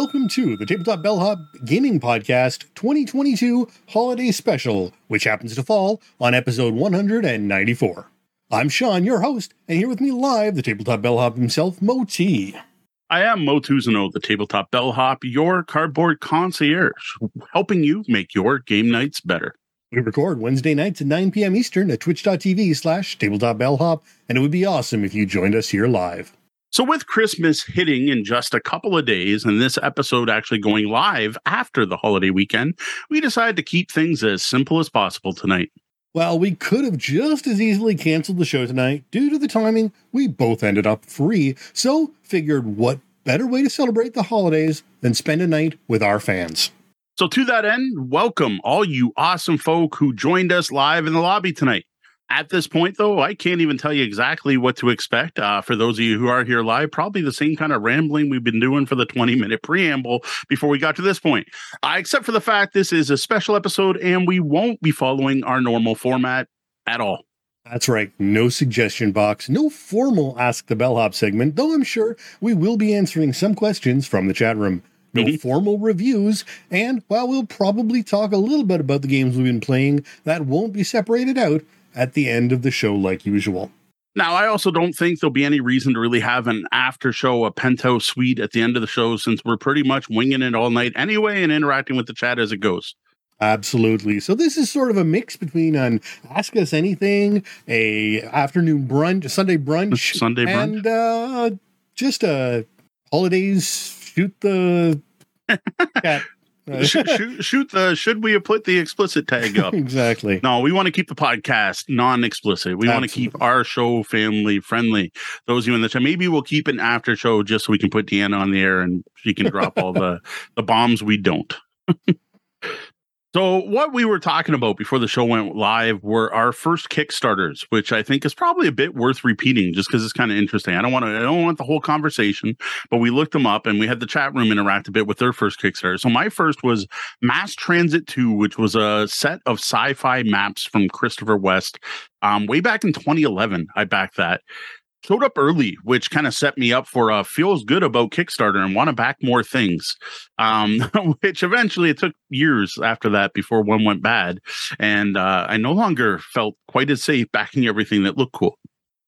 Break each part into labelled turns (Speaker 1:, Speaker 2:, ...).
Speaker 1: Welcome to the Tabletop Bellhop Gaming Podcast 2022 Holiday Special, which happens to fall on episode 194. I'm Sean, your host, and here with me live, the Tabletop Bellhop himself, Moe T.
Speaker 2: I am Moe Tuzano, the Tabletop Bellhop, your cardboard concierge, helping you make your game nights better.
Speaker 1: We record Wednesday nights at 9 p.m. Eastern at twitch.tv slash tabletop bellhop, and it would be awesome if you joined us here live.
Speaker 2: So, with Christmas hitting in just a couple of days and this episode actually going live after the holiday weekend, we decided to keep things as simple as possible tonight.
Speaker 1: Well, we could have just as easily canceled the show tonight. Due to the timing, we both ended up free, so figured what better way to celebrate the holidays than spend a night with our fans.
Speaker 2: So, to that end, welcome all you awesome folk who joined us live in the lobby tonight. At this point, though, I can't even tell you exactly what to expect. Uh, for those of you who are here live, probably the same kind of rambling we've been doing for the 20 minute preamble before we got to this point. Uh, except for the fact this is a special episode and we won't be following our normal format at all.
Speaker 1: That's right. No suggestion box, no formal Ask the Bellhop segment, though I'm sure we will be answering some questions from the chat room. No mm-hmm. formal reviews, and while we'll probably talk a little bit about the games we've been playing, that won't be separated out at the end of the show like usual.
Speaker 2: Now, I also don't think there'll be any reason to really have an after show, a penthouse suite at the end of the show, since we're pretty much winging it all night anyway and interacting with the chat as it goes.
Speaker 1: Absolutely. So this is sort of a mix between an ask us anything, a afternoon brunch, Sunday brunch,
Speaker 2: Sunday brunch,
Speaker 1: and uh, just a holidays shoot the cat
Speaker 2: shoot, shoot, shoot, the should we have put the explicit tag up?
Speaker 1: Exactly.
Speaker 2: No we want to keep the podcast non-explicit. We want to keep our show family friendly. Those of you in the chat maybe we'll keep an after show just so we can put deanna on the air and she can drop all the the bombs we don't So, what we were talking about before the show went live were our first Kickstarters, which I think is probably a bit worth repeating just because it's kind of interesting. I don't want to, I don't want the whole conversation, but we looked them up and we had the chat room interact a bit with their first Kickstarter. So, my first was Mass Transit 2, which was a set of sci fi maps from Christopher West. Um, way back in 2011, I backed that showed up early, which kind of set me up for uh, feels good about Kickstarter and want to back more things. Um, which eventually it took years after that before one went bad, and uh, I no longer felt quite as safe backing everything that looked cool.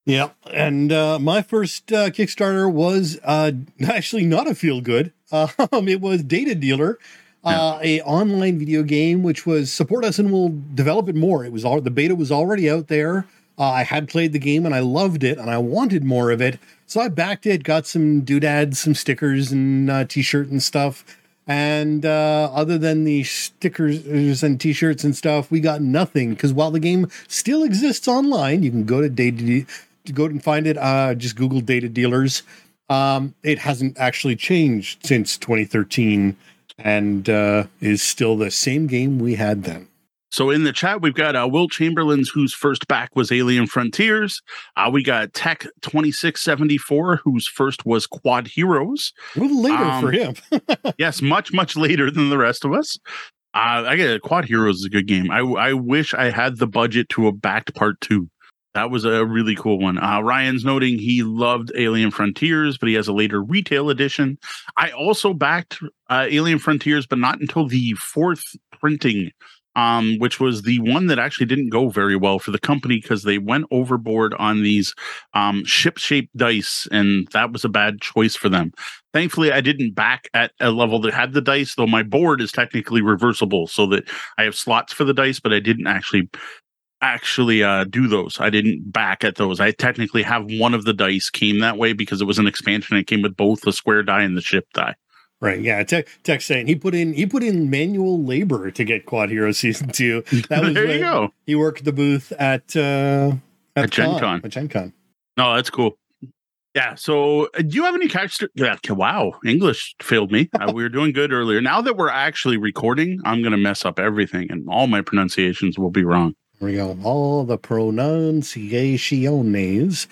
Speaker 1: Yeah, and uh, my first uh, Kickstarter was uh, actually not a feel good. Um, it was Data Dealer. Uh, yeah. a online video game which was support us and we'll develop it more. It was all the beta was already out there. Uh, I had played the game and I loved it and I wanted more of it. So I backed it, got some doodads, some stickers and uh, t-shirt and stuff. And uh, other than the stickers and t-shirts and stuff, we got nothing because while the game still exists online, you can go to data to go and find it. Uh, just Google data dealers. Um, it hasn't actually changed since 2013 and uh, is still the same game we had then.
Speaker 2: So in the chat, we've got uh, Will Chamberlain's whose first back was Alien Frontiers. Uh, we got Tech twenty six seventy four, whose first was Quodd Heroes.
Speaker 1: A little later um, for him.
Speaker 2: yes, much much later than the rest of us. Uh, I get Quodd Heroes is a good game. I I wish I had the budget to have backed part two. That was a really cool one. Uh, Ryan's noting he loved Alien Frontiers, but he has a later retail edition. I also backed uh, Alien Frontiers, but not until the fourth printing um, which was the one that actually didn't go very well for the company because they went overboard on these um, ship shaped dice, and that was a bad choice for them. Thankfully, I didn't back at a level that had the dice, though my board is technically reversible, so that I have slots for the dice, but I didn't actually actually uh, do those. I didn't back at those. I technically have one of the dice came that way because it was an expansion. It came with both the square die and the ship die.
Speaker 1: Right. Yeah. Tech, tech saying he put in he put in manual labor to get Quodd Hero season two.
Speaker 2: That was there. You go.
Speaker 1: He worked the booth at uh,
Speaker 2: at, at Gen Con.
Speaker 1: At Gen Con.
Speaker 2: No, that's cool. Yeah. So, uh, do you have any character? Yeah, wow, English failed me. uh, we were doing good earlier. Now that we're actually recording, I'm going to mess up everything, and all my pronunciations will be wrong.
Speaker 1: There we go. All the pronunciations.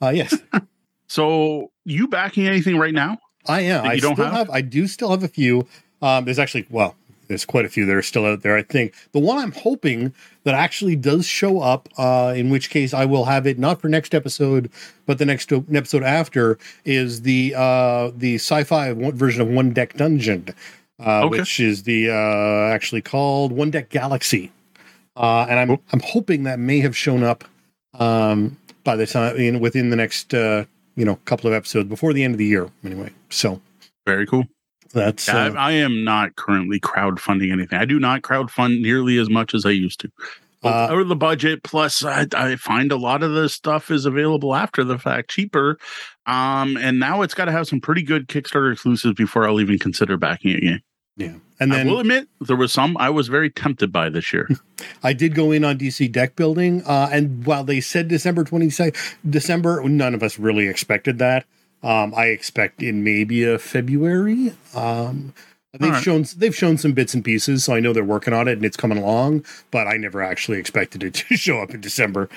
Speaker 1: Uh, yes.
Speaker 2: so, you backing anything right now?
Speaker 1: I am. I still have? have? I do still have a few. Um, there's actually well, there's quite a few that are still out there. I think the one I'm hoping that actually does show up, uh, in which case I will have it not for next episode, but the next episode after, is the uh, the sci-fi version of One Deck Dungeon, uh, okay. which is the uh, actually called One Deck Galaxy, uh, and I'm cool. I'm hoping that may have shown up um, by the time in within the next uh, you know a couple of episodes before the end of the year anyway. So
Speaker 2: very cool.
Speaker 1: That's
Speaker 2: uh, I, I, am not currently crowdfunding anything. I do not crowdfund nearly as much as I used to. Uh, over the budget, plus I, I, find a lot of the stuff is available after the fact cheaper. Um, and now it's got to have some pretty good Kickstarter exclusives before I'll even consider backing it again.
Speaker 1: Yeah. And then
Speaker 2: I will admit there was some I was very tempted by this year.
Speaker 1: I did go in on DC deck building. Uh, and while they said December 22nd, December, none of us really expected that. Um, I expect in maybe a February. Um, they've right. shown they've shown some bits and pieces, so I know they're working on it and it's coming along. But I never actually expected it to show up in December.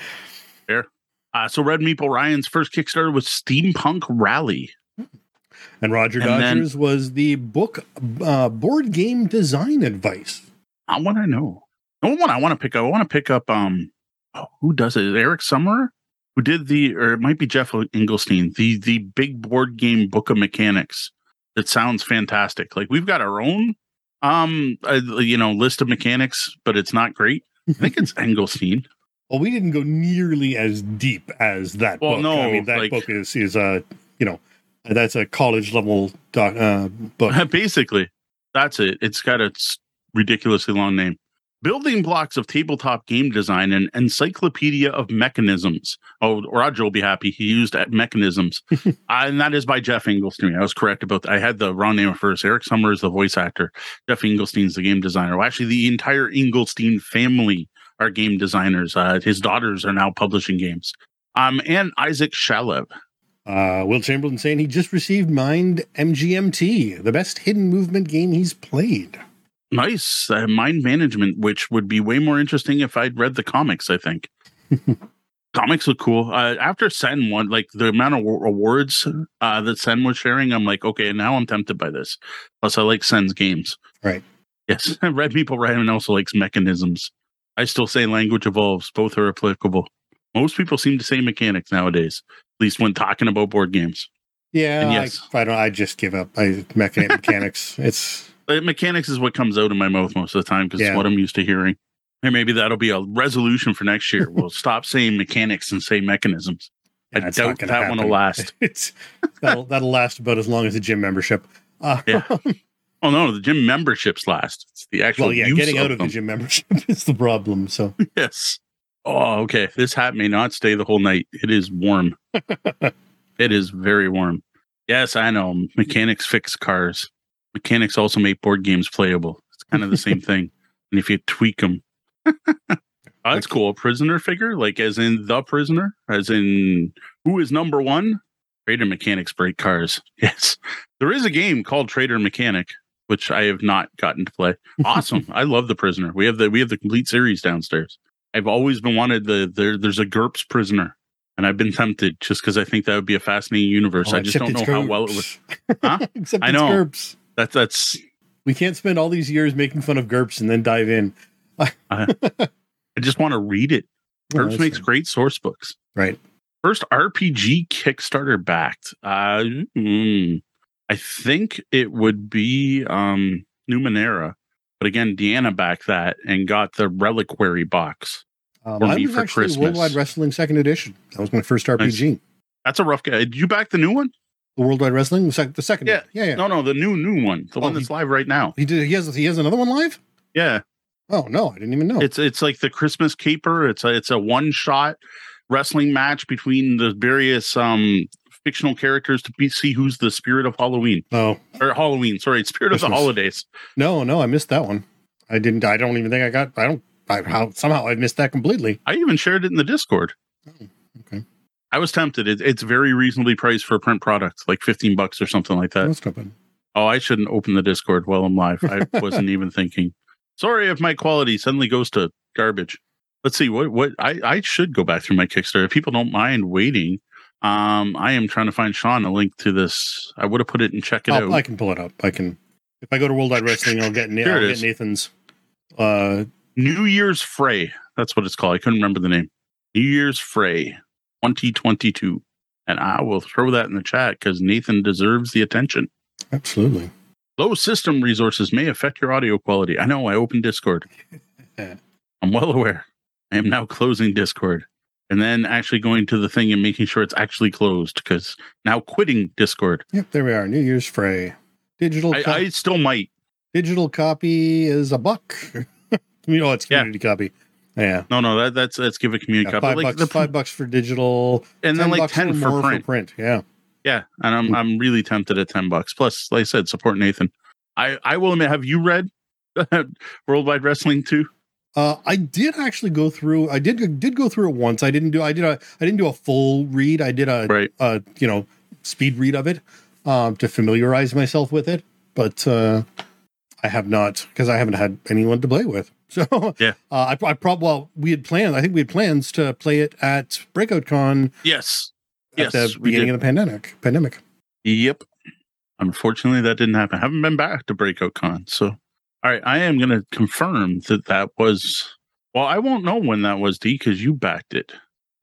Speaker 2: Fair. Uh, so Red Meeple Ryan's first Kickstarter was Steampunk Rally.
Speaker 1: And Roger and Dodgers then, was the book uh, board game design advice.
Speaker 2: I want to know. No one I want to pick up. I want to pick up. Um, oh, who does it? Eric Summer, who did the, or it might be Geoff Engelstein, the the big board game book of mechanics. That sounds fantastic. Like we've got our own, um, uh, you know, list of mechanics, but it's not great. I think it's Engelstein.
Speaker 1: Well, we didn't go nearly as deep as that well, book. No, I mean that like, book is is a uh, you know that's a college level doc, uh, book.
Speaker 2: Basically, that's it. It's got a ridiculously long name. Building blocks of tabletop game design and encyclopedia of mechanisms. Oh, Roger will be happy. He used mechanisms, uh, and that is by Geoff Engelstein. I was correct about that. I had the wrong name first. Eric Summer is the voice actor. Geoff Engelstein's the game designer. Well, actually, the entire Engelstein family are game designers. Uh, his daughters are now publishing games. Um, and Isaac Shalev.
Speaker 1: Uh, Will Chamberlain saying he just received Mind MGMT, the best hidden movement game he's played.
Speaker 2: Nice. Uh, mind management, which would be way more interesting if I'd read the comics, I think. comics look cool. Uh, after Sen won, like the amount of awards uh, that Sen was sharing, I'm like, okay, now I'm tempted by this. Plus, I like Sen's games.
Speaker 1: Right.
Speaker 2: Yes. Red Meeple Ryan also likes mechanisms. I still say language evolves. Both are applicable. Most people seem to say mechanics nowadays least when talking about board games.
Speaker 1: Yeah, yes. I, I, don't. I just give up. I mechanics. It's
Speaker 2: mechanics is what comes out of my mouth most of the time because yeah. it's what I'm used to hearing. And maybe that'll be a resolution for next year. We'll stop saying mechanics and say mechanisms. Yeah, I doubt that happen. one will last.
Speaker 1: It's that'll that'll last about as long as the gym membership.
Speaker 2: Uh, yeah. Oh no, the gym memberships last. It's the actual. Well, yeah,
Speaker 1: getting out of,
Speaker 2: of
Speaker 1: the gym membership is the problem. So
Speaker 2: yes. Oh, okay. This hat may not stay the whole night. It is warm. it is very warm. Yes, I know. Mechanics fix cars. Mechanics also make board games playable. It's kind of the same thing. And if you tweak them, oh, that's cool. A prisoner figure, like as in the prisoner, as in who is number one? Trader Mechanics break cars. Yes, there is a game called Trader Mechanic, which I have not gotten to play. Awesome. I love the prisoner. We have the we have the complete series downstairs. I've always been wanted the there. There's a GURPS prisoner, and I've been tempted just because I think that would be a fascinating universe. Oh, I just don't know how well it would. Huh? except I know GURPS. That's that's.
Speaker 1: We can't spend all these years making fun of GURPS and then dive in.
Speaker 2: I, I just want to read it. GURPS makes fine. great source books.
Speaker 1: Right.
Speaker 2: First RPG Kickstarter backed. Uh, mm, I think it would be um, Numenera. But again, Deanna backed that and got the Reliquary box
Speaker 1: um, for me for Christmas. Worldwide Wrestling Second Edition. That was my first RPG. Nice.
Speaker 2: That's a rough guy. Did you back the new one?
Speaker 1: The Worldwide Wrestling, the, sec- the second.
Speaker 2: Yeah. yeah, yeah. No, no, the new new one, the oh, one that's he, live right now.
Speaker 1: He did. He has. He has another one live.
Speaker 2: Yeah.
Speaker 1: Oh no, I didn't even know.
Speaker 2: It's it's like the Christmas caper. It's a it's a one shot wrestling match between the various um fictional characters to be, see who's the spirit of Halloween.
Speaker 1: Oh,
Speaker 2: or Halloween. Sorry, spirit Christmas. of the holidays.
Speaker 1: No, no, I missed that one. I didn't. I don't even think I got. I don't. I how somehow I missed that completely.
Speaker 2: I even shared it in the Discord. Oh, okay. I was tempted. It, it's very reasonably priced for a print product, like fifteen bucks or something like that. That's bad. Oh, I shouldn't open the Discord while I'm live. I wasn't even thinking. Sorry if my quality suddenly goes to garbage. Let's see what what I I should go back through my Kickstarter. If people don't mind waiting, um, I am trying to find Sean a link to this. I would have put it and check it
Speaker 1: I'll,
Speaker 2: out.
Speaker 1: I can pull it up. I can. If I go to World Wide Wrestling, I'll get, Na- I'll get. Nathan's. Uh,
Speaker 2: New Year's Fray. That's what it's called. I couldn't remember the name. New Year's Fray 2022. And I will throw that in the chat because Nathan deserves the attention.
Speaker 1: absolutely.
Speaker 2: Low system resources may affect your audio quality. I know I opened Discord. I'm well aware. I am now closing Discord and then actually going to the thing and making sure it's actually closed because now quitting Discord.
Speaker 1: Yep, there we are. New Year's Fray. Digital
Speaker 2: I,
Speaker 1: co-
Speaker 2: I still might.
Speaker 1: digital copy is a buck. you know, it's
Speaker 2: Yeah.
Speaker 1: community copy. Yeah.
Speaker 2: No, no, that, that's let's give a community
Speaker 1: Yeah,
Speaker 2: copy.
Speaker 1: five
Speaker 2: Like
Speaker 1: bucks.
Speaker 2: the,
Speaker 1: five bucks for digital.
Speaker 2: and then like 10 for print.
Speaker 1: for print. Yeah.
Speaker 2: Yeah, and I'm I'm really tempted at ten bucks. Plus, like I said, support Nathan. I I will admit, have you read Worldwide Wrestling too?
Speaker 1: Uh, I did actually go through. I did did go through it once. I didn't do. I did a. I didn't do a full read. I did a.
Speaker 2: Right.
Speaker 1: a you know speed read of it um, to familiarize myself with it. But uh, I have not because I haven't had anyone to play with. So
Speaker 2: Yeah.
Speaker 1: uh, I, I probably well we had planned. I think we had plans to play it at Breakout Con
Speaker 2: Yes.
Speaker 1: at
Speaker 2: Yes.
Speaker 1: the beginning
Speaker 2: did.
Speaker 1: of the pandemic. Pandemic.
Speaker 2: Yep. Unfortunately, that didn't happen. I haven't been back to Breakout Con, so all right. I am going to confirm that that was. Well, I won't know when that was, D, because you backed it.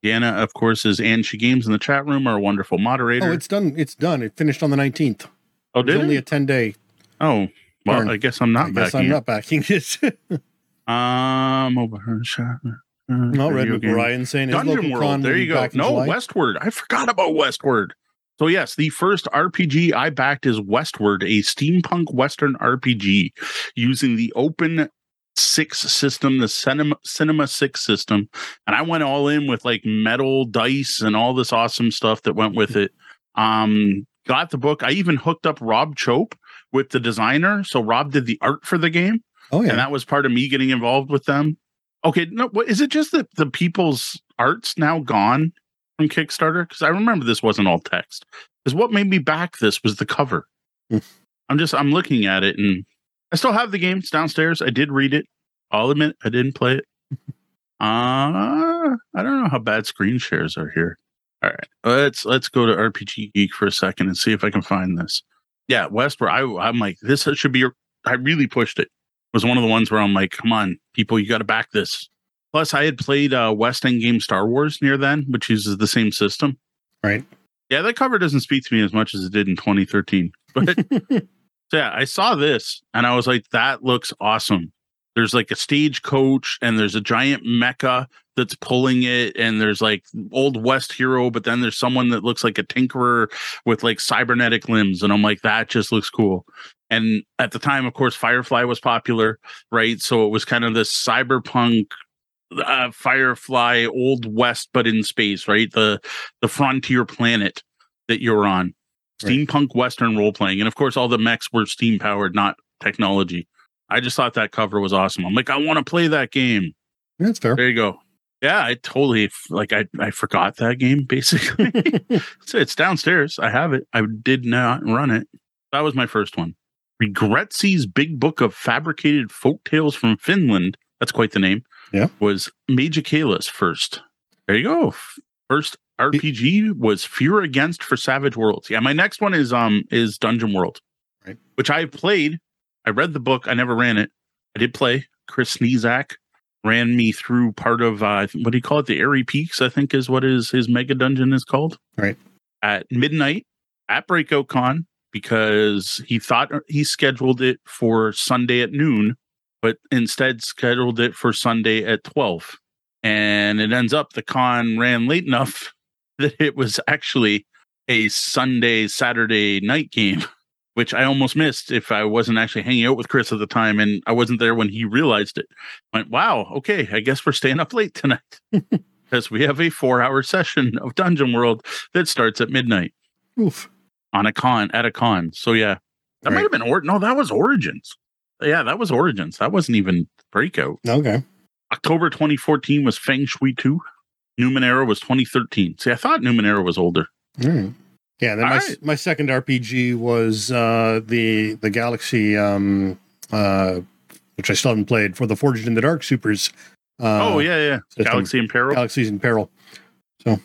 Speaker 2: Deanna, of course, is and she games in the chat room. Our wonderful moderator.
Speaker 1: Oh, it's done. It's done. It finished on the nineteenth.
Speaker 2: oh,
Speaker 1: It
Speaker 2: did
Speaker 1: only
Speaker 2: it?
Speaker 1: a ten day.
Speaker 2: Oh, well,
Speaker 1: Darn.
Speaker 2: I guess I'm not
Speaker 1: I guess I'm
Speaker 2: it.
Speaker 1: not backing it.
Speaker 2: Um, over her shot.
Speaker 1: no, Red. McBrien saying
Speaker 2: Dungeon World. There you go. No,
Speaker 1: July.
Speaker 2: Westward. I forgot about Westward. So yes, the first RPG I backed is Westward, a steampunk western RPG using the Open Six system, the Cinema Cinema Six system, and I went all in with like metal dice and all this awesome stuff that went with it. Um, got the book. I even hooked up Rob Chope with the designer, so Rob did the art for the game
Speaker 1: Oh yeah.
Speaker 2: and that was part of me getting involved with them. Okay, no, what is it? Just that the people's art's now gone from Kickstarter? Because I remember this wasn't all text. Because what made me back this was the cover.
Speaker 1: Hmm.
Speaker 2: I'm just I'm looking at it, and I still have the game. It's downstairs. I did read it. I'll admit I didn't play it. Uh I don't know how bad screen shares are here. All right, let's let's go to RPG Geek for a second and see if I can find this. Yeah, Westward. I I'm like this should be. I really pushed it was one of the ones where I'm like, come on, people, you got to back this. Plus, I had played uh, West End Game Star Wars near then, which uses the same system.
Speaker 1: Right.
Speaker 2: Yeah, that cover doesn't speak to me as much as it did in 2013. But so yeah, I saw this and I was like, that looks awesome. There's like a stagecoach and there's a giant mecha that's pulling it, and there's like old West hero, but then there's someone that looks like a tinkerer with like cybernetic limbs, and I'm like, that just looks cool. And at the time, of course, Firefly was popular, right? So it was kind of this cyberpunk uh, Firefly Old West, but in space, right? The the frontier planet that you're on,
Speaker 1: Right.
Speaker 2: steampunk Western role playing, and of course, all the mechs were steam powered, not technology. I just thought that cover was awesome. I'm like, I want to play that game.
Speaker 1: That's fair.
Speaker 2: There you go. Yeah, I totally like I I forgot that game basically. so it's downstairs. I have it. I did not run it. That was my first one. Regretsy's Big Book of Fabricated Folk Tales from Finland. That's quite the name.
Speaker 1: Yeah.
Speaker 2: Was Magicala's first. There you go. First RPG was Fear Agent for Savage Worlds. Yeah, my next one is um is Dungeon World.
Speaker 1: Right.
Speaker 2: Which I played. I read the book. I never ran it. I did play. Chris Sniezak ran me through part of uh what do you call it? The Airy Peaks, I think is what his his mega dungeon is called.
Speaker 1: Right.
Speaker 2: At midnight at Breakout Con because he thought he scheduled it for Sunday at noon, but instead scheduled it for Sunday at 12. And it ends up the con ran late enough that it was actually a Sunday, Saturday night game, which I almost missed if I wasn't actually hanging out with Chris at the time and I wasn't there when he realized it. I went, wow, okay, I guess we're staying up late tonight. Because we have a four hour session of Dungeon World that starts at midnight
Speaker 1: Oof.
Speaker 2: on a con at a con. So yeah, that might have been or no, that was Origins. Yeah, that was Origins. That wasn't even Breakout.
Speaker 1: Okay.
Speaker 2: October 2014 was Feng Shui 2. Numenera was 2013. See, I thought Numenera was older.
Speaker 1: Right. Yeah, then
Speaker 2: All
Speaker 1: my
Speaker 2: right.
Speaker 1: my second RPG was uh the the Galaxy um uh which I still haven't played for the Forged in the Dark Supers. Uh,
Speaker 2: oh yeah, yeah.
Speaker 1: system.
Speaker 2: Galaxy in Peril.
Speaker 1: Galaxies in Peril.
Speaker 2: So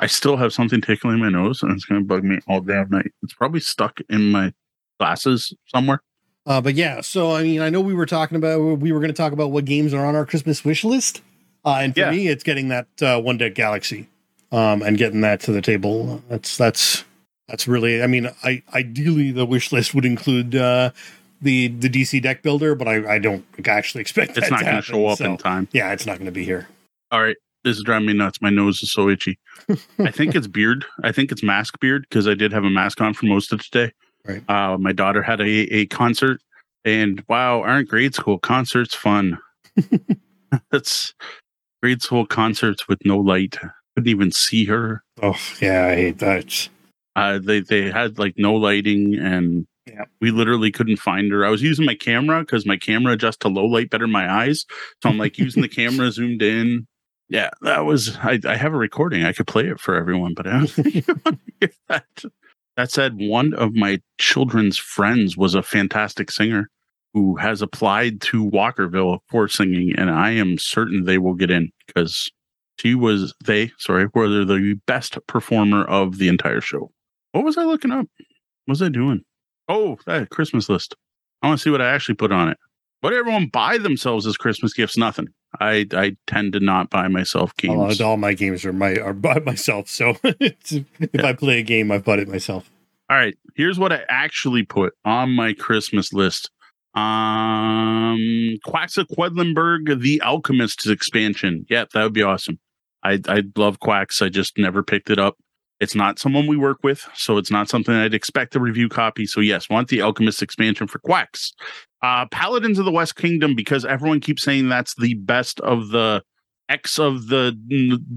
Speaker 2: I still have something tickling my nose, and it's going to bug me all damn night. It's probably stuck in my glasses somewhere.
Speaker 1: Uh, but yeah, so I mean, I know we were talking about we were going to talk about what games are on our Christmas wish list, uh, and for
Speaker 2: Yeah.
Speaker 1: me, it's getting that uh, One Deck Galaxy, um, and getting that to the table. That's that's that's really. I mean, I ideally the wish list would include uh, the the DC deck builder, but I, I don't actually expect
Speaker 2: It's not going to show up
Speaker 1: so-
Speaker 2: in time.
Speaker 1: Yeah, it's not going to be here.
Speaker 2: All right. This is driving me nuts. My nose is so itchy. I think it's beard. I think it's mask beard because I did have a mask on for most of today.
Speaker 1: Right.
Speaker 2: Uh, my daughter had a, a concert, and wow, aren't grade school concerts fun? That's grade school concerts with no light. Couldn't even see her.
Speaker 1: Oh yeah, I hate that.
Speaker 2: Uh, they they had like no lighting, and
Speaker 1: Yeah.
Speaker 2: we literally couldn't find her. I was using my camera because my camera adjusts to low light better than my eyes, so I'm like using the camera zoomed in. Yeah, that was. I, I have a recording. I could play it for everyone, but I don't think you want to hear that. That said, one of my children's friends was a fantastic singer who has applied to Walkerville for singing, and I am certain they will get in because she was they sorry were the best performer of the entire show. What was I looking up? What was I doing? Oh, that Christmas list. I want to see what I actually put on it. What did everyone buy themselves as Christmas gifts? Nothing. I I tend to not buy myself games.
Speaker 1: All, all my games are my are by myself. So if I play a game, I've bought it myself.
Speaker 2: All right, here's what I actually put on my Christmas list. Um, Quacks of Quedlinburg, The Alchemist's expansion. Yeah, that would be awesome. I I love Quacks. I just never picked it up. It's not someone we work with, so it's not something I'd expect a review copy. So yes, want the Alchemist expansion for Quacks. Uh, Paladins of the West Kingdom because everyone keeps saying that's the best of the X of the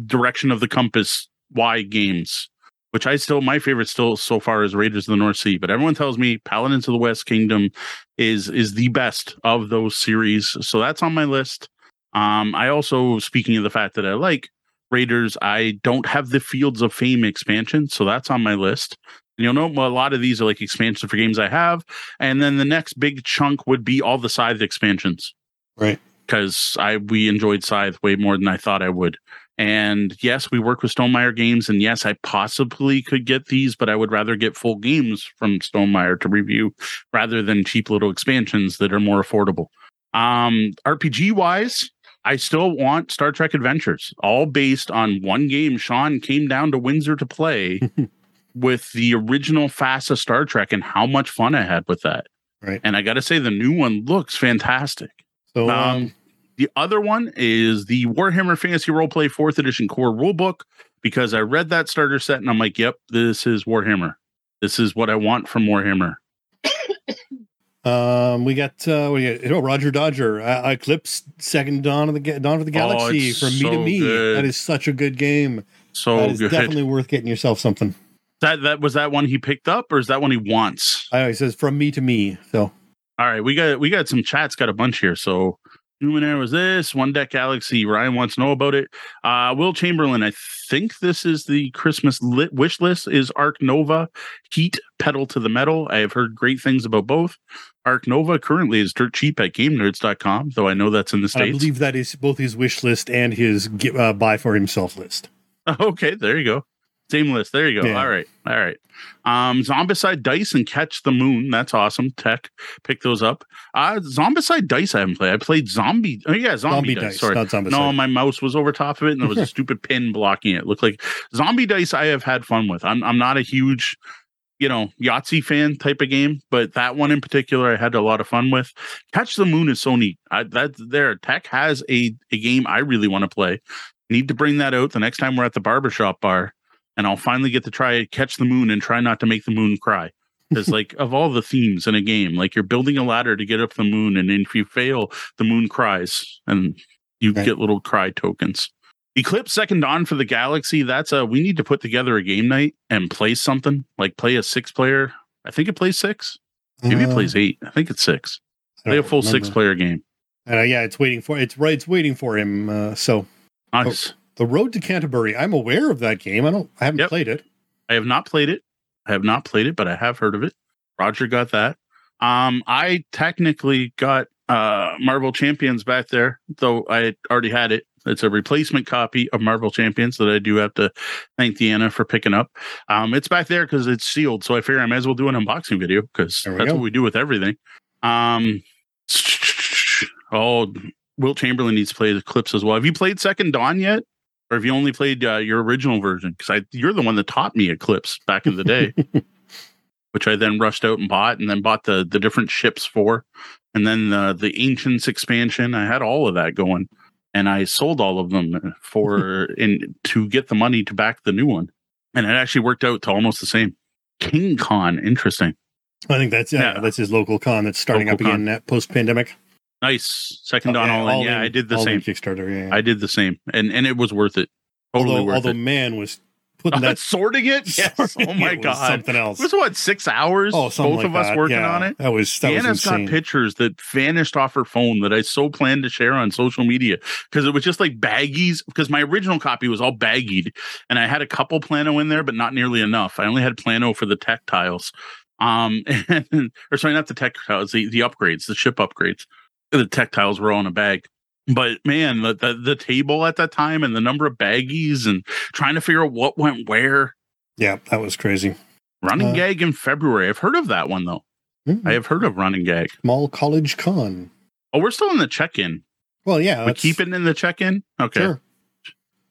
Speaker 2: direction of the compass Y games which I still my favorite still so far is Raiders of the North Sea, but everyone tells me Paladins of the West Kingdom is is the best of those series. So that's on my list. Um I also speaking of the fact that I like Raiders, I don't have the Fields of Fame expansion, so that's on my list. And you'll know a lot of these are like expansions for games I have, and then the next big chunk would be all the Scythe expansions
Speaker 1: Right.
Speaker 2: because I we enjoyed Scythe way more than I thought I would. And yes, we work with Stonemaier games, and yes, I possibly could get these, but I would rather get full games from Stonemaier to review rather than cheap little expansions that are more affordable. Um, RPG wise, I still want Star Trek Adventures, all based on one game. Sean came down to Windsor to play with the original FASA Star Trek and how much fun I had with that.
Speaker 1: Right.
Speaker 2: And I got to say, the new one looks fantastic.
Speaker 1: So
Speaker 2: Um,
Speaker 1: um,
Speaker 2: the other one is the Warhammer Fantasy Roleplay Fourth Edition Core Rulebook because I read that starter set and I'm like, yep, this is Warhammer. This is what I want from Warhammer.
Speaker 1: um, we got uh, we got oh, Roger Dodger, uh, Eclipse, Second Dawn of the Ga- Dawn of the Galaxy
Speaker 2: Oh,
Speaker 1: from me to me.
Speaker 2: good.
Speaker 1: That is such a good game.
Speaker 2: So
Speaker 1: that is
Speaker 2: good.
Speaker 1: definitely worth getting yourself something.
Speaker 2: That that was that one he picked up, or is that one he wants?
Speaker 1: I know he says from me to me. So
Speaker 2: All right, we got we got some chats, got a bunch here. So Numenera was this one deck Galaxy. Ryan wants to know about it. Uh, Will Chamberlain, I think this is the Christmas lit wish list. Is Ark Nova Heat Pedal to the Metal? I have heard great things about both. Ark Nova currently is dirt cheap at GameNerdz.com, though I know that's in the
Speaker 1: and I believe that is both his wish list and his uh, buy for himself list.
Speaker 2: Okay, there you go. Same list. There you go.
Speaker 1: Yeah.
Speaker 2: All right. All right. Um, Zombicide Dice and Catch the Moon. That's awesome. Tech. Pick those up. Uh Zombicide Dice I haven't played. I played Zombie. Oh yeah, Zombie,
Speaker 1: Zombie
Speaker 2: Dice.
Speaker 1: dice,
Speaker 2: Sorry. No, my mouse was over top of it and there was a stupid pin blocking it. it. Looked like Zombie Dice I have had fun with. I'm I'm not a huge, you know, Yahtzee fan type of game, but that one in particular I had a lot of fun with. Catch the Moon is so neat. I, that there Tech has a a game I really want to play. Need to bring that out the next time we're at the barbershop bar and I'll finally get to try catch the moon and try not to make the moon cry. Because like of all the themes in a game, like you're building a ladder to get up the moon, and if you fail, the moon cries and you
Speaker 1: Right.
Speaker 2: get little cry tokens. Eclipse Second Dawn for the Galaxy. That's a we need to put together a game night and play something like play a six player. I think it plays six. Maybe it
Speaker 1: Uh,
Speaker 2: plays eight. I think it's six. Play a full six player game.
Speaker 1: Uh, yeah, it's waiting for it's right. It's waiting for him. Uh, so
Speaker 2: Nice.
Speaker 1: the Road to Canterbury. I'm aware of that game. I don't. I haven't
Speaker 2: Yep.
Speaker 1: played it.
Speaker 2: I have not played it. I have not played it, but I have heard of it. Roger got that. Um, I technically got uh Marvel Champions back there, though I already had it. It's a replacement copy of Marvel Champions that I do have to thank Deanna for picking up. Um, it's back there because it's sealed, so I figure I might as well do an unboxing video because that's
Speaker 1: go.
Speaker 2: what we do with everything. Um, oh, Will Chamberlain needs to play Eclipse as well. Have you played Second Dawn yet, or have you only played uh, your original version? Because I, you're the one that taught me Eclipse back in the day, which I then rushed out and bought, and then bought the the different ships for, and then the the Ancients expansion. I had all of that going, and I sold all of them for in to get the money to back the new one, and it actually worked out to almost the same. King Con, interesting.
Speaker 1: I think that's yeah,
Speaker 2: Yeah.
Speaker 1: that's his local con that's starting
Speaker 2: Local
Speaker 1: up again post pandemic.
Speaker 2: Nice. Second Dawn all in. Yeah, I did the same.
Speaker 1: Kickstarter. Yeah,
Speaker 2: I did the same, and and it was worth it. Totally
Speaker 1: although
Speaker 2: worth
Speaker 1: although
Speaker 2: it.
Speaker 1: man was putting that
Speaker 2: sorting it. Yes.
Speaker 1: sorting
Speaker 2: Oh my
Speaker 1: it
Speaker 2: god.
Speaker 1: something else.
Speaker 2: It was what six hours?
Speaker 1: Oh,
Speaker 2: both
Speaker 1: like
Speaker 2: of us working
Speaker 1: Yeah,
Speaker 2: on it.
Speaker 1: That was that was
Speaker 2: Deanna's
Speaker 1: insane.
Speaker 2: got pictures that vanished off her phone that I so planned to share on social media because it was just like baggies. Because my original copy was all baggied, and I had a couple plano in there, but not nearly enough. I only had plano for the tech tiles, um, and, or sorry, not the tech tiles, the the upgrades, the ship upgrades. The tech tiles were all in a bag. But man, the, the the table at that time and the number of baggies and trying to figure out what went where.
Speaker 1: Yeah, that was crazy.
Speaker 2: Running
Speaker 1: Uh,
Speaker 2: gag in February. I've heard of that one though.
Speaker 1: Mhm.
Speaker 2: I have heard of running gag.
Speaker 1: Small college con.
Speaker 2: Oh, we're still in the check-in.
Speaker 1: Well, yeah,
Speaker 2: we keep it in the check-in. Okay.
Speaker 1: Sure.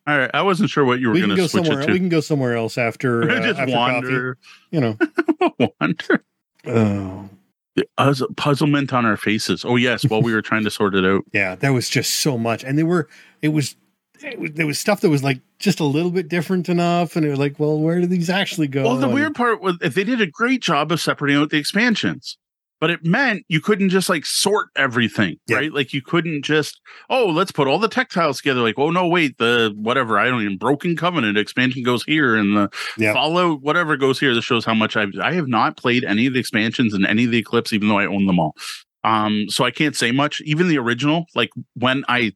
Speaker 2: All right. I wasn't sure what you were
Speaker 1: We
Speaker 2: going
Speaker 1: go
Speaker 2: to switch it to.
Speaker 1: We can go somewhere else after. Uh,
Speaker 2: Just
Speaker 1: after
Speaker 2: wander.
Speaker 1: Coffee, you know.
Speaker 2: wander.
Speaker 1: Oh,
Speaker 2: The puzzlement on our faces. Oh yes, while we were trying to sort it out.
Speaker 1: yeah, there was just so much, and they were. It was. It was there was stuff that was like just a little bit different enough, and it was like, well, where do these actually go?
Speaker 2: Well, the
Speaker 1: And-
Speaker 2: weird part was they did a great job of separating out the expansions, but it meant you couldn't just like sort everything,
Speaker 1: Yeah.
Speaker 2: right? Like you couldn't just, oh, let's put all the tech tiles together. Like, oh no, wait, the whatever I don't even Broken Covenant expansion goes here, and the
Speaker 1: Yeah.
Speaker 2: Fallout whatever goes here. This shows how much I've I have not played any of the expansions and any of the Eclipse, even though I own them all. Um, so I can't say much. Even the original, like when I.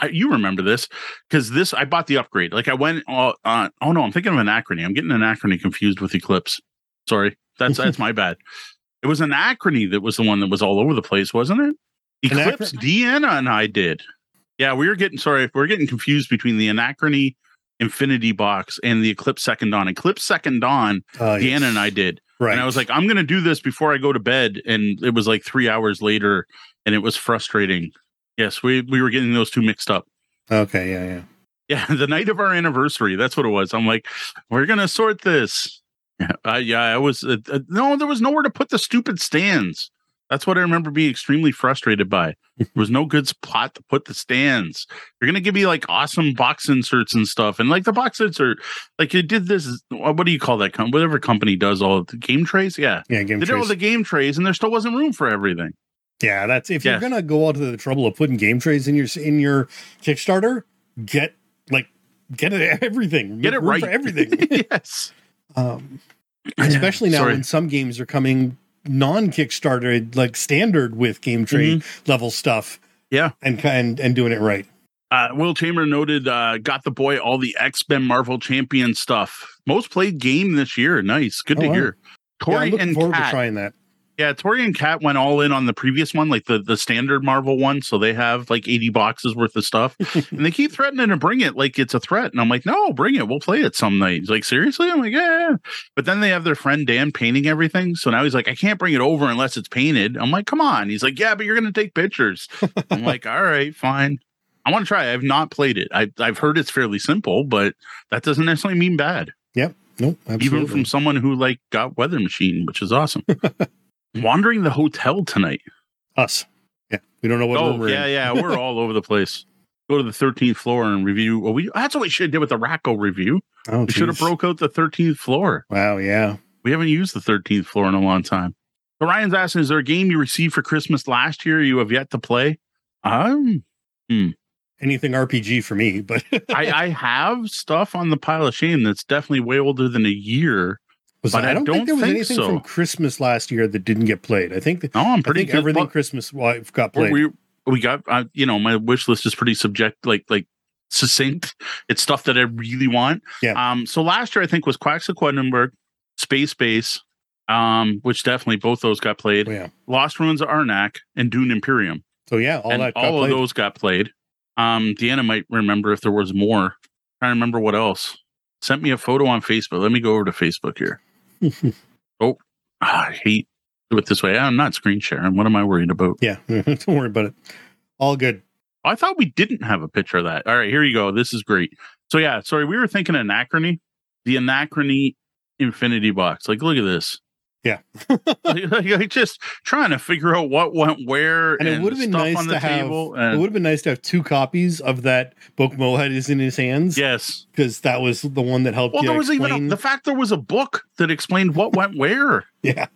Speaker 2: I, you remember this because this I bought the upgrade. Like I went, uh, uh, oh no, I'm thinking of Anachrony. I'm getting Anachrony confused with Eclipse. Sorry, that's that's my bad. It was Anachrony that was the one that was all over the place, wasn't it? Eclipse, Deanna and I did. Yeah, we were getting sorry, we're getting confused between the Anachrony Infinity Box and the Eclipse Second Dawn. Eclipse Second Dawn,
Speaker 1: Uh,
Speaker 2: Deanna
Speaker 1: yes.
Speaker 2: and I did.
Speaker 1: Right.
Speaker 2: And I was like, I'm gonna do this before I go to bed. And it was like three hours later, and it was frustrating. Yes, we we were getting those two mixed up.
Speaker 1: okay, yeah, yeah.
Speaker 2: Yeah, the night of our anniversary. That's what it was. I'm like, we're gonna sort this. Yeah, uh, yeah. I was uh, uh, no, there was nowhere to put the stupid stands. That's what I remember being extremely frustrated by. There was no good spot to put the stands. You're gonna give me like awesome box inserts and stuff, and like the box insert, like you did this. uh, What do you call that? Com- whatever company does all the game trays. Yeah,
Speaker 1: Yeah, game
Speaker 2: they did all the game trays, and there still wasn't room for everything.
Speaker 1: Yeah, that's if
Speaker 2: Yeah.
Speaker 1: you're gonna go out to the trouble of putting game trays in your in your Kickstarter, get like get it everything,
Speaker 2: Get it right.
Speaker 1: for everything.
Speaker 2: yes,
Speaker 1: um, especially now
Speaker 2: Sorry.
Speaker 1: when some games are coming non Kickstarter, like standard with game tray level stuff.
Speaker 2: Mm-hmm. Yeah.
Speaker 1: and and and doing it right.
Speaker 2: Uh, Will Chamber noted, uh, got the boy all the X Men Marvel Champion stuff. Most played game this year. Nice. Good
Speaker 1: Oh,
Speaker 2: to
Speaker 1: wow.
Speaker 2: hear.
Speaker 1: Yeah, I'm looking
Speaker 2: and
Speaker 1: forward to
Speaker 2: Kat.
Speaker 1: trying that.
Speaker 2: Yeah, Tori and Kat went all in on the previous one, like the, the standard Marvel one. So they have like 80 boxes worth of stuff. and they keep threatening to bring it like it's a threat. And I'm like, no, bring it. We'll play it some night. He's like, seriously? I'm like, yeah. But then they have their friend Dan painting everything. So now he's like, I can't bring it over unless it's painted. I'm like, come on. He's like, yeah, but you're going to take pictures. I'm like, all right, fine. I want to try. I've not played it. I, I've heard it's fairly simple, but that doesn't necessarily mean bad. Yep.
Speaker 1: Nope, absolutely.
Speaker 2: Even from someone who like got Weather Machine, which is awesome. Wandering the hotel tonight.
Speaker 1: us. Yeah, we don't know what
Speaker 2: oh
Speaker 1: we're
Speaker 2: yeah, yeah, we're all over the place. Go to the 13th floor and review. Well, we that's what we should have did with the Racco review.
Speaker 1: Oh,
Speaker 2: We should have broke out the 13th floor.
Speaker 1: Wow, yeah.
Speaker 2: We haven't used the 13th floor in a long time. So Ryan's asking, is there a game you received for Christmas last year you have yet to play? Um,
Speaker 1: Anything RPG for me, but
Speaker 2: I, I have stuff on the pile of shame that's definitely way older than a year.
Speaker 1: Was
Speaker 2: but
Speaker 1: I
Speaker 2: I
Speaker 1: don't,
Speaker 2: don't
Speaker 1: think there was
Speaker 2: think
Speaker 1: anything
Speaker 2: so.
Speaker 1: from Christmas last year that didn't get played. I think
Speaker 2: No, I'm pretty.
Speaker 1: I think
Speaker 2: good.
Speaker 1: everything Christmas wife got played.
Speaker 2: we we got uh, you know my wish list is pretty subject like like succinct it's stuff that i really want
Speaker 1: Yeah.
Speaker 2: um so last year i think was quacks of quedlinburg space base um which definitely both those got played
Speaker 1: Oh, yeah.
Speaker 2: lost ruins of arnak and dune imperium
Speaker 1: So yeah, all
Speaker 2: and
Speaker 1: that got
Speaker 2: all of those got played um deanna might remember if there was more trying to remember what else sent me a photo on facebook let me go over to facebook here oh i hate do it this way. I'm not screen sharing. What am I worried about?
Speaker 1: Yeah, don't worry about it. All good.
Speaker 2: I thought we didn't have a picture of that. All right, here you go. This is great. So yeah, sorry, we were thinking anachrony, the anachrony infinity box. Like, look at this.
Speaker 1: Yeah.
Speaker 2: like, like, just trying to figure out what went where,
Speaker 1: and, it would have been nice to have.
Speaker 2: and,
Speaker 1: it would have been nice to have two copies of that book Moe had is in his hands.
Speaker 2: yes.
Speaker 1: because that was the one that helped
Speaker 2: Well, there was
Speaker 1: explain.
Speaker 2: even a, the fact there was a book that explained what went where.
Speaker 1: yeah.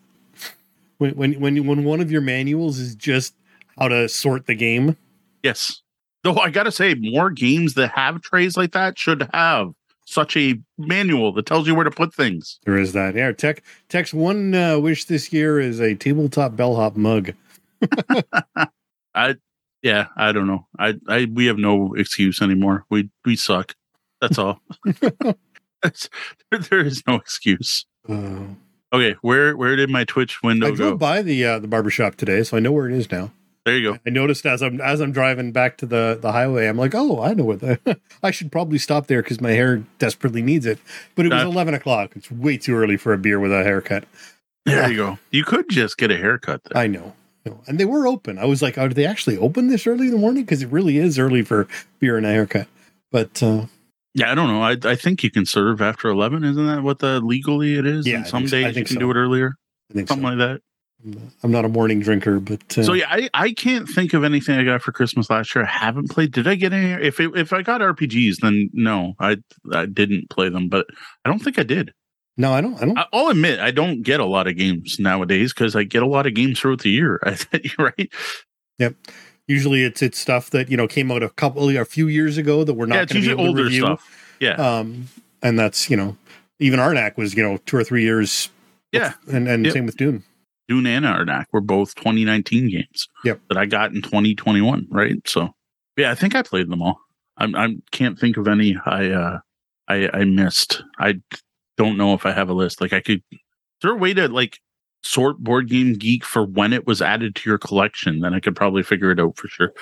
Speaker 1: When when when when one of your manuals is just how to sort the game.
Speaker 2: Yes. Though I gotta say, more games that have trays like that should have such a manual that tells you where to put things.
Speaker 1: There is that. Yeah, Tech Tech's one uh, wish this year is a tabletop bellhop mug.
Speaker 2: I yeah, I don't know. I I we have no excuse anymore. We we suck. That's all. That's, there, is no excuse.
Speaker 1: Uh,
Speaker 2: Okay, where where did my Twitch window go?
Speaker 1: I
Speaker 2: go?
Speaker 1: drove by the uh, the barbershop today, so I know where it is now.
Speaker 2: There you go.
Speaker 1: I noticed as I'm as I'm driving back to the the highway, I'm like, oh, I know what the. I should probably stop there because my hair desperately needs it. But it was
Speaker 2: Uh,
Speaker 1: eleven o'clock. It's way too early for a beer with a haircut.
Speaker 2: There you go. You could just get a haircut there.
Speaker 1: I know. I. And they were open. I was like, are they actually open this early in the morning? Because it really is early for beer and a haircut. But uh,
Speaker 2: Yeah, I don't know. I I think you can serve after eleven. Isn't that what the legally it is?
Speaker 1: Yeah,
Speaker 2: And
Speaker 1: I
Speaker 2: some
Speaker 1: think so. I
Speaker 2: days you can
Speaker 1: so.
Speaker 2: do it earlier.
Speaker 1: I think so.
Speaker 2: Something like that.
Speaker 1: I'm not a morning drinker, but uh,
Speaker 2: So yeah, I, I can't think of anything I got for Christmas last year. I haven't played. Did I get any? If it, if I got RPGs, then no, I I didn't play them. But I don't think I did.
Speaker 1: no, I don't. I don't.
Speaker 2: I- I'll admit I don't get a lot of games nowadays because I get a lot of games throughout the year. Right. Yep.
Speaker 1: Usually, it's it's stuff that you know came out a couple a few years ago that we're not
Speaker 2: yeah, it's
Speaker 1: going to be
Speaker 2: usually
Speaker 1: able to
Speaker 2: older
Speaker 1: review.
Speaker 2: stuff. Yeah,
Speaker 1: Um, and that's you know even Arnak was you know two or three years.
Speaker 2: yeah.
Speaker 1: and and
Speaker 2: Yep.
Speaker 1: same with Dune.
Speaker 2: Dune and Arnak were both 2019 games.
Speaker 1: Yep.
Speaker 2: That I got in 2021. Right. So yeah, I think I played them all. I'm I can't think of any I uh I I missed. I don't know if I have a list. Like I could. Is there a way to like sort Board Game Geek for when it was added to your collection? Then I could probably figure it out for sure.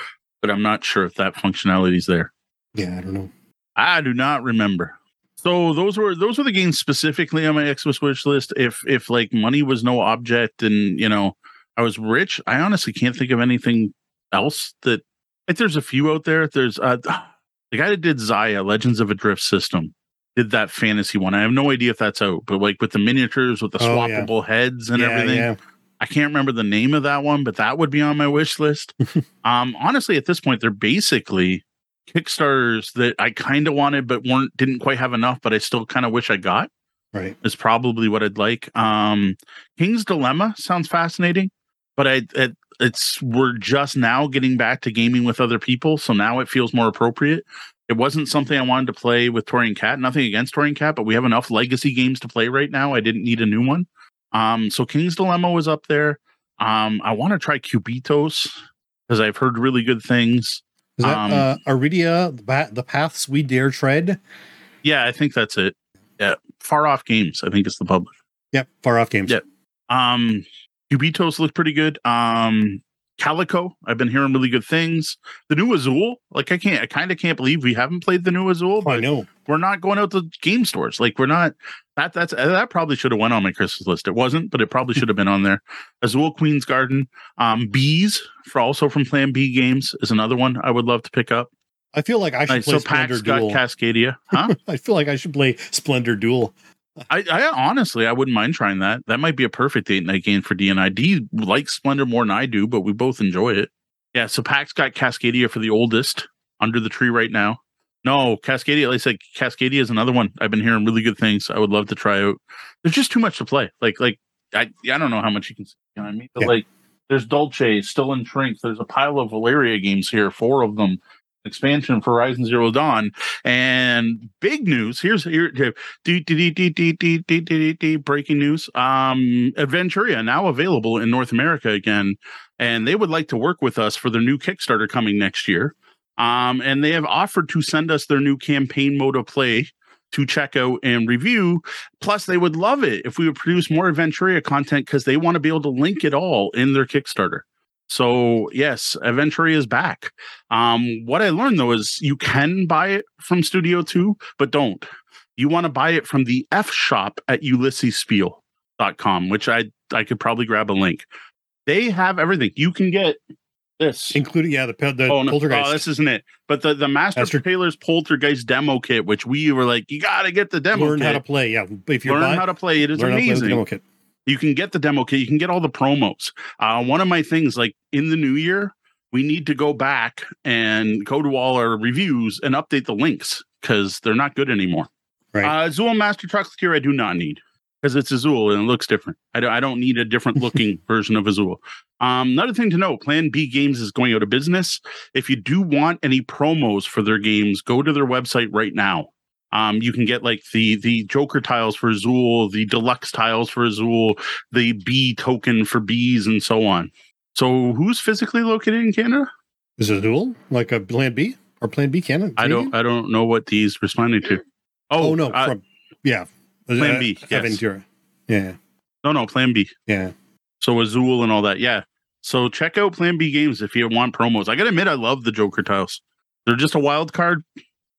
Speaker 2: But I'm not sure if that functionality is there.
Speaker 1: Yeah, I don't know.
Speaker 2: I do not remember. So those were those were the games specifically on my Xmas wish list. If if like money was no object and you know I was rich, I honestly can't think of anything else that. Like there's a few out there. There's uh the guy that did Xia Legends of a Drift System did that fantasy one. I have no idea if that's out, but like with the miniatures with the
Speaker 1: Oh, yeah.
Speaker 2: swappable heads and
Speaker 1: yeah,
Speaker 2: everything.
Speaker 1: yeah.
Speaker 2: I can't remember the name of that one, but that would be on my wish list. um, honestly, at this point, they're basically Kickstarters that I kind of wanted, but weren't didn't quite have enough. But I still kind of wish I got.
Speaker 1: Right.
Speaker 2: Is probably what I'd like. Um, King's Dilemma sounds fascinating, but I it, it's we're just now getting back to gaming with other people, so now it feels more appropriate. It wasn't something I wanted to play with Tori and Kat. Nothing against Tori and Kat, but we have enough legacy games to play right now. I didn't need a new one. Um, so King's Dilemma was up there. Um, I want to try Cubitos because I've heard really good things.
Speaker 1: Is that
Speaker 2: Um,
Speaker 1: uh, Aridia, the, pa- the paths we dare tread?
Speaker 2: Yeah, I think that's it. Yeah, Far Off Games, I think it's the publisher.
Speaker 1: Yep, far off games.
Speaker 2: Yep. Um, Cubitos looked pretty good. Um, Calico, I've been hearing really good things. The new Azul, like I can't, I kind of can't believe we haven't played the new Azul,
Speaker 1: Oh, I know.
Speaker 2: we're not going out to game stores. Like we're not. That that's that probably should have went on my Christmas list. It wasn't, but it probably should have been on there. Azul Queen's Garden, um, Bees for also from Plan B Games is another one I would love to pick up.
Speaker 1: I feel like I should
Speaker 2: Nice.
Speaker 1: play
Speaker 2: So
Speaker 1: Splendor
Speaker 2: Pax
Speaker 1: Duel.
Speaker 2: Cascadia, huh?
Speaker 1: I feel like I should play Splendor Duel.
Speaker 2: I, I honestly, I wouldn't mind trying that. That might be a perfect date night game for D and I. D likes Splendor more than I do, but we both enjoy it. Yeah, so Pax got Cascadia for the oldest under the tree right now. No, Cascadia, like I said, Cascadia is another one. I've been hearing really good things. I would love to try out. There's just too much to play. Like, like I, I don't know how much you can see. You know what I mean? But
Speaker 1: Yeah.
Speaker 2: like, there's Dolce, still in Shrink. There's a pile of Valeria games here, four of them expansion for Horizon Zero Dawn. And big news here's here de, de, de, breaking news. Um, Adventuria now available in North America again, and they would like to work with us for their new Kickstarter coming next year. Um, and they have offered to send us their new campaign mode of play to check out and review. Plus, they would love it if we would produce more Adventuria content because they want to be able to link it all in their Kickstarter. So yes, Adventuria is back. Um, what I learned though is you can buy it from Studio Two, but don't. You want to buy it from the F shop at UlyssesSpiel.com, which I I could probably grab a link. They have everything. You can get this,
Speaker 1: including yeah the the
Speaker 2: oh, no,
Speaker 1: poltergeist.
Speaker 2: oh, this isn't it. But the the Master,
Speaker 1: Master-
Speaker 2: Taylor's Poltergeist demo kit, which we were like, you got to get the demo
Speaker 1: learn
Speaker 2: kit.
Speaker 1: how to play. Yeah, if you
Speaker 2: learn
Speaker 1: buy,
Speaker 2: how to play. It's
Speaker 1: learn how to play with the
Speaker 2: amazing. You can get the demo kit. You can get all the promos. Uh, one of my things, like in the new year, we need to go back and go to all our reviews and update the links because they're not good anymore.
Speaker 1: Right.
Speaker 2: Uh, Azul Master Tier, I do not need because it's Azul and it looks different. I don't, I don't need a different looking version of Azul. Um, another thing to know Plan B Games is going out of business. If you do want any promos for their games, go to their website right now. Um, you can get like the the Joker tiles for Azul, the deluxe tiles for Azul, the B token for bees, and so on. So, who's physically located in Canada?
Speaker 1: Is it a duel like a Plan B or Plan B canon?
Speaker 2: I don't. I don't know what these responding to.
Speaker 1: Oh, no,
Speaker 2: uh,
Speaker 1: from yeah,
Speaker 2: Plan
Speaker 1: Uh,
Speaker 2: B, yes.
Speaker 1: Aventura. Yeah,
Speaker 2: no, no, Plan B.
Speaker 1: yeah.
Speaker 2: So Azul and all that. Yeah. So check out Plan B Games if you want promos. I gotta admit, I love the Joker tiles. They're just a wild card,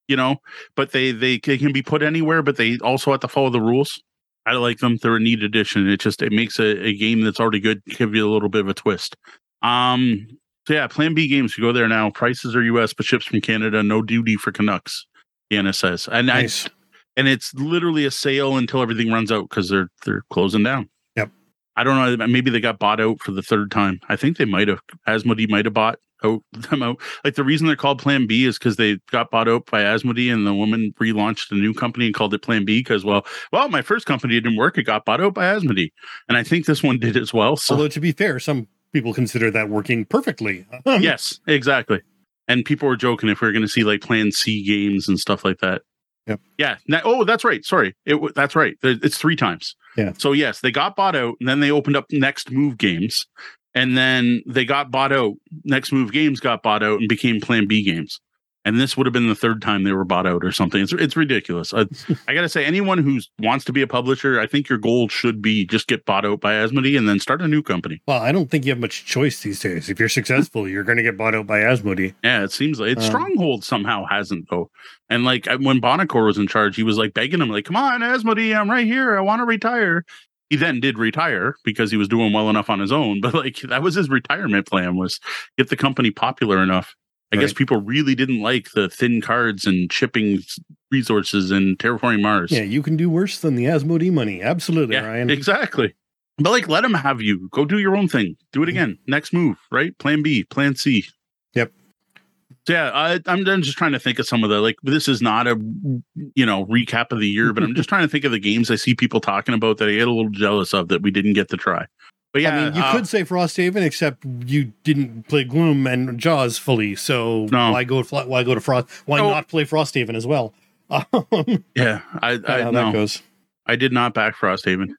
Speaker 2: you know, but they they can be put anywhere, but they also have to follow the rules. I like them. They're a neat addition. It just it makes a, a game that's already good give you a little bit of a twist. Um. So yeah, Plan B Games. You go there now. Prices are U.S. but ships from Canada. No duty for Canucks. Deanna says, and
Speaker 1: Nice.
Speaker 2: I and it's literally a sale until everything runs out because they're they're closing down.
Speaker 1: Yep.
Speaker 2: I don't know. Maybe they got bought out for the third time. I think they might have. Asmodee might have bought out them out. Like the reason they're called Plan B is because they got bought out by Asmodee, and the woman relaunched a new company and called it Plan B. Because well, well, my first company didn't work. It got bought out by Asmodee, and I think this one did as well. So
Speaker 1: Although to be fair, some people consider that working perfectly. Um,
Speaker 2: yes, exactly. And people were joking if we are going to see like Plan C games and stuff like that.
Speaker 1: Yep.
Speaker 2: Yeah. Now, oh, that's right. Sorry. It that's right. It's three times.
Speaker 1: Yeah.
Speaker 2: So yes, they got bought out, and then they opened up Next Move Games, and then they got bought out. Next Move Games got bought out and became Plan B Games. And this would have been the third time they were bought out or something. It's it's ridiculous. I, I got to say, anyone who wants to be a publisher, I think your goal should be just get bought out by Asmodee and then start a new company.
Speaker 1: Well, I don't think you have much choice these days. If you're successful, you're going to get bought out by Asmodee.
Speaker 2: Yeah, it seems like it.
Speaker 1: Um,
Speaker 2: Stronghold somehow hasn't though. And like when Buonocore was in charge, he was like begging him, like, "Come on, Asmodee, I'm right here. I want to retire." He then did retire because he was doing well enough on his own. But like that was his retirement plan was get the company popular enough. I guess people really didn't like the thin cards and chipping resources and terraforming Mars.
Speaker 1: Yeah, you can do worse than the Asmodee money. Absolutely,
Speaker 2: Yeah,
Speaker 1: Ryan.
Speaker 2: exactly. But like, let them have you. Go do your own thing. Do it again. Next move, right? Plan B, Plan C. Yeah, I, I'm I'm just trying to think of some of the like. This is not a you know recap of the year, but I'm just trying to think of the games I see people talking about that I get a little jealous of that we didn't get to try. But yeah,
Speaker 1: I mean, you
Speaker 2: uh,
Speaker 1: could say Frosthaven, except you didn't play Gloomhaven Jaws fully. So
Speaker 2: No.
Speaker 1: why go? Why go to Frost? Why
Speaker 2: Oh.
Speaker 1: not play Frosthaven as well? Um,
Speaker 2: yeah, I I
Speaker 1: how
Speaker 2: no.
Speaker 1: that goes.
Speaker 2: I did not back Frosthaven.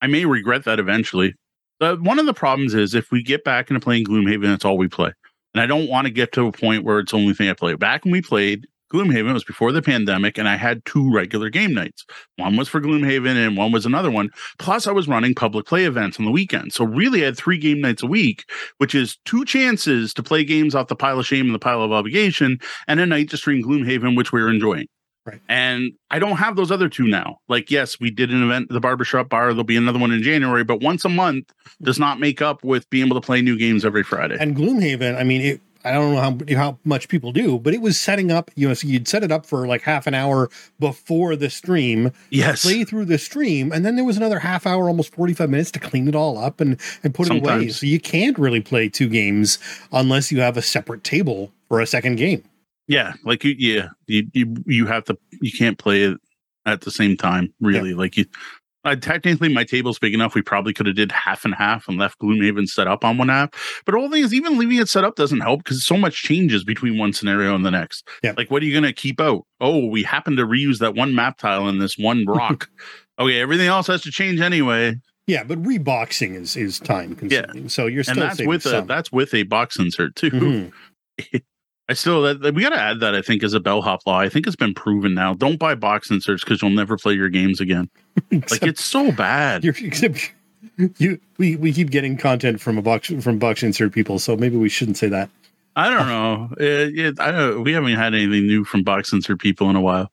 Speaker 2: I may regret that eventually. But one of the problems is if we get back into playing Gloomhaven, that's all we play. And I don't want to get to a point where it's the only thing I play. Back when we played Gloomhaven, it was before the pandemic, and I had two regular game nights. One was for Gloomhaven, and one was another one. Plus, I was running public play events on the weekend. So, really, I had three game nights a week, which is two chances to play games off the pile of shame and the pile of obligation, and a night to stream Gloomhaven, which we were enjoying.
Speaker 1: Right.
Speaker 2: And I don't have those other two now. Like, yes, we did an event at the barbershop bar. There'll be another one in January, but once a month does not make up with being able to play new games every Friday.
Speaker 1: And Gloomhaven, I mean, it, I don't know how how much people do, but it was setting up. You know, so you'd set it up for like half an hour before the stream,
Speaker 2: yes.
Speaker 1: play through the stream, and then there was another half hour, almost forty five minutes to clean it all up and and put it away. So you can't really play two games unless you have a separate table for a second game.
Speaker 2: Yeah. Like, you, yeah, you, you, you have to, you can't play it at the same time, really. Like, you, uh, technically, my table's big enough. We probably could have did half and half and left Gloomhaven set up on one half. But the whole thing is, even leaving it set up doesn't help because so much changes between one scenario and the next.
Speaker 1: Yeah.
Speaker 2: Like, what are you going to keep out? Oh, we happen to reuse that one map tile in this one rock. okay, everything else has to change anyway.
Speaker 1: Yeah, but reboxing is is time consuming. Yeah. So you're still
Speaker 2: and that's with a
Speaker 1: some.
Speaker 2: that's with a box insert too.
Speaker 1: Mhm.
Speaker 2: I still we got to add that I think as a bellhop law. I think it's been proven now. Don't buy box inserts because you'll never play your games again. Like it's so bad.
Speaker 1: except you we, we keep getting content from a box from box insert people, so maybe we shouldn't say that.
Speaker 2: I don't know. Uh, yeah, I don't, we haven't had anything new from box insert people in a while.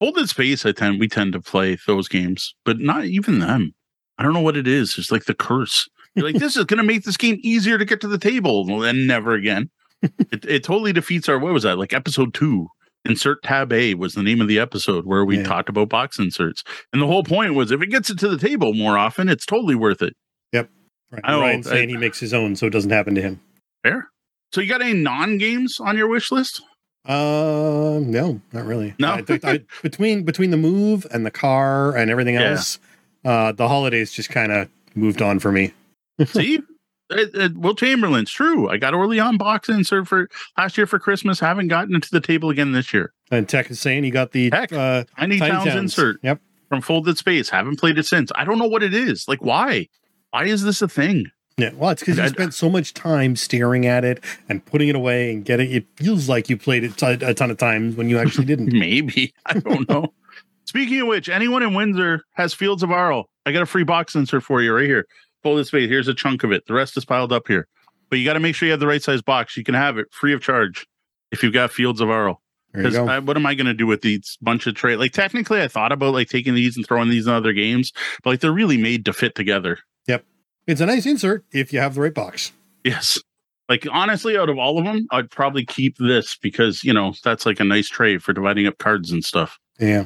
Speaker 2: Folded space, I tend we tend to play those games, but not even them. I don't know what it is. It's like the curse. You're like, this is going to make this game easier to get to the table. and never again. It, it totally defeats our, what was that? Like episode two, insert tab A was the name of the episode where we
Speaker 1: Yeah.
Speaker 2: talked about box inserts. And the whole point was if it gets it to the table more often, it's totally worth it. Yep.
Speaker 1: Right.
Speaker 2: Oh,
Speaker 1: Ryan's
Speaker 2: I-
Speaker 1: saying he makes his own, so it doesn't happen to him.
Speaker 2: Fair. So you got any non games on your wish list?
Speaker 1: Uh, no, not really.
Speaker 2: No?
Speaker 1: I, I, between between the move and the car and everything
Speaker 2: Yeah.
Speaker 1: else, uh, the holidays just kind of moved on for me.
Speaker 2: See, it, it, Will Chamberlain's true. I got on box insert for last year for Christmas. Haven't gotten it to the table again this year.
Speaker 1: And Tech is saying he got the
Speaker 2: Heck,
Speaker 1: uh,
Speaker 2: Tiny,
Speaker 1: Tiny
Speaker 2: Towns,
Speaker 1: Towns.
Speaker 2: insert
Speaker 1: Yep.
Speaker 2: from Folded Space. Haven't played it since. I don't know what it is. Like, why? Why is this a thing?
Speaker 1: Yeah, well, it's because you spent so much time staring at it and putting it away and getting. It feels like you played it t- a ton of times when you actually didn't.
Speaker 2: Maybe. I don't know. Speaking of which, anyone in Windsor has Fields of Arle. I got a free box insert for you right here. Folded Space. Here's a chunk of it. The rest is piled up here. But you got to make sure you have the right size box. You can have it free of charge if you've got Fields of
Speaker 1: you
Speaker 2: Because what am I going to do with these bunch of trade? Like technically, I thought about like taking these and throwing these in other games, but like they're really made to fit together.
Speaker 1: Yep, it's a nice insert if you have the right box.
Speaker 2: Yes. Like honestly, out of all of them, I'd probably keep this because you know that's like a nice tray for dividing up cards and stuff.
Speaker 1: Yeah.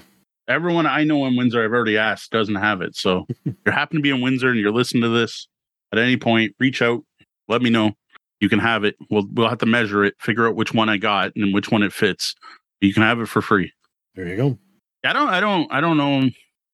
Speaker 2: Everyone I know in Windsor, I've already asked, doesn't have it. So if you happen to be in Windsor and you're listening to this at any point, reach out, let me know. You can have it. We'll we'll have to measure it, figure out which one I got and which one it fits. You can have it for free.
Speaker 1: There you go.
Speaker 2: I don't I don't I don't know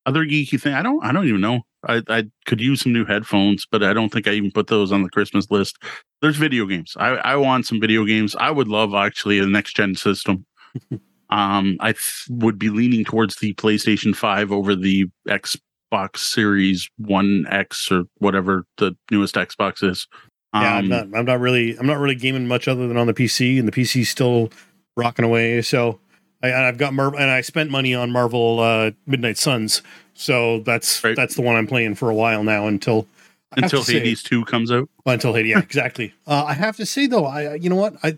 Speaker 2: other geeky thing. I don't I don't even know. I I could use some new headphones, but I don't think I even put those on the Christmas list. There's video games. I I want some video games. I would love actually a next gen system. um I th- would be leaning towards the PlayStation 5 over the Xbox Series 1X or whatever the newest Xbox is.
Speaker 1: Yeah, I'm
Speaker 2: Um,
Speaker 1: not. I'm not really. I'm not really gaming much other than on the PC, and the PC's still rocking away. So, I, I've got Marvel, and I spent money on Marvel uh, Midnight Suns. So that's
Speaker 2: Right.
Speaker 1: that's the one I'm playing for a while now until I have
Speaker 2: until
Speaker 1: to say-
Speaker 2: Hades 2 comes out.
Speaker 1: until Hades. Yeah, exactly. Uh, I have to say though, I you know what I,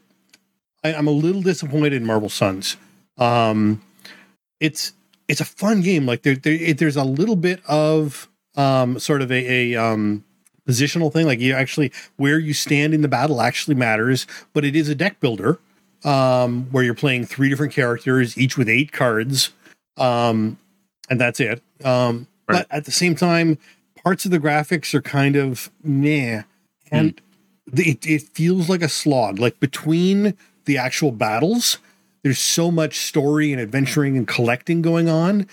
Speaker 1: I I'm a little disappointed in Marvel Suns. Um, it's it's a fun game. Like there, there it, there's a little bit of um sort of a, a um positional thing. Like you actually where you stand in the battle actually matters, but it is a deck builder um where you're playing three different characters, each with eight cards. Um, and that's it. Um,
Speaker 2: Right.
Speaker 1: but at the same time, parts of the graphics are kind of meh, and the- it, it feels like a slog. Like between the actual battles, there's so much story and adventuring and collecting going on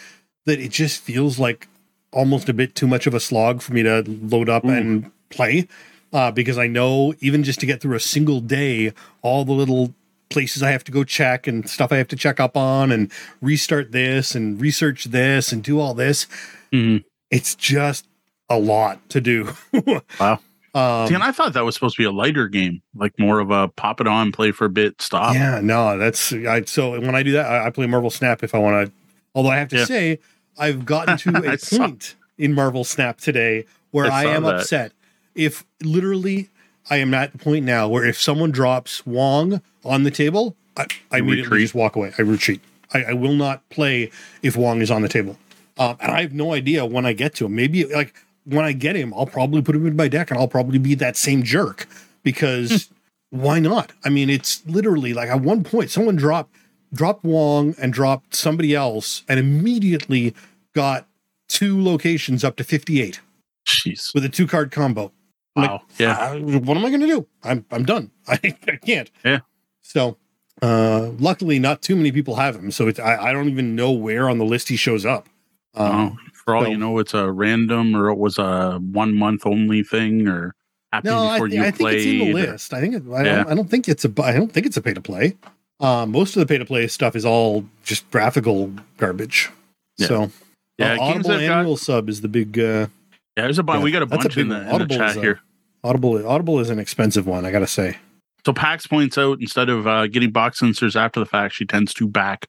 Speaker 1: that it just feels like almost a bit too much of a slog for me to load up
Speaker 2: Ooh.
Speaker 1: and play. Uh, because I know even just to get through a single day, all the little places I have to go check and stuff I have to check up on and restart this and research this and do all this.
Speaker 2: Mhm.
Speaker 1: It's just a lot to do.
Speaker 2: Wow.
Speaker 1: Um,
Speaker 2: See, and I thought that was supposed to be a lighter game, like more of a pop it on, play for a bit, stop.
Speaker 1: yeah, no, that's I. So when I do that, I, I play Marvel Snap if I want to. Although I have to
Speaker 2: Yeah.
Speaker 1: say, I've gotten to a
Speaker 2: saw-
Speaker 1: point in Marvel Snap today where
Speaker 2: I
Speaker 1: I, am
Speaker 2: that.
Speaker 1: upset. If literally, I am at the point now where if someone drops Wong on the table, I, I immediately
Speaker 2: retreat?
Speaker 1: just walk away. I retreat. I, I will not play if Wong is on the table. Um, and I have no idea when I get to him. Maybe like when I get him, I'll probably put him in my deck and I'll probably be that same jerk because why not? I mean, it's literally like at one point someone dropped dropped Wong and dropped somebody else and immediately got two locations up to 58
Speaker 2: Jeez.
Speaker 1: with a two card combo. Like,
Speaker 2: Wow. Yeah.
Speaker 1: uh, what am I going to do? I'm I'm done. I, I can't.
Speaker 2: Yeah.
Speaker 1: So, uh, luckily, not too many people have him. So it's, I I don't even know where on the list he shows up. Um,
Speaker 2: Oh, for all
Speaker 1: so-
Speaker 2: you know, it's a random or it was a one month only thing or happened
Speaker 1: no, I,
Speaker 2: before
Speaker 1: thi-
Speaker 2: you
Speaker 1: I think it's in the
Speaker 2: played. or-
Speaker 1: list. I think it, I,
Speaker 2: Yeah.
Speaker 1: don't, I don't think it's a I don't think it's a pay to play. Um, most of the pay to play stuff is all just graphical garbage.
Speaker 2: Yeah.
Speaker 1: So,
Speaker 2: Yeah,
Speaker 1: uh, Audible
Speaker 2: that got-
Speaker 1: annual sub is the big. Uh,
Speaker 2: Yeah, there's a bunch.
Speaker 1: Yeah,
Speaker 2: we got a
Speaker 1: that's a
Speaker 2: bunch in the, in the chat
Speaker 1: a-
Speaker 2: here.
Speaker 1: Audible Audible is an expensive one. I gotta say.
Speaker 2: So Pax points out instead of uh, getting box inserts after the fact, she tends to back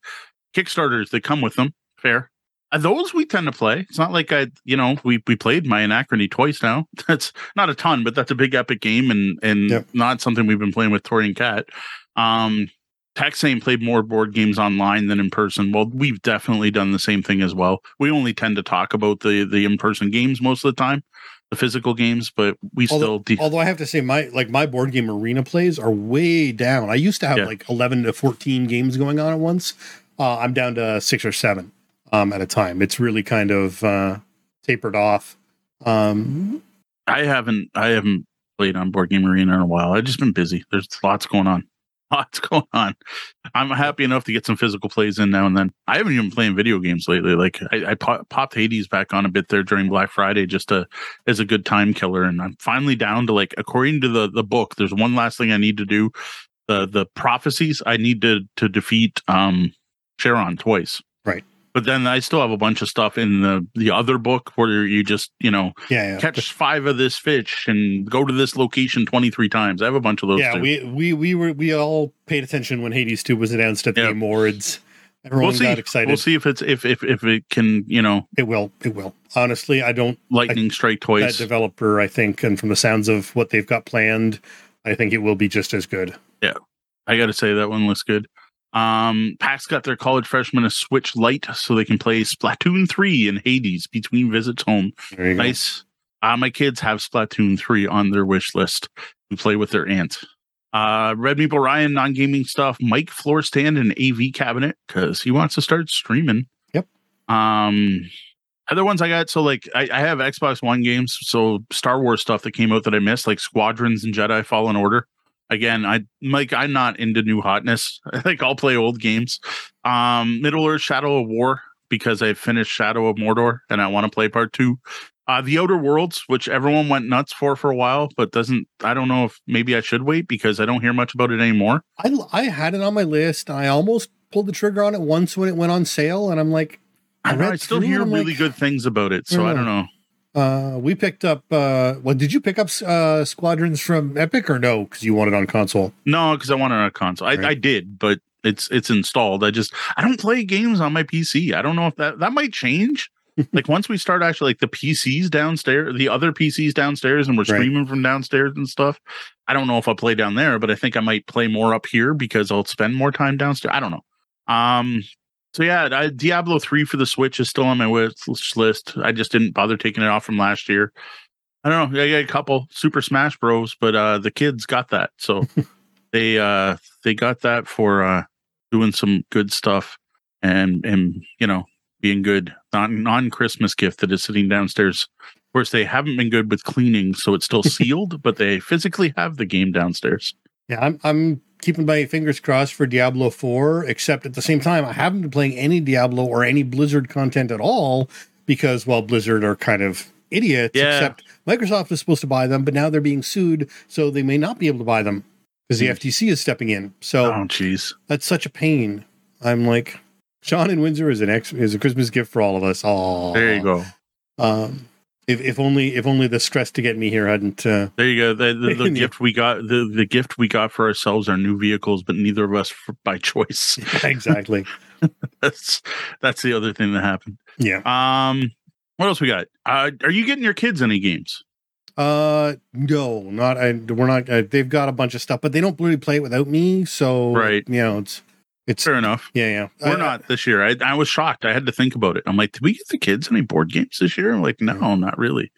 Speaker 2: Kickstarters that come with them. Fair. Those we tend to play. It's not like I, you know, we we played my Anachrony twice now. That's not a ton, but that's a big epic game and and
Speaker 1: Yep.
Speaker 2: not something we've been playing with Tori and Kat. Um, Tech saying played more board games online than in person. Well, we've definitely done the same thing as well. We only tend to talk about the the in person games most of the time, the physical games, but we
Speaker 1: although,
Speaker 2: still. De-
Speaker 1: although I have to say, my like my board game arena plays are way down. I used to have
Speaker 2: Yeah.
Speaker 1: like eleven to fourteen games going on at once. Uh, I'm down to six or seven um, at a time. It's really kind of uh, tapered off. Um,
Speaker 2: I haven't I haven't played on Board Game Arena in a while. I've just been busy. There's lots going on. Lots going on. I'm happy enough to get some physical plays in now and then. I haven't even playing video games lately. Like I, I pop, popped Hades back on a bit there during Black Friday just to as a good time killer, and I'm finally down to like according to the the book. There's one last thing I need to do. The the prophecies I need to to defeat um Charon twice.
Speaker 1: Right.
Speaker 2: But then I still have a bunch of stuff in the the other book where you just you know
Speaker 1: yeah, yeah.
Speaker 2: catch five of this fish and go to this location 23 times. I have a bunch of those
Speaker 1: yeah,
Speaker 2: too.
Speaker 1: we we we were we all paid attention when Hades two was announced at the
Speaker 2: Yeah.
Speaker 1: Awards. Everyone
Speaker 2: we'll see.
Speaker 1: got excited.
Speaker 2: We'll see if it's if if if it can, you know,
Speaker 1: It will. It will. Honestly, I don't.
Speaker 2: lightning strike
Speaker 1: That
Speaker 2: twice.
Speaker 1: developer, I think, and from the sounds of what they've got planned, I think it will be just as good.
Speaker 2: Yeah, I got to say that one looks good. Um, PAX got their college freshmen a Switch Lite so they can play Splatoon 3 and Hades between visits home.
Speaker 1: There you go.
Speaker 2: Nice. Uh, my kids have Splatoon 3 on their wish list to play with their aunt. Uh, Red Meeple Ryan, non gaming stuff, Mike floor stand and AV cabinet because he wants to start streaming.
Speaker 1: Yep.
Speaker 2: Um, other ones I got, so like I, I have Xbox One games, so Star Wars stuff that came out that I missed, like Squadrons and Jedi Fallen Order. Again, I Mike, I'm not into new hotness. I think I'll play old games. Um, Middle Earth Shadow of War because I finished Shadow of Mordor and I want to play part two. Uh, the Outer Worlds, which everyone went nuts for for a while, but doesn't. I don't know if maybe I should wait because I don't hear much about it anymore.
Speaker 1: I I had it on my list. I almost pulled the trigger on it once when it went on sale, and I'm like,
Speaker 2: I,
Speaker 1: I
Speaker 2: know, I still hear really
Speaker 1: like,
Speaker 2: good things about it, so I
Speaker 1: Yeah.
Speaker 2: don't know.
Speaker 1: Uh, we picked up. Uh, well, did you pick up uh, Squadrons from Epic or no? Because you want it on console.
Speaker 2: No, because I want it on a console. I,
Speaker 1: Right.
Speaker 2: I did, but it's it's installed. I just I don't play games on my PC. I don't know if that that might change. like once we start actually like the PCs downstairs, the other PCs downstairs, and we're
Speaker 1: Right.
Speaker 2: streaming from downstairs and stuff. I don't know if I'll play down there, but I think I might play more up here because I'll spend more time downstairs. I don't know. Um. So yeah, I, Diablo three for the Switch is still on my wish list. I just didn't bother taking it off from last year. I don't know. I got a couple Super Smash Bros, but uh the kids got that, so they uh they got that for uh doing some good stuff and and you know being good non non Christmas gift that is sitting downstairs. Of course, they haven't been good with cleaning, so it's still sealed, but they physically have the game downstairs.
Speaker 1: Yeah, I'm I'm keeping my fingers crossed for Diablo 4, except at the same time, I haven't been playing any Diablo or any Blizzard content at all because, well, Blizzard are kind of idiots,
Speaker 2: Yeah.
Speaker 1: except Microsoft is supposed to buy them, but now they're being sued, so they may not be able to buy them because the
Speaker 2: Hmm.
Speaker 1: FTC is stepping in. So
Speaker 2: Oh, jeez.
Speaker 1: that's such a pain. I'm like, Sean in Windsor is an ex is a Christmas gift for all of us. Oh,
Speaker 2: There you go.
Speaker 1: Um, if, if only if only the stress to get me here hadn't. Uh,
Speaker 2: There you go. The, the, the gift we got, the, the gift we got for ourselves are new vehicles, but neither of us for, by choice.
Speaker 1: exactly.
Speaker 2: that's that's the other thing that happened.
Speaker 1: Yeah.
Speaker 2: Um, what else we got? Uh, are you getting your kids any games?
Speaker 1: Uh, no, not. I, we're not. Uh, they've got a bunch of stuff, but they don't really play it without me. So,
Speaker 2: Right.
Speaker 1: You know, it's it's
Speaker 2: Fair enough.
Speaker 1: yeah, yeah.
Speaker 2: We're
Speaker 1: I-
Speaker 2: not this year. I, I was shocked. I had to think about it. I'm like, did we get the kids any board games this year? I'm like, no, not really.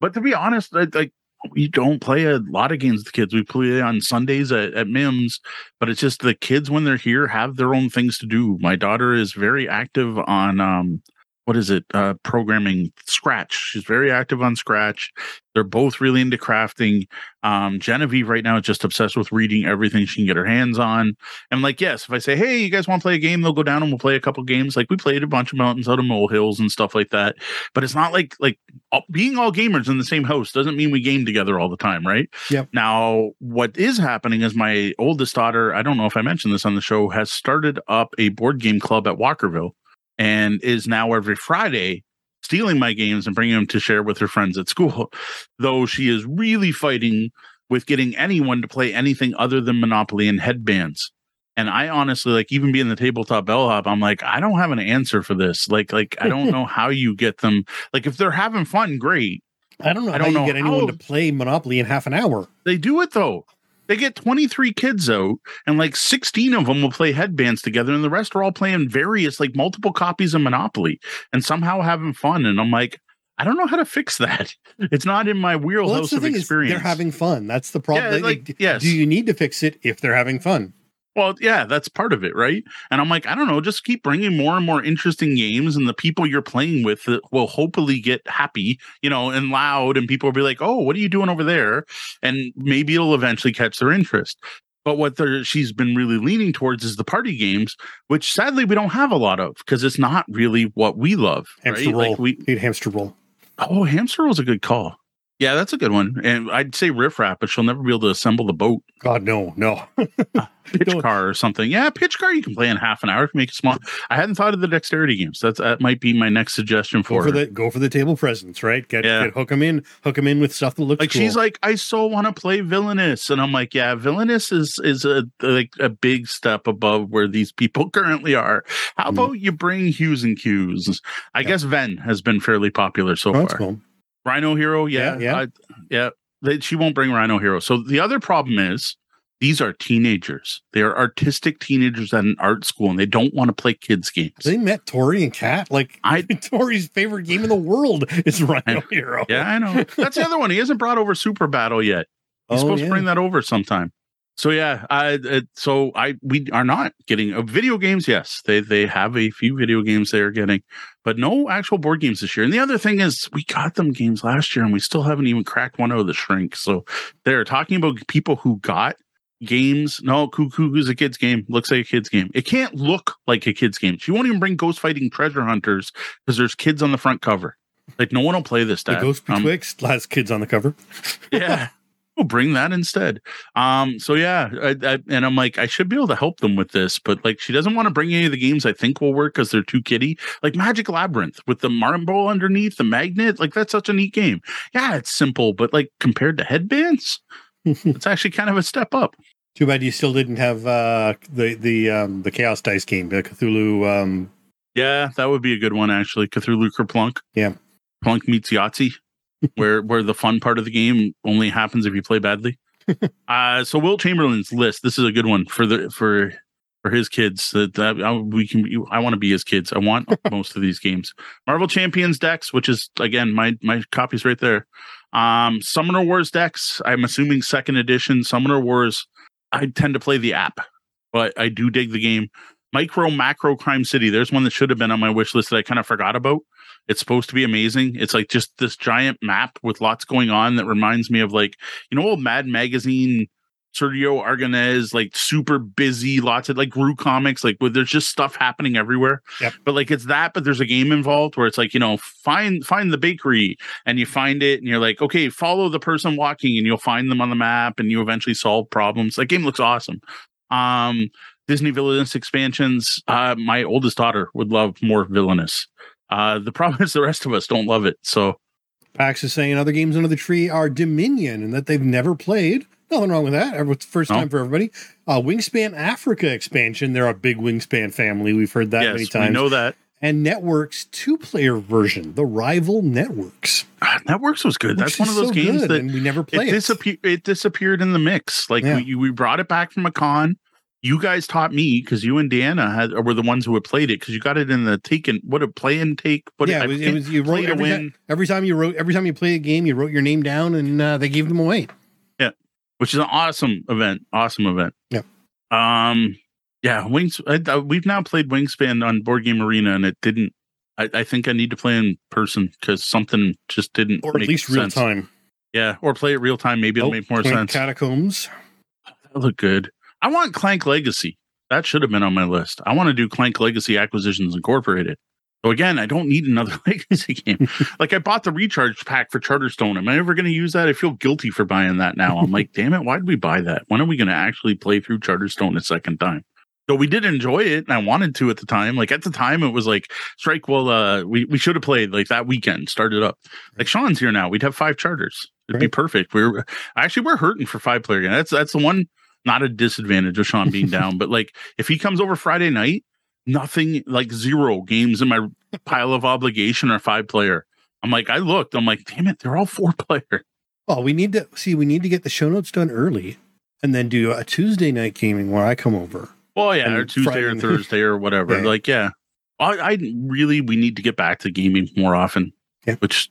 Speaker 2: But to be honest, I, like we don't play a lot of games with the kids. We play on Sundays at, at Mims, but it's just the kids when they're here have their own things to do. My daughter is very active on um what is it? Uh programming Scratch. She's very active on Scratch. They're both really into crafting. Um Genevieve right now is just obsessed with reading everything she can get her hands on. I'm like, yes, if I say, hey, you guys want to play a game, they'll go down and we'll play a couple games. Like we played a bunch of mountains out of molehills and stuff like that. But it's not like like all- being all gamers in the same house doesn't mean we game together all the time, right?
Speaker 1: Yep.
Speaker 2: Now, what is happening is my oldest daughter, I don't know if I mentioned this on the show, has started up a board game club at Walkerville and is now every Friday stealing my games and bringing them to share with her friends at school. Though she is really fighting with getting anyone to play anything other than Monopoly and headbands. And I honestly like even being the tabletop bellhop, I'm like, I don't have an answer for this. Like, like I don't know how you get them. Like, if they're having fun, great.
Speaker 1: I don't know
Speaker 2: I don't
Speaker 1: you
Speaker 2: know
Speaker 1: get anyone
Speaker 2: how-
Speaker 1: to play Monopoly in half an hour.
Speaker 2: They do it though. They get 23 kids out, and like 16 of them will play headbands together, and the rest are all playing various, like multiple copies of Monopoly and somehow having fun. And I'm like, I don't know how to fix that. It's not in my wheelhouse well, of experience.
Speaker 1: they're having fun. That's the problem.
Speaker 2: Yeah, like, yes.
Speaker 1: Do you need to fix it if they're having fun?
Speaker 2: Well, yeah, that's part of it, right? And I'm like, I don't know, just keep bringing more and more interesting games, and the people you're playing with will hopefully get happy, you know, and loud, and people will be like, "Oh, what are you doing over there?" And maybe it'll eventually catch their interest. But what she's been really leaning towards is the party games, which sadly we don't have a lot of because it's not really what we love.
Speaker 1: Hamster right? roll. Like we need hamster roll.
Speaker 2: Oh, hamster roll's a good call. Yeah, that's a good one. And I'd say riff raff, but she'll never be able to assemble the boat.
Speaker 1: God, no, no.
Speaker 2: pitch car or something. Yeah, pitch car you can play in half an hour. Make it small. I hadn't thought of the dexterity games. That's that might be my next suggestion for,
Speaker 1: go for the go for the table presence, right? Get, yeah. get hook them in, hook them in with stuff that looks
Speaker 2: like
Speaker 1: cool.
Speaker 2: she's like, I so want to play villainous, and I'm like, yeah, villainous is is a like a big step above where these people currently are. How mm. about you bring Hues and Cues? I yeah. guess Ven has been fairly popular so oh, far. Cool. Rhino Hero, yeah, yeah, I, yeah. They, she won't bring Rhino Hero. So the other problem is these are teenagers. They are artistic teenagers at an art school, and they don't want to play kids games.
Speaker 1: They met Tori and Kat. Like I, Tori's favorite game in the world is Rhino Hero.
Speaker 2: Yeah, I know. That's the other one. He hasn't brought over Super Battle yet. He's oh, supposed yeah. to bring that over sometime so yeah i uh, so i we are not getting uh, video games yes they they have a few video games they are getting but no actual board games this year. And the other thing is we got them games last year and we still haven't even cracked one of the shrink. So they're talking about people who got games. No cuckoo's a kid's game? Looks like a kid's game. It can't look like a kid's game. She won't even bring ghost fighting treasure hunters because there's kids on the front cover. Like no one will play this.
Speaker 1: The Ghost um, Betwixt um, has kids on the cover.
Speaker 2: yeah, we'll bring that instead. Um, so yeah, I, I, and I'm like, I should be able to help them with this, but like, she doesn't want to bring any of the games I think will work because they're too kiddie. Like Magic Labyrinth with the marble underneath the magnet, like that's such a neat game. Yeah, it's simple, but like compared to headbands, it's actually kind of a step up.
Speaker 1: Too bad you still didn't have uh, the the um, the Chaos Dice game, the Cthulhu. Um...
Speaker 2: Yeah, that would be a good one actually. Cthulhu Kerplunk.
Speaker 1: Yeah,
Speaker 2: Plunk meets Yahtzee where where the fun part of the game only happens if you play badly. uh, so Will Chamberlain's list. This is a good one for the for for his kids. That, that I, we can. I want to be his kids. I want most of these games. Marvel Champions decks, which is again my my copies right there. Um, Summoner Wars decks. I'm assuming second edition Summoner Wars. I tend to play the app, but I do dig the game. Micro Macro Crime City. There's one that should have been on my wish list that I kind of forgot about. It's supposed to be amazing. It's like just this giant map with lots going on that reminds me of like, you know, old Mad Magazine, Sergio Aragonés, like super busy, lots of like Groo comics, like where there's just stuff happening everywhere.
Speaker 1: Yep.
Speaker 2: But like it's that, but there's a game involved where it's like, you know, find find the bakery and you find it and you're like, okay, follow the person walking and you'll find them on the map and you eventually solve problems. That game looks awesome. Um Disney Villainous expansions. Uh, my oldest daughter would love more Villainous. Uh, the problem is the rest of us don't love it. So
Speaker 1: Pax is saying other games under the tree are Dominion and that they've never played. Nothing wrong with that. It's first time for everybody. Uh, Wingspan Africa expansion. They're a big Wingspan family. We've heard that
Speaker 2: yes,
Speaker 1: many times.
Speaker 2: We know that.
Speaker 1: And Networks two player version, the rival Networks.
Speaker 2: Ah, Networks was good. That's one of those so games that
Speaker 1: we never played. It,
Speaker 2: disappear- it disappeared in the mix. Like yeah. we, we brought it back from a con you guys taught me because you and Deanna had were the ones who had played it because you got it in the take and what a play and take. What
Speaker 1: yeah, it was, it was you wrote every time, every time you wrote every time you play a game, you wrote your name down and uh, they gave them away.
Speaker 2: Yeah, which is an awesome event. Awesome event.
Speaker 1: Yeah.
Speaker 2: Um. Yeah, Wings. I, I, we've now played Wingspan on Board Game Arena, and it didn't. I, I think I need to play in person because something just didn't.
Speaker 1: Or at least real time.
Speaker 2: Yeah, or play it real time. Maybe it'll oh, make more sense.
Speaker 1: Catacombs.
Speaker 2: That look good. I want Clank Legacy. That should have been on my list. I want to do Clank Legacy Acquisitions Incorporated. So again, I don't need another legacy game. like I bought the recharge pack for Charterstone. Am I ever going to use that? I feel guilty for buying that now. I'm like, damn it, why did we buy that? When are we going to actually play through Charterstone a second time? So we did enjoy it, and I wanted to at the time. Like at the time, it was like strike. Well, uh, we we should have played like that weekend. Started up. Like Sean's here now. We'd have five charters. It'd right. be perfect. We're actually we're hurting for five player game. That's that's the one not a disadvantage of Sean being down, but like if he comes over Friday night, nothing like zero games in my pile of obligation are five player. I'm like, I looked, I'm like, damn it, they're all four player.
Speaker 1: Well, we need to see, we need to get the show notes done early and then do a Tuesday night gaming where I come over.
Speaker 2: Well, yeah, or Tuesday Friday or Thursday or whatever. Yeah. Like, yeah, I, I, really we need to get back to gaming more often. Yeah. Which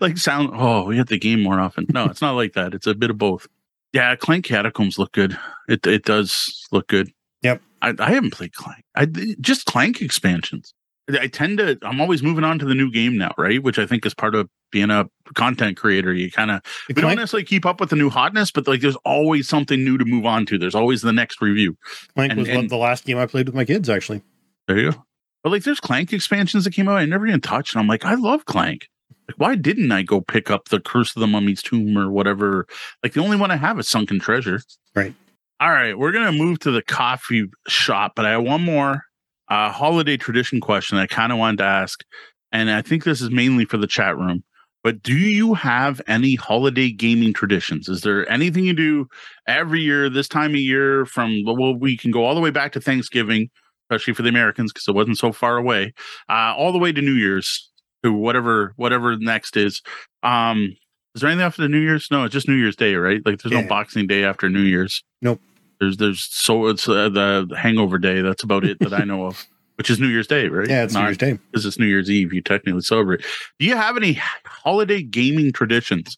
Speaker 2: like sound oh we have to game more often. No, it's not like that. It's a bit of both. Yeah, Clank Catacombs look good. It it does look good.
Speaker 1: Yep.
Speaker 2: I, I haven't played Clank. I just Clank expansions. I tend to. I'm always moving on to the new game now, right? Which I think is part of being a content creator. You kind of we don't necessarily keep up with the new hotness, but like there's always something new to move on to. There's always the next review.
Speaker 1: Clank and, was and, the last game I played with my kids, actually.
Speaker 2: There you go. But like, there's Clank expansions that came out I never even touched, and I'm like, I love Clank. Like, why didn't I go pick up the Curse of the Mummy's Tomb or whatever? Like, the only one I have is Sunken Treasure.
Speaker 1: Right.
Speaker 2: All right, we're gonna move to the coffee shop, but I have one more uh, holiday tradition question I kind of wanted to ask, and I think this is mainly for the chat room. But do you have any holiday gaming traditions? Is there anything you do every year this time of year? From well, we can go all the way back to Thanksgiving, especially for the Americans because it wasn't so far away, uh, all the way to New Year's, to whatever whatever next is. Um, is there anything after the New Year's? No, it's just New Year's Day, right? Like there's yeah. no Boxing Day after New Year's.
Speaker 1: Nope.
Speaker 2: There's there's so it's uh, the Hangover Day. That's about it that I know of. Which is New Year's Day, right?
Speaker 1: Yeah, it's Not, New Year's Day
Speaker 2: because it's New Year's Eve. You technically celebrate. Do you have any holiday gaming traditions?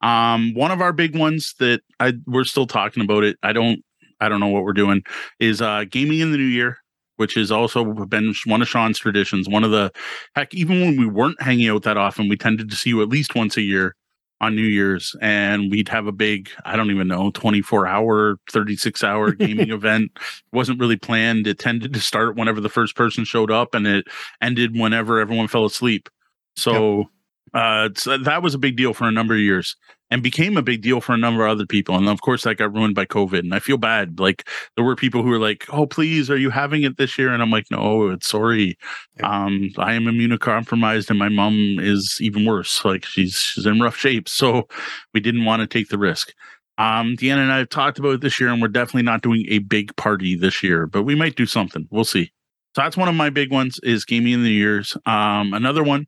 Speaker 2: Um, one of our big ones that I we're still talking about it. I don't I don't know what we're doing is uh gaming in the new year which has also been one of Sean's traditions. One of the heck, even when we weren't hanging out that often, we tended to see you at least once a year on New Year's, and we'd have a big, I don't even know, 24 hour, 36 hour gaming event. It wasn't really planned. It tended to start whenever the first person showed up, and it ended whenever everyone fell asleep. So, yep. Uh, so that was a big deal for a number of years and became a big deal for a number of other people. And of course, that got ruined by COVID. And I feel bad. Like there were people who were like, "Oh, please, are you having it this year?" And I'm like, "No, it's sorry. Um, I am immunocompromised, and my mom is even worse. Like she's she's in rough shape. So we didn't want to take the risk." Um, Deanna and I have talked about it this year, and we're definitely not doing a big party this year, but we might do something. We'll see. So that's one of my big ones is gaming in the years. Um, another one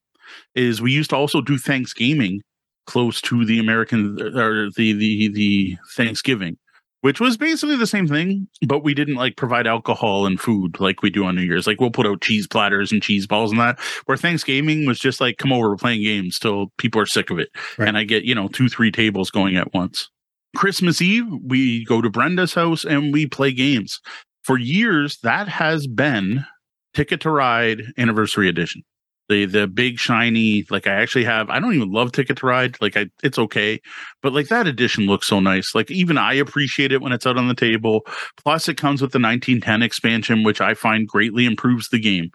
Speaker 2: is we used to also do Thanksgiving close to the American or the the the Thanksgiving, which was basically the same thing, but we didn't like provide alcohol and food like we do on New Year's. Like we'll put out cheese platters and cheese balls and that. Where Thanksgiving was just like, come over, we're playing games till people are sick of it, right. and I get you know two three tables going at once. Christmas Eve, we go to Brenda's house and we play games. For years, that has been Ticket to Ride Anniversary Edition the the big shiny like i actually have i don't even love ticket to ride like i it's okay but like that edition looks so nice like even i appreciate it when it's out on the table plus it comes with the 1910 expansion which i find greatly improves the game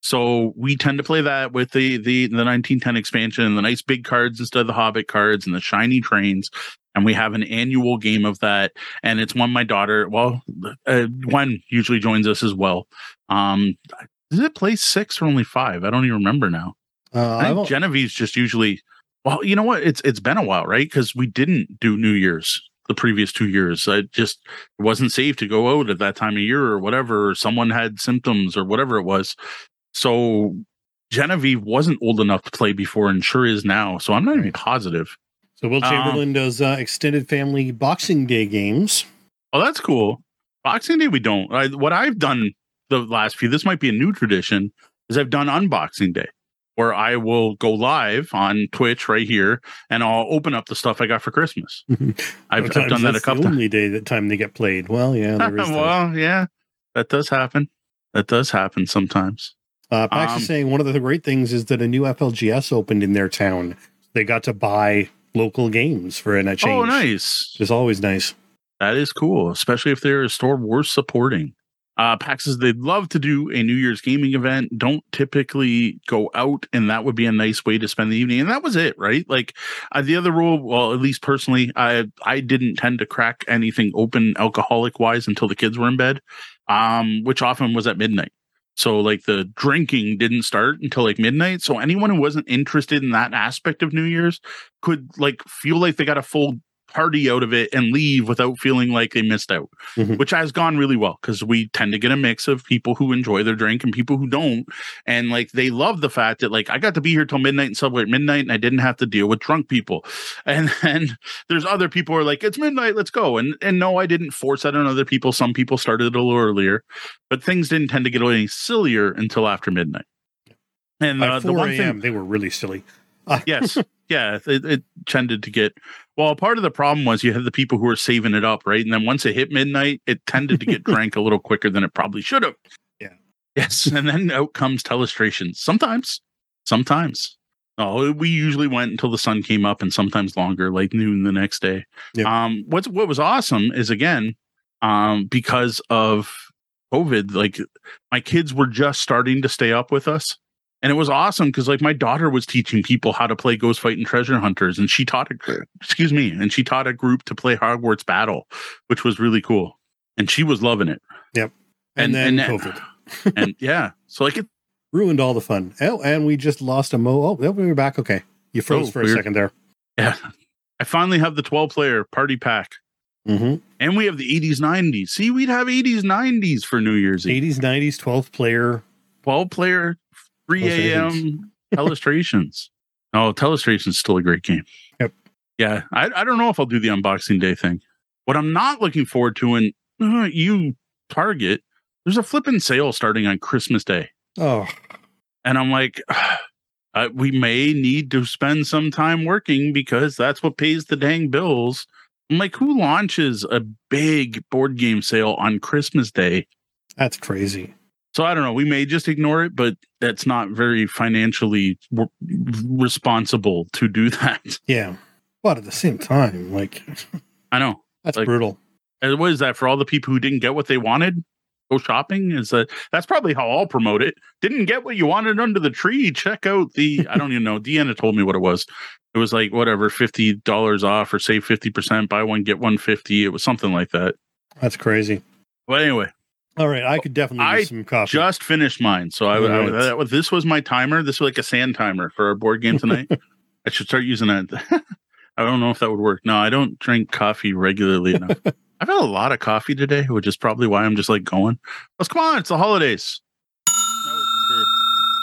Speaker 2: so we tend to play that with the the the 1910 expansion and the nice big cards instead of the hobbit cards and the shiny trains and we have an annual game of that and it's one my daughter well uh, one usually joins us as well um is it play six or only five? I don't even remember now. Uh, I think Genevieve's just usually. Well, you know what? It's it's been a while, right? Because we didn't do New Year's the previous two years. I just it wasn't safe to go out at that time of year or whatever. Or someone had symptoms or whatever it was. So Genevieve wasn't old enough to play before, and sure is now. So I'm not even positive.
Speaker 1: So Will Chamberlain um, does uh, extended family Boxing Day games.
Speaker 2: Oh, that's cool. Boxing Day we don't. I, what I've done the last few, this might be a new tradition, is I've done unboxing day where I will go live on Twitch right here and I'll open up the stuff I got for Christmas. I've, I've done that a couple.
Speaker 1: The only day that time they get played. Well, yeah,
Speaker 2: there is well, that. yeah, that does happen. That does happen sometimes.
Speaker 1: Uh, Pax um, is saying one of the great things is that a new FLGS opened in their town. They got to buy local games for an exchange.
Speaker 2: Oh, nice!
Speaker 1: It's always nice.
Speaker 2: That is cool, especially if they're a store worth supporting. Uh, PAX says they'd love to do a New Year's gaming event. Don't typically go out, and that would be a nice way to spend the evening. And that was it, right? Like uh, the other rule, well, at least personally, I I didn't tend to crack anything open alcoholic wise until the kids were in bed, um, which often was at midnight. So like the drinking didn't start until like midnight. So anyone who wasn't interested in that aspect of New Year's could like feel like they got a full party out of it and leave without feeling like they missed out,
Speaker 1: Mhm.
Speaker 2: which has gone really well because we tend to get a mix of people who enjoy their drink and people who don't. And like they love the fact that like I got to be here till midnight and celebrate midnight and I didn't have to deal with drunk people. And then there's other people who are like, it's midnight, let's go. And and no, I didn't force that on other people. Some people started a little earlier, but things didn't tend to get any sillier until after midnight. And
Speaker 1: By
Speaker 2: uh, the
Speaker 1: 4
Speaker 2: one
Speaker 1: a.m.,
Speaker 2: thing
Speaker 1: they were really silly.
Speaker 2: Yes. Yeah it, it tended to get well part of the problem was you had the people who were saving it up right? And then once it hit midnight it tended to get drank a little quicker than it probably should have.
Speaker 1: Yeah.
Speaker 2: yes and then out comes telestrations. Sometimes. Sometimes. Oh we usually went until the sun came up and sometimes longer like noon the next day.
Speaker 1: Yeah.
Speaker 2: um what's what was awesome is again um because of covid like my kids were just starting to stay up with us and it was awesome because like my daughter was teaching people how to play ghost fight and treasure hunters and she taught a excuse me and she taught a group to play hogwarts battle which was really cool and she was loving it
Speaker 1: And,
Speaker 2: And-
Speaker 1: then
Speaker 2: and-
Speaker 1: COVID
Speaker 2: and yeah so like it
Speaker 1: ruined all the fun. Oh, and we just lost a mo. Oh, we we're back. Okay. You froze
Speaker 2: Oh,
Speaker 1: for a second there.
Speaker 2: yeah i finally have the 12 player party pack
Speaker 1: Mm-hmm.
Speaker 2: and we have the 80s 90s see we'd have 80s 90s for new year's eve
Speaker 1: 80s, 90s, 12 player.
Speaker 2: 12 player 3
Speaker 1: Telestrations.
Speaker 2: a.m telestrations oh telestrations still a great game.
Speaker 1: Yep.
Speaker 2: yeah I, I don't know if i'll do the unboxing day thing. What i'm not looking forward to and uh, you target there's a flipping sale starting on christmas day.
Speaker 1: Oh,
Speaker 2: and i'm like uh, we may need to spend some time working because that's what pays the dang bills. I'm like who launches a big board game sale on christmas day?
Speaker 1: That's crazy.
Speaker 2: So I don't know. We may just ignore it, but that's not very financially w- responsible to do that.
Speaker 1: Yeah. But at the same time, like,
Speaker 2: I know.
Speaker 1: that's
Speaker 2: Like-
Speaker 1: brutal.
Speaker 2: And what is that for all the people who didn't get what they wanted? Go shopping? Is that that's probably how I'll promote it. Didn't get what you wanted under the tree. Check out the I don't even know. Deanna told me what it was. It was like whatever, fifty dollars off or save fifty percent, buy one, get one fifty. It was something like that.
Speaker 1: That's crazy.
Speaker 2: But anyway,
Speaker 1: All right. I could definitely
Speaker 2: I
Speaker 1: some coffee.
Speaker 2: just finished mine. So I, I,
Speaker 1: Right.
Speaker 2: that- this was my timer. This was like a sand timer for our board game tonight. I should start using that. I don't know if that would work. No, I don't drink coffee regularly enough. I've had a lot of coffee today, which is probably why I'm just like going. Let's come on, it's the holidays. That wasn't true.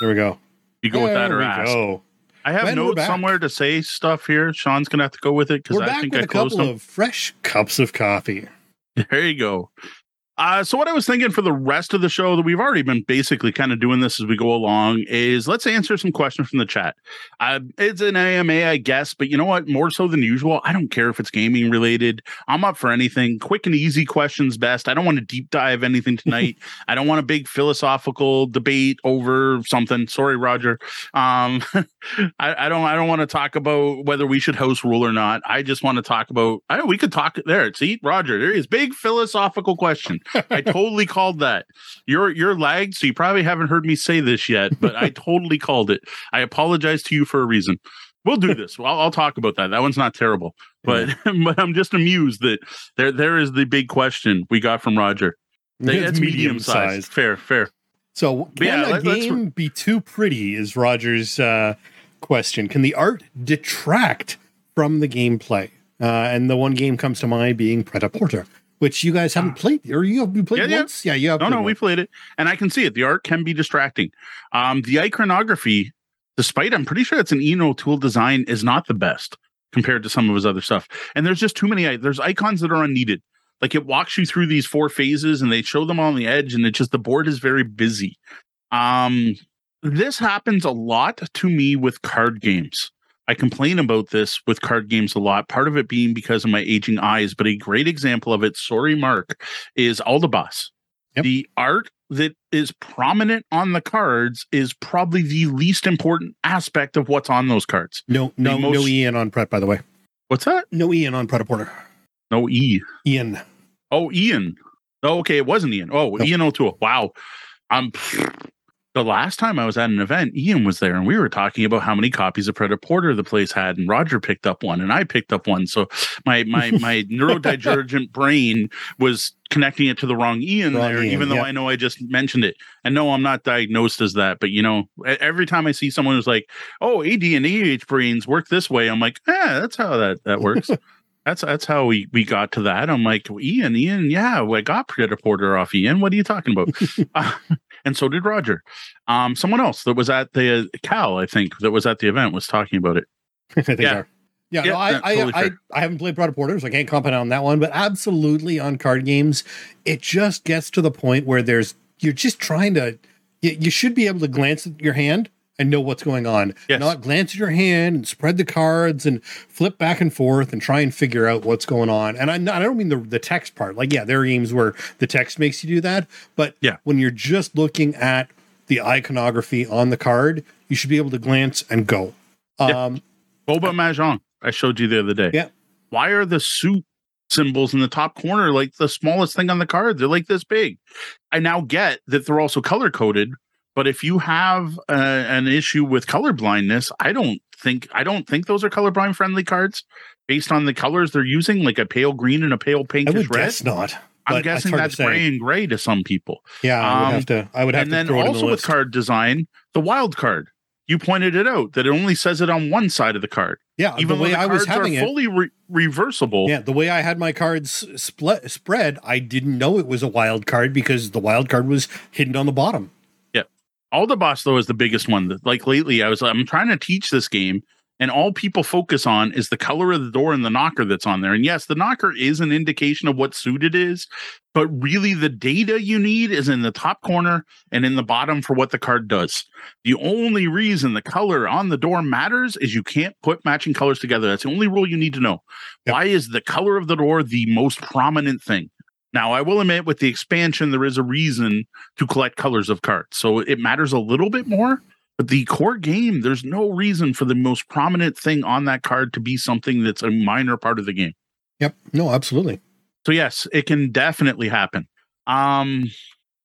Speaker 1: there we go.
Speaker 2: You go with that
Speaker 1: There
Speaker 2: or ask.
Speaker 1: go.
Speaker 2: I have
Speaker 1: we're
Speaker 2: notes somewhere to say stuff here. Sean's gonna have to go with it because I think I
Speaker 1: a
Speaker 2: closed
Speaker 1: couple
Speaker 2: them.
Speaker 1: of fresh cups of coffee.
Speaker 2: There you go. Uh, so what I was thinking for the rest of the show that we've already been basically kind of doing this as we go along is let's answer some questions from the chat. Uh, it's an AMA, I guess, but you know what? More so than usual, I don't care if it's gaming related. I'm up for anything. Quick and easy questions best. I don't want to deep dive anything tonight. I don't want a big philosophical debate over something. Sorry, Roger. Um, I, I don't. I don't want to talk about whether we should host rule or not. I just want to talk about. I we could talk there. See, Roger, there is big philosophical question. I totally called that. You're you're lagged, so you probably haven't heard me say this yet, but I totally called it. I apologize to you for a reason. We'll do this. I'll, I'll talk about that. That one's not terrible, but but I'm just amused that there there is the big question we got from Roger.
Speaker 1: It's
Speaker 2: It's medium sized. Fair, fair.
Speaker 1: So, can
Speaker 2: Yeah,
Speaker 1: a
Speaker 2: let-
Speaker 1: game be too pretty? Is Roger's uh, question. Can the art detract from the gameplay? Uh, and the one game comes to mind being Pret a Porter, which you guys haven't played, or you have you played
Speaker 2: Yeah, yeah.
Speaker 1: once? Yeah, you have.
Speaker 2: No, no, we played it, and I can see it. The art can be distracting. Um, the iconography, despite I'm pretty sure it's an Ian O'Toole design, is not the best compared to some of his other stuff. And there's just too many. There's icons that are unneeded. Like it walks you through these four phases, and they show them on the edge, and it just the board is very busy. Um, this happens a lot to me with card games. I complain about this with card games a lot. Part of it being because of my aging eyes, but a great example of it. Sorry, Mark, is Aldabas.
Speaker 1: Yep.
Speaker 2: The art that is prominent on the cards is probably the least important aspect of what's on those cards.
Speaker 1: No, no, no
Speaker 2: most-
Speaker 1: Ian on Pret. By the way,
Speaker 2: What's that?
Speaker 1: no Ian on Pret Porter.
Speaker 2: No E.
Speaker 1: Ian.
Speaker 2: Oh, Ian. Oh, okay. It wasn't Ian. Oh,
Speaker 1: Nope.
Speaker 2: Ian O'Toole. Wow. Um, the last time I was at an event, Ian was there, and we were talking about how many copies of Pret a Porter the place had, and Roger picked up one, and I picked up one. So my my my neurodivergent brain was connecting it to the wrong Ian
Speaker 1: Wrong
Speaker 2: there,
Speaker 1: Ian,
Speaker 2: even though
Speaker 1: yep.
Speaker 2: I know I just mentioned it. And no, I'm not diagnosed as that, but you know, every time I see someone who's like, "Oh, AD and AH brains work this way," I'm like, "Ah, that's how that that works." That's that's how we we got to that. I'm like Ian, Ian, yeah, I got Pret a Porter off Ian. What are you talking about? uh, and so did Roger. Um, someone else that was at the uh, Cal, I think, that was at the event was talking about it.
Speaker 1: yeah. Yeah, yeah no, I, totally I, I, I, haven't played Pret a Porter, so I can't comment on that one. But absolutely on card games, it just gets to the point where there's you're just trying to. You, you should be able to glance at your hand and know what's going on. Yes. Not glance at your hand and spread the cards and flip back and forth and try and figure out what's going on. And I, I don't mean the, the text part. Like, yeah, there are games where the text makes you do that. But
Speaker 2: yeah.
Speaker 1: when you're just looking at the iconography on the card, you should be able to glance and go. Um,
Speaker 2: Boba Mahjong, I showed you the other day.
Speaker 1: Yeah.
Speaker 2: Why are the suit symbols in the top corner like the smallest thing on the card? They're like this big. I now get that they're also color coded but if you have uh, an issue with color blindness, I don't think I don't think those are colorblind friendly cards based on the colors they're using, like a pale green and a pale pinkish
Speaker 1: I would
Speaker 2: red.
Speaker 1: Guess not.
Speaker 2: I'm guessing that's gray and gray to some people.
Speaker 1: Yeah, I would um, have to. I would have
Speaker 2: and
Speaker 1: to.
Speaker 2: And then also the with card design, the wild card. You pointed it out that it only says it on one side of the card.
Speaker 1: Yeah,
Speaker 2: even the way the I was having it fully re- reversible.
Speaker 1: Yeah, the way I had my cards split, spread, I didn't know it was a wild card because the wild card was hidden on the bottom.
Speaker 2: Aldebass though is the biggest one. That, like lately, I was I'm trying to teach this game, and all people focus on is the color of the door and the knocker that's on there. And yes, the knocker is an indication of what suit it is, but really the data you need is in the top corner and in the bottom for what the card does. The only reason the color on the door matters is you can't put matching colors together. That's the only rule you need to know. Yep. Why is the color of the door the most prominent thing? Now, I will admit with the expansion, there is a reason to collect colors of cards. So it matters a little bit more. But the core game, there's no reason for the most prominent thing on that card to be something that's a minor part of the game.
Speaker 1: Yep. No, absolutely.
Speaker 2: So yes, it can definitely happen. Um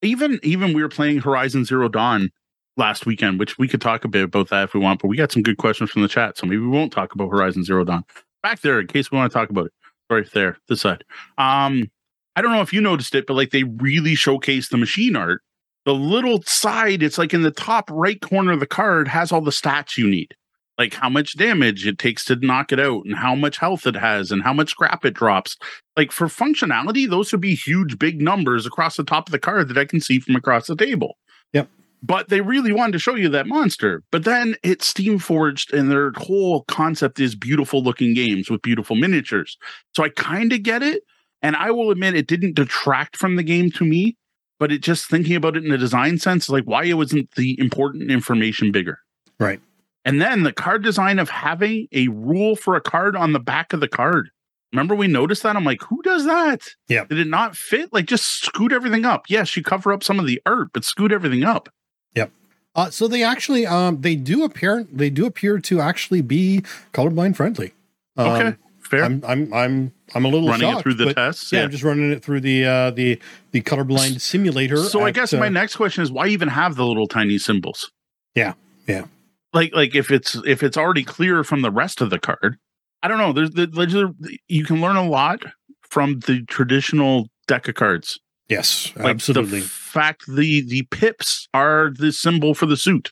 Speaker 2: even even we were playing Horizon Zero Dawn last weekend, which we could talk a bit about that if we want, but we got some good questions from the chat. So maybe we won't talk about Horizon Zero Dawn. Back there in case we want to talk about it. Right there, this side. Um I don't know if you noticed it, but like they really showcase the machine art. The little side, it's like in the top right corner of the card, has all the stats you need. Like how much damage it takes to knock it out, and how much health it has, and how much scrap it drops. Like for functionality, those would be huge, big numbers across the top of the card that I can see from across the table.
Speaker 1: Yep
Speaker 2: but they really wanted to show you that monster. But then it's Steamforged, and their whole concept is beautiful looking games with beautiful miniatures. So I kind of get it, and I will admit it didn't detract from the game to me, but it just thinking about it in a design sense, like why it wasn't the important information bigger.
Speaker 1: Right.
Speaker 2: And then the card design of having a rule for a card on the back of the card. Remember we noticed that? I'm like, who does that?
Speaker 1: Yeah.
Speaker 2: Did it not fit? Like just scoot everything up. Yes, you cover up some of the art, but scoot everything up.
Speaker 1: Yep. Uh, so they actually um they do appear they do appear to actually be colorblind friendly.
Speaker 2: Um, okay. Fair.
Speaker 1: I'm I'm I'm I'm a little
Speaker 2: running
Speaker 1: shocked,
Speaker 2: it through the tests.
Speaker 1: Yeah, yeah, I'm just running it through the uh, the the colorblind simulator.
Speaker 2: So at, I guess my uh, next question is why even have the little tiny symbols?
Speaker 1: Yeah, yeah.
Speaker 2: Like like if it's if it's already clear from the rest of the card, I don't know. There's the. You can learn a lot from the traditional deck of cards.
Speaker 1: Yes, like absolutely.
Speaker 2: The fact the the pips are the symbol for the suit.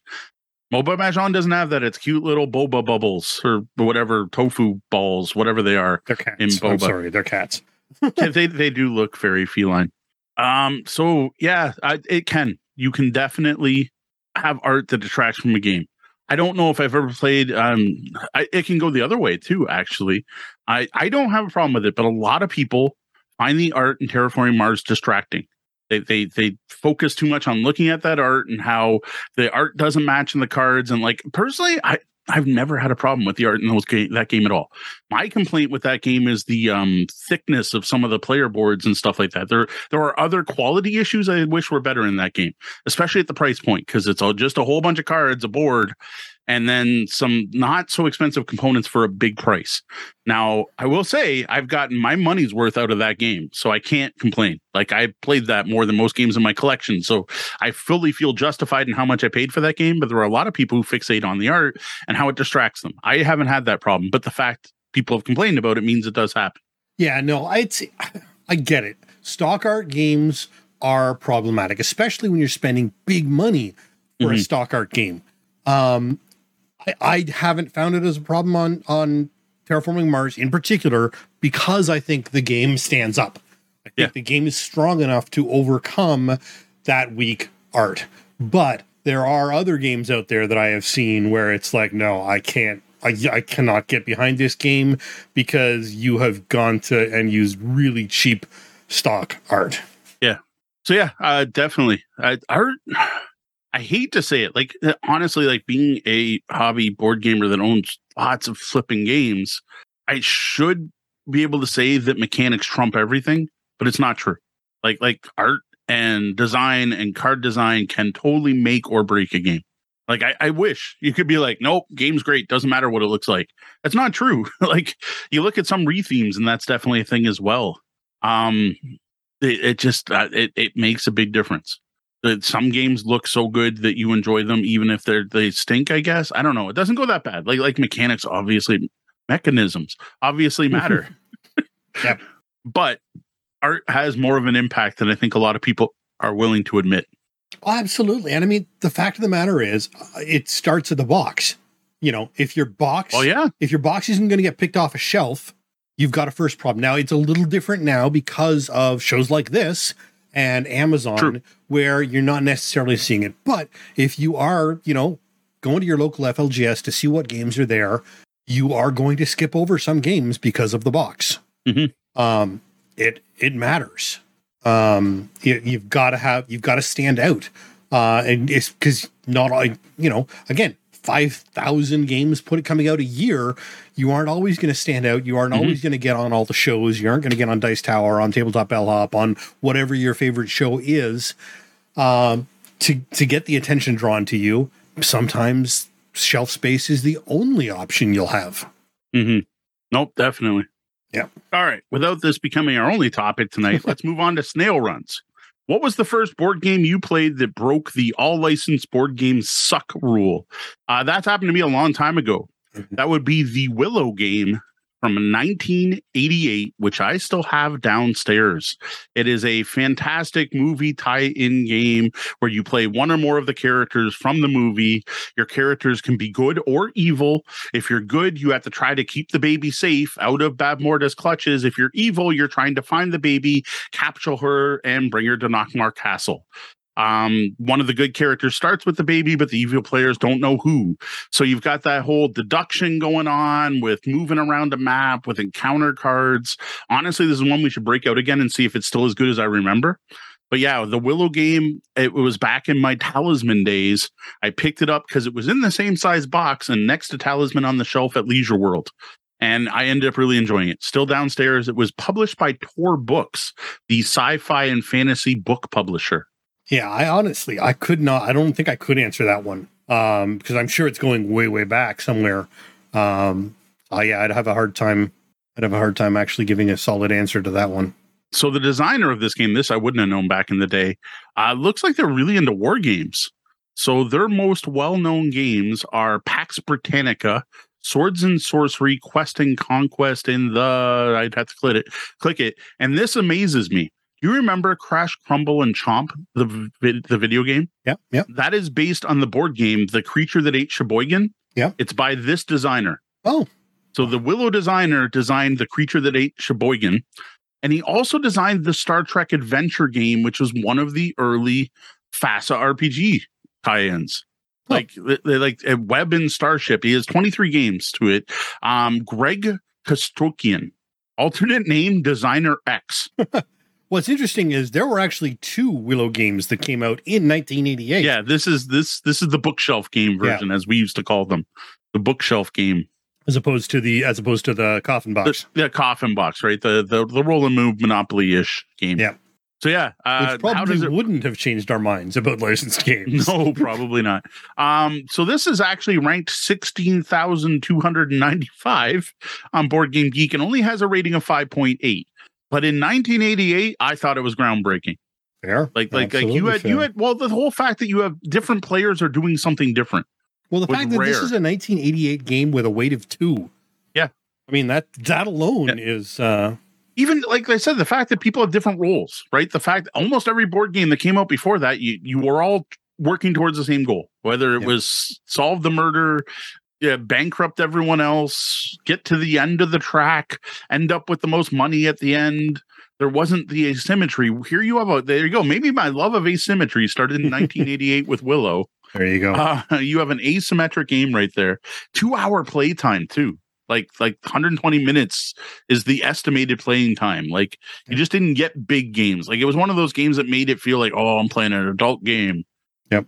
Speaker 2: Boba Mahjong doesn't have that. It's cute little boba bubbles or whatever tofu balls, whatever they are.
Speaker 1: They're cats. In boba. I'm sorry, they're cats.
Speaker 2: they they do look very feline. Um. So yeah, I, it can. You can definitely have art that detracts from a game. I don't know if I've ever played. Um, I, it can go the other way too. Actually, I I don't have a problem with it, but a lot of people find the art in Terraforming Mars distracting. They, they they focus too much on looking at that art and how the art doesn't match in the cards. And like personally, I I've never had a problem with the art in those game, that game at all. My complaint with that game is the um, thickness of some of the player boards and stuff like that. There there are other quality issues I wish were better in that game, especially at the price point because it's all just a whole bunch of cards, a board, and then some not so expensive components for a big price. Now, I will say I've gotten my money's worth out of that game, so I can't complain. Like I played that more than most games in my collection, so I fully feel justified in how much I paid for that game, but there are a lot of people who fixate on the art and how it distracts them. I haven't had that problem, but the fact people have complained about it means it does happen.
Speaker 1: Yeah, no, I I get it. Stock art games are problematic, especially when you're spending big money for mm-hmm. a stock art game. Um, I, I haven't found it as a problem on on Terraforming Mars in particular because I think the game stands up. I think
Speaker 2: Yeah.
Speaker 1: the game is strong enough to overcome that weak art. But there are other games out there that I have seen where it's like, no, I can't. I, I cannot get behind this game because you have gone to and used really cheap stock art. Yeah.
Speaker 2: So yeah, uh, definitely. I, art. I hate to say it, like uh, honestly, like being a hobby board gamer that owns lots of flipping games, I should be able to say that mechanics trump everything, but it's not true. Like like art and design and card design can totally make or break a game. Like I, I wish you could be like, nope, game's great, doesn't matter what it looks like. That's not true. like you look at some rethemes, and that's definitely a thing as well. Um, it, it just uh, it it makes a big difference. That some games look so good that you enjoy them, even if they're they stink. I guess I don't know. It doesn't go that bad. Like like mechanics, obviously, mechanisms obviously matter.
Speaker 1: Yep.
Speaker 2: But art has more of an impact than I think a lot of people are willing to admit.
Speaker 1: Oh, absolutely. And I mean, the fact of the matter is, uh, it starts at the box. You know, if your box,
Speaker 2: Oh yeah,
Speaker 1: if your box isn't going to get picked off a shelf, you've got a first problem. Now it's a little different now because of shows like this and Amazon,
Speaker 2: True.
Speaker 1: where you're not necessarily seeing it. But if you are, you know, going to your local FLGS to see what games are there, you are going to skip over some games because of the box.
Speaker 2: Mhm.
Speaker 1: Um, it it matters. Um, you, you've got to have you've got to stand out, uh, and it's because not all you know. Again, five thousand games put coming out a year. You aren't always going to stand out. You aren't
Speaker 2: Mhm.
Speaker 1: always going to get on all the shows. You aren't going to get on Dice Tower, on Tabletop Bellhop, on whatever your favorite show is. Um, to to get the attention drawn to you, sometimes shelf space is the only option you'll have.
Speaker 2: hmm Nope, definitely.
Speaker 1: Yeah.
Speaker 2: All right. Without this becoming our only topic tonight, let's move on to snail runs. What was the first board game you played that broke the all licensed board games suck rule? Uh, that's happened to me a long time ago.
Speaker 1: Mhm.
Speaker 2: That would be the Willow game from 1988, which I still have downstairs. It is a fantastic movie tie in game where you play one or more of the characters from the movie. Your characters can be good or evil. If you're good, you have to try to keep the baby safe out of Bavmorda's clutches. If you're evil, you're trying to find the baby, capture her, and bring her to Nockmaar Castle. Um, one of the good characters starts with the baby, but the evil players don't know who. So you've got that whole deduction going on with moving around a map with encounter cards. Honestly, this is one we should break out again and see if it's still as good as I remember. But yeah, the Willow game, it was back in my Talisman days. I picked it up because it was in the same size box and next to Talisman on the shelf at Leisure World. And I ended up really enjoying it. Still downstairs. It was published by Tor Books, the sci fi and fantasy book publisher.
Speaker 1: Yeah, I honestly I could not. I don't think I could answer that one um, because I'm sure it's going way way back somewhere. Um, oh yeah, I'd have a hard time. I'd have a hard time actually giving a solid answer to that one.
Speaker 2: So the designer of this game, this I wouldn't have known back in the day, uh, looks like they're really into war games. So their most well-known games are Pax Britannica, Swords and Sorcery, Quest and Conquest, in the I'd have to click it, click it. And this amazes me. You remember Crush, Crumble, and Chomp, the the video game?
Speaker 1: Yeah, yeah.
Speaker 2: That is based on the board game, The Creature That Ate Sheboygan.
Speaker 1: Yeah.
Speaker 2: It's by this designer.
Speaker 1: Oh,
Speaker 2: So the Willow designer designed the creature that ate Sheboygan, and he also designed the Star Trek Adventure game, which was one of the early FASA RPG tie-ins.
Speaker 1: Huh.
Speaker 2: Like they, like a Web and Starship. He has 23 games to it. Um, Greg Costikyan, alternate name Designer X.
Speaker 1: what's interesting is there were actually two Willow games that came out in 1988.
Speaker 2: Yeah, this is this this is the bookshelf game
Speaker 1: Yeah.
Speaker 2: version, as we used to call them, the bookshelf game.
Speaker 1: as opposed to the as opposed to the coffin box.
Speaker 2: the, the coffin box, right? The the the roll and move monopoly ish game.
Speaker 1: Yeah.
Speaker 2: So yeah, uh,
Speaker 1: which
Speaker 2: how does
Speaker 1: probably
Speaker 2: it?
Speaker 1: wouldn't have changed our minds about licensed games.
Speaker 2: No, probably not. Um, so this is actually ranked sixteen thousand two hundred and ninety-five on Board Game Geek, and only has a rating of five point eight. But in 1988, I thought it was groundbreaking.
Speaker 1: Fair,
Speaker 2: Like, like, like you had, you had. Well, the whole fact that you have different players are doing something different.
Speaker 1: Well, the fact that this is a 1988 game with a weight of two.
Speaker 2: Yeah.
Speaker 1: I mean that that alone is uh
Speaker 2: even like I said, the fact that people have different roles, right? The fact almost every board game that came out before that, you you were all working towards the same goal, whether it
Speaker 1: Yeah.
Speaker 2: was solve the murder, yeah, bankrupt everyone else, get to the end of the track, end up with the most money at the end. There wasn't the asymmetry. Here you have a there you go. Maybe my love of asymmetry started in 1988 with Willow.
Speaker 1: There you go.
Speaker 2: Uh, you have an asymmetric game right there. Two hour play time too. Like like 120 minutes is the estimated playing time. Like you just didn't get big games. Like it was one of those games that made it feel like oh I'm playing an adult game.
Speaker 1: Yep.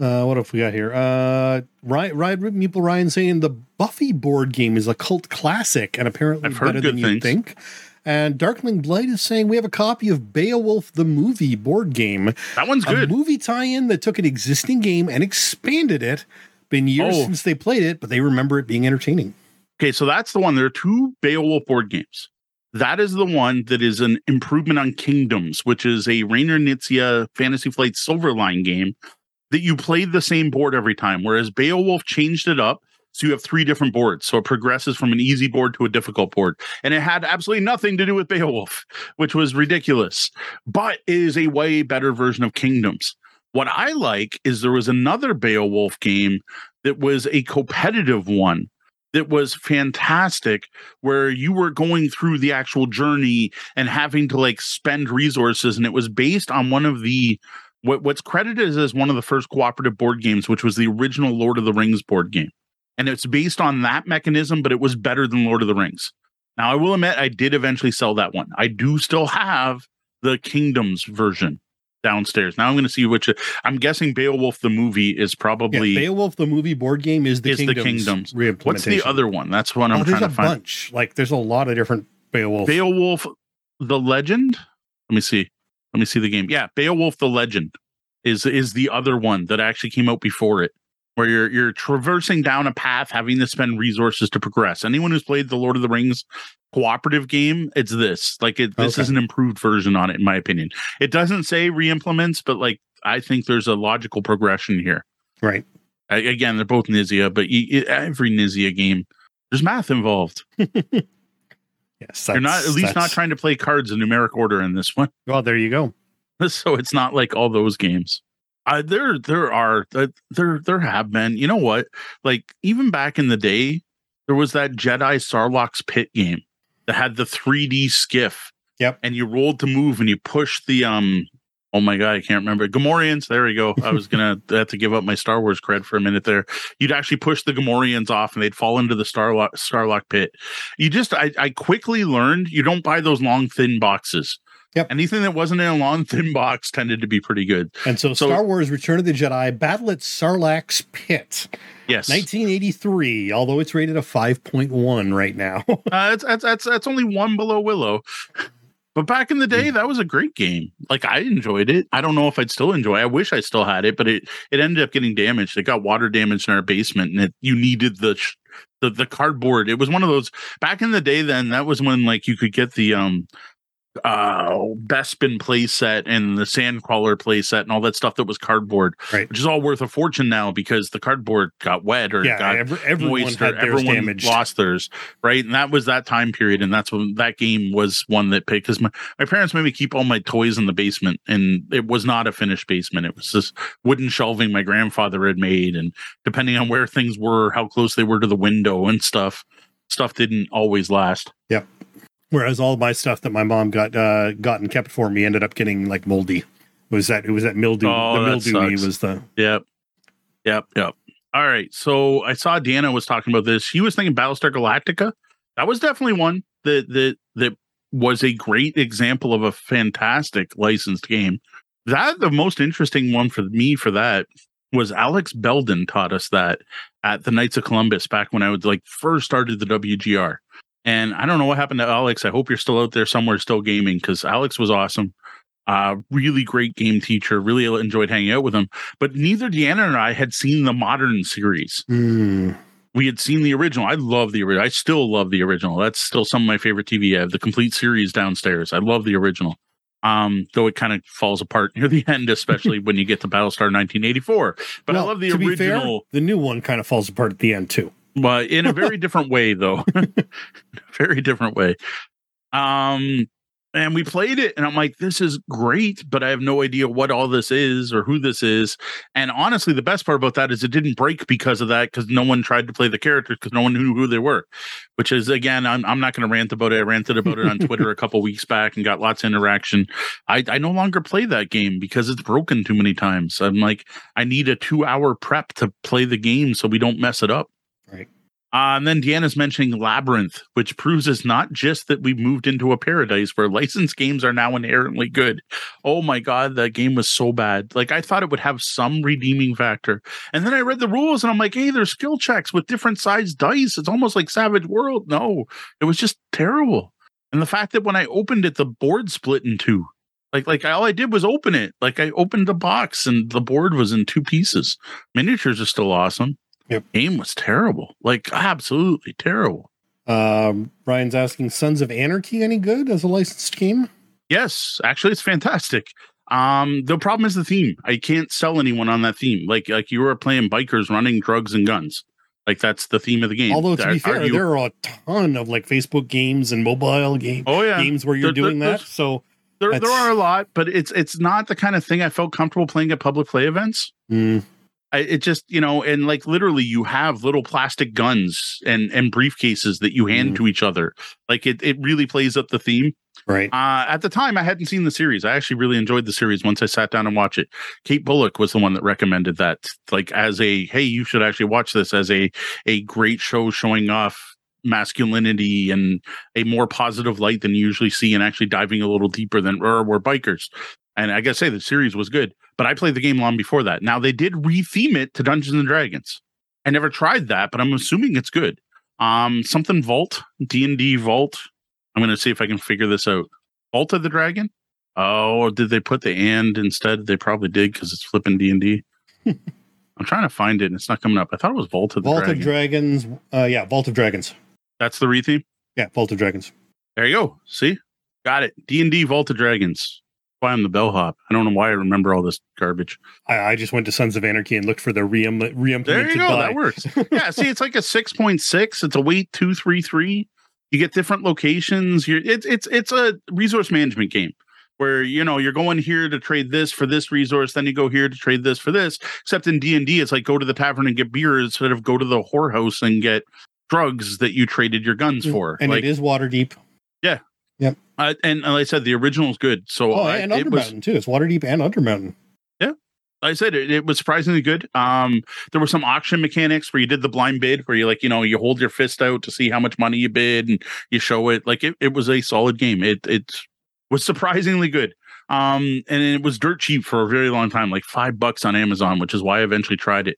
Speaker 1: Uh, what have we got here? Uh, Ryan, Ryan Meeple Ryan saying the Buffy board game is a cult classic and apparently better than you think. And Darkling Blight is saying we have a copy of Beowulf the movie board game,
Speaker 2: That one's
Speaker 1: a
Speaker 2: good.
Speaker 1: movie tie-in that took an existing game and expanded it. Been years
Speaker 2: Oh.
Speaker 1: since they played it, but they remember it being entertaining.
Speaker 2: Okay, so that's the one. There are two Beowulf board games. That is the one that is an improvement on Kingdoms, which is a Rainer Knizia Fantasy Flight Silverline game that you played the same board every time, whereas Beowulf changed it up. So you have three different boards. So it progresses from an easy board to a difficult board. And it had absolutely nothing to do with Beowulf, which was ridiculous. But is a way better version of Kingdoms. What I like is there was another Beowulf game that was a competitive one that was fantastic where you were going through the actual journey and having to like spend resources and it was based on one of the what, what's credited as one of the first cooperative board games which was the original lord of the rings board game and it's based on that mechanism but it was better than lord of the rings now i will admit i did eventually sell that one i do still have the kingdoms version downstairs now i'm going to see which i'm guessing beowulf the movie is
Speaker 1: Yeah,
Speaker 2: probably
Speaker 1: Beowulf the movie board game is the
Speaker 2: Is the
Speaker 1: Kingdoms.
Speaker 2: Kingdoms.
Speaker 1: reimplementation.
Speaker 2: what's the other one that's what i'm
Speaker 1: oh,
Speaker 2: trying to find
Speaker 1: bunch. Like there's a lot of different Beowulf.
Speaker 2: Beowulf the Legend. Let me see. Let me see the game. Yeah, Beowulf the Legend is is the other one that actually came out before it. Where you're you're traversing down a path, having to spend resources to progress. Anyone who's played the Lord of the Rings cooperative game, it's this. Like it, this
Speaker 1: Okay.
Speaker 2: is an improved version on it, in my opinion. It doesn't say re-implements, but like I think there's a logical progression here.
Speaker 1: right.
Speaker 2: I, again, they're both Knizia, but you, every Knizia game, there's math involved.
Speaker 1: Yes.
Speaker 2: You're not at least not trying to play cards in numeric order in this one.
Speaker 1: Well, there you go.
Speaker 2: so it's not like all those games. Uh, there, there are uh, there, there have been. You know what? Like even back in the day, there was that Jedi Sarlacc pit game that had the 3D skiff.
Speaker 1: Yep.
Speaker 2: And you rolled to move, and you pushed the um. Oh my god, I can't remember Gamorreans. There we go. I was gonna have to give up my Star Wars cred for a minute there. You'd actually push the Gamorreans off, and they'd fall into the Sarlacc Sarlacc pit. You just, I, I quickly learned you don't buy those long thin boxes.
Speaker 1: Yep.
Speaker 2: Anything that wasn't in a long thin box tended to be pretty good.
Speaker 1: And so,
Speaker 2: So-
Speaker 1: Star Wars Return of the Jedi Battle at Sarlacc's Pit,
Speaker 2: Yes.
Speaker 1: 1983, although it's rated a 5.1 right now.
Speaker 2: Uh, that's, that's that's that's only one below Willow. But back in the day, that was a great game. Like I enjoyed it. I don't know if I'd still enjoy. it. I wish I still had it, but it it ended up getting damaged. It got water damage in our basement, and it, you needed the sh- the the cardboard. It was one of those back in the day. Then that was when like you could get the um uh Bespin play set and the Sandcrawler play set and all that stuff that was cardboard,
Speaker 1: Right.
Speaker 2: which is all worth a fortune now because the cardboard got wet or
Speaker 1: yeah,
Speaker 2: got
Speaker 1: every, everyone
Speaker 2: moist or everyone
Speaker 1: damaged.
Speaker 2: lost theirs, right? And that was that time period, and that's when that game was one that picked because my, my parents made me keep all my toys in the basement, and it was not a finished basement. It was this wooden shelving my grandfather had made, and depending on where things were, how close they were to the window and stuff, stuff didn't always last.
Speaker 1: Whereas all my stuff that my mom got uh, got and kept for me ended up getting like moldy. It was that it was that mildew?
Speaker 2: Oh,
Speaker 1: the mildew was the
Speaker 2: Yep. Yep. Yep. All right. So I saw Deanna was talking about this. She was thinking Battlestar Galactica. That was definitely one that that that was a great example of a fantastic licensed game. That the most interesting one for me for that was Alex Belden taught us that at the Knights of Columbus back when I was like first started the WGR. And I don't know what happened to Alex. I hope you're still out there somewhere still gaming because Alex was awesome. Uh, really great game teacher. Really enjoyed hanging out with him. But neither Deanna and I had seen the modern series.
Speaker 1: Hmm.
Speaker 2: We had seen the original. I love the original. I still love the original. That's still some of my favorite TV. I have the complete series downstairs. I love the original. Um, though it kind of falls apart near the end, especially when you get to Battlestar 1984. But I love the
Speaker 1: be fair,
Speaker 2: original.
Speaker 1: the new one kind of falls apart at the end too.
Speaker 2: But in a very different way though. Very different way. Um and we played it and i'm like this is great but i have no idea what all this is or who this is. And honestly the best part about that is it didn't break because of that because no one tried to play the characters because no one knew who they were. Which is again i'm, I'm not going to rant about it. I ranted about it on twitter a couple weeks back and got lots of interaction. I, I no longer play that game because it's broken too many times. I'm like i need a two hour prep to play the game so we don't mess it up. Uh, and then Deanna's mentioning Labyrinth, which proves it's not just that we've moved into a paradise where licensed games are now inherently good. Oh my God, that game was so bad. Like, I thought it would have some redeeming factor. And then I read the rules and I'm like, hey, there's skill checks with different size dice. It's almost like Savage World. No, it was just terrible. And the fact that when I opened it, the board split in two. Like, like all I did was open it. Like I opened the box and the board was in two pieces. Miniatures are still awesome.
Speaker 1: Yep.
Speaker 2: Game was terrible. Like absolutely terrible.
Speaker 1: Um, Brian's asking, Sons of Anarchy any good as a licensed game?
Speaker 2: Yes, actually, it's fantastic. Um, the problem is the theme. I can't sell anyone on that theme. Like, like you were playing bikers running drugs and guns. Like that's the theme of the game.
Speaker 1: Although to be fair,
Speaker 2: you-
Speaker 1: there are a ton of like Facebook games and mobile game
Speaker 2: oh yeah,
Speaker 1: games where you're
Speaker 2: There- there-
Speaker 1: doing that. So
Speaker 2: there, there are a lot, but it's it's not the kind of thing I felt comfortable playing at public play events.
Speaker 1: mm,
Speaker 2: I, it just you know and like literally you have little plastic guns and and briefcases that you hand
Speaker 1: Mm.
Speaker 2: to each other. Like it, it really plays up the theme.
Speaker 1: Right.
Speaker 2: uh at the time i hadn't seen the series. I actually really enjoyed the series once i sat down and watched it. Kate bullock was the one that recommended that like as a hey you should actually watch this as a a great show showing off masculinity and a more positive light than you usually see and actually diving a little deeper than or we're bikers and I gotta say the series was good, but I played the game long before that. Now they did retheme it to Dungeons and Dragons. I never tried that, but I'm assuming it's good. Um, something Vault, D and D Vault. I'm gonna see if I can figure this out. Vault of the Dragon. Oh, or did they put the and instead? They probably did because it's flipping D and D. I'm trying to find it and it's not coming up. I thought it was Vault of the
Speaker 1: Vault
Speaker 2: Dragon.
Speaker 1: of Dragons. Uh, yeah, Vault of Dragons.
Speaker 2: That's the retheme.
Speaker 1: Yeah, Vault of Dragons.
Speaker 2: There you go. See, got it. D and D Vault of Dragons. Why I'm the bellhop. I don't know why I remember all this garbage.
Speaker 1: I, I just went to Sons of Anarchy and looked for the re
Speaker 2: There
Speaker 1: re-implemented
Speaker 2: you go.
Speaker 1: by.
Speaker 2: That works. yeah. See, it's like a six point six. It's a weight two three three. You get different locations. You're it's it's it's a resource management game where you know you're going here to trade this for this resource, then you go here to trade this for this. Except in D and D, it's like go to the tavern and get beer instead of go to the whorehouse and get drugs that you traded your guns mm, for.
Speaker 1: and
Speaker 2: like,
Speaker 1: it is Waterdeep.
Speaker 2: Uh, and, like I said, the original is good. So
Speaker 1: Oh,
Speaker 2: I,
Speaker 1: and
Speaker 2: it was
Speaker 1: Undermountain too. It's Waterdeep and Undermountain.
Speaker 2: like I said it, it was surprisingly good. Um, there were some auction mechanics where you did the blind bid, where you like you know you hold your fist out to see how much money you bid, and you show it. Like it, it was a solid game. It it was surprisingly good. Um, and it was dirt cheap for a very long time, like five bucks on Amazon, which is why I eventually tried it.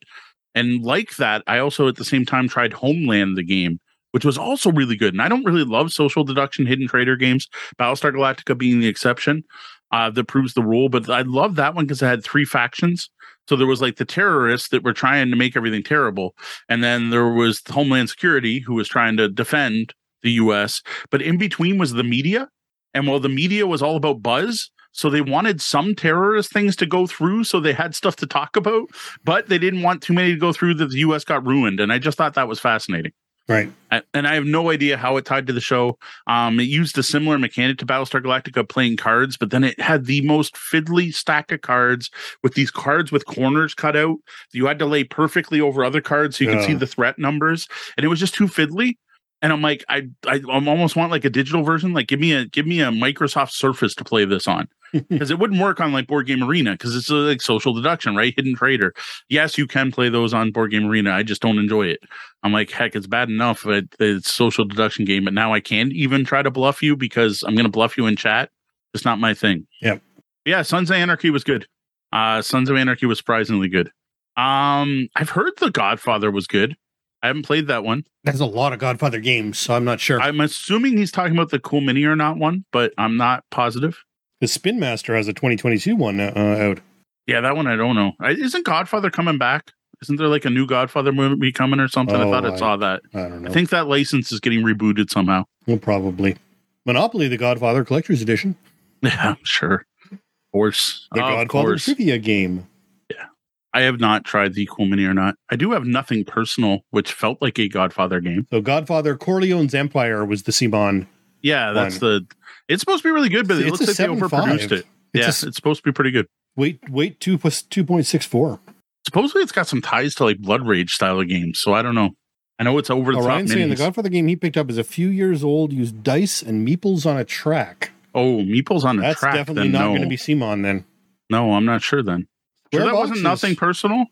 Speaker 2: And like that, I also at the same time tried Homeland, the game, which was also really good. And I don't really love social deduction hidden trader games, Battlestar Galactica being the exception uh, that proves the rule. But I love that one because it had three factions. So there was like the terrorists that were trying to make everything terrible, and then there was Homeland Security who was trying to defend the U.S. But in between was the media, and while the media was all about buzz, so they wanted some terrorist things to go through, so they had stuff to talk about, but they didn't want too many to go through that the U.S. got ruined. And I just thought that was fascinating.
Speaker 1: Right.
Speaker 2: And I have no idea how it tied to the show. Um, it used a similar mechanic to Battlestar Galactica playing cards, but then it had the most fiddly stack of cards with these cards with corners cut out. You had to lay perfectly over other cards so you could see the threat numbers, and it was just too fiddly. And I'm like, I, I almost want like a digital version. Like, give me a give me a Microsoft Surface to play this on because it wouldn't work on like Board Game Arena because it's a, like social deduction, right? Hidden trader. Yes, you can play those on Board Game Arena. I just don't enjoy it. I'm like, heck, it's bad enough that it's social deduction game, but now I can't even try to bluff you because I'm going to bluff you in chat. It's not my thing.
Speaker 1: Yep.
Speaker 2: Yeah, Sons of Anarchy was good. Uh, Sons of Anarchy was surprisingly good. Um, I've heard The Godfather was good. I haven't played that one.
Speaker 1: There's a lot of Godfather games, so I'm not sure.
Speaker 2: I'm assuming he's talking about the Cool Mini or not one, but I'm not positive.
Speaker 1: The Spin Master has a 2022 one uh, out.
Speaker 2: Yeah, that one I don't know. Isn't Godfather coming back? Isn't there like a new Godfather movie coming or something? I
Speaker 1: Oh,
Speaker 2: thought I
Speaker 1: I-
Speaker 2: saw that.
Speaker 1: I don't know.
Speaker 2: I think that license is getting rebooted somehow.
Speaker 1: well, probably Monopoly, the Godfather Collector's Edition,
Speaker 2: Yeah, sure. Of course.
Speaker 1: the
Speaker 2: Of
Speaker 1: Godfather
Speaker 2: course.
Speaker 1: trivia game. Yeah.
Speaker 2: I have not tried the Cool Mini or not. I do have nothing personal, which felt like a Godfather game.
Speaker 1: So Godfather Corleone's Empire was the CMON.
Speaker 2: Yeah, that's the It's supposed to be really good, but it
Speaker 1: It's
Speaker 2: looks like they
Speaker 1: 7.5.
Speaker 2: overproduced it.
Speaker 1: It's
Speaker 2: yeah,
Speaker 1: a s-
Speaker 2: it's supposed to be pretty good.
Speaker 1: Wait, wait, two plus two point six four.
Speaker 2: Supposedly, it's got some ties to like Blood Rage style of games. So I don't know. I know it's over the top.
Speaker 1: Orion saying the. Godfather game he picked up is a few years old, used dice and meeples on a track.
Speaker 2: Oh, Meeple's on the
Speaker 1: That's
Speaker 2: track.
Speaker 1: That's
Speaker 2: definitely
Speaker 1: not
Speaker 2: no.
Speaker 1: going to be CMON then.
Speaker 2: No, I'm not sure then. So
Speaker 1: Square
Speaker 2: that
Speaker 1: Box
Speaker 2: wasn't nothing personal.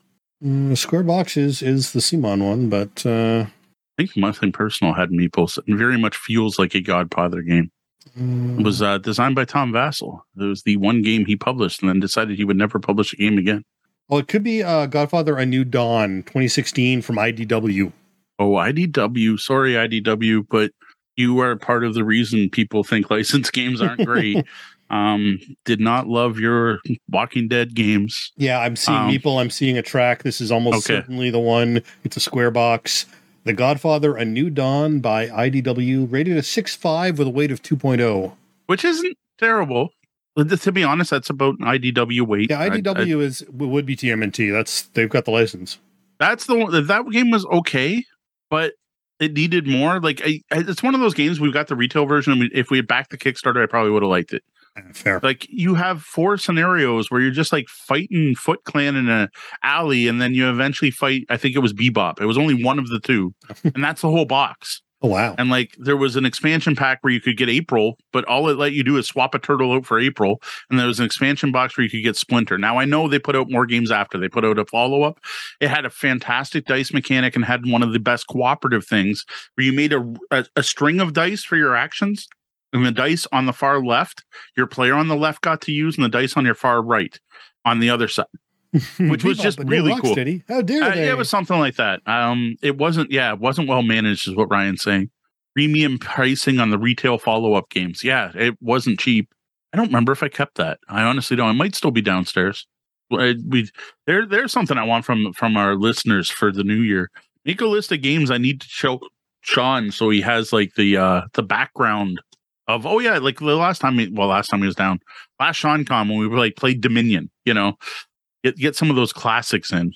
Speaker 1: Mm, Square Box is is the CMON one, but uh,
Speaker 2: I think nothing personal had Meeples. It very much feels like a Godfather game. It was uh, designed by Tom Vasel. It was the one game he published and then decided he would never publish a game again.
Speaker 1: Well, it could be uh, Godfather: A New Dawn, 2016 from IDW.
Speaker 2: Oh, IDW. Sorry, IDW, but you are part of the reason people think licensed games aren't great. um, did not love your Walking Dead games.
Speaker 1: Yeah, I'm seeing
Speaker 2: Um,
Speaker 1: Meeple. I'm seeing a track. This is almost
Speaker 2: Okay.
Speaker 1: certainly the one. It's a Square Box. The Godfather: A New Dawn by IDW, rated a 6.5 with a weight of oh. 2.0.
Speaker 2: which isn't terrible. To be honest, that's about an IDW weight.
Speaker 1: Yeah,
Speaker 2: I- I-
Speaker 1: IDW is would be TMNT. That's they've got the license.
Speaker 2: that's the one. That game was okay, but it needed more. Like I, I- it's one of those games. We've got the retail version. If we had backed the Kickstarter, I probably would have liked it.
Speaker 1: Fair.
Speaker 2: Like you have four scenarios where you're just like fighting Foot Clan in an alley, and then you eventually fight. I think it was Bebop. It was only one of the two, and that's the whole box.
Speaker 1: Oh wow.
Speaker 2: And like there was an expansion pack where you could get April, but all it let you do is swap a turtle out for April. And there was an expansion box where you could get Splinter. Now I know they put out more games after. They put out a follow up. It had a fantastic dice mechanic and had one of the best cooperative things where you made a, a, a string of dice for your actions. And the dice on the far left, your player on the left got to use, and the dice on your far right on the other side. which was just really cool.
Speaker 1: Rocksteady. How dare
Speaker 2: Uh,
Speaker 1: they?
Speaker 2: it was something like that. Um, it wasn't. Yeah, it wasn't well managed, is what Ryan's saying. Premium pricing on the retail follow up games. Yeah, it wasn't cheap. I don't remember if I kept that. I honestly don't. I might still be downstairs. We there. There's something I want from from our listeners for the new year. Make a list of games I need to show Sean so he has like the uh the background of oh yeah like the last time he, well last time he was down last Sean Con when we were like played Dominion you know get get some of those classics in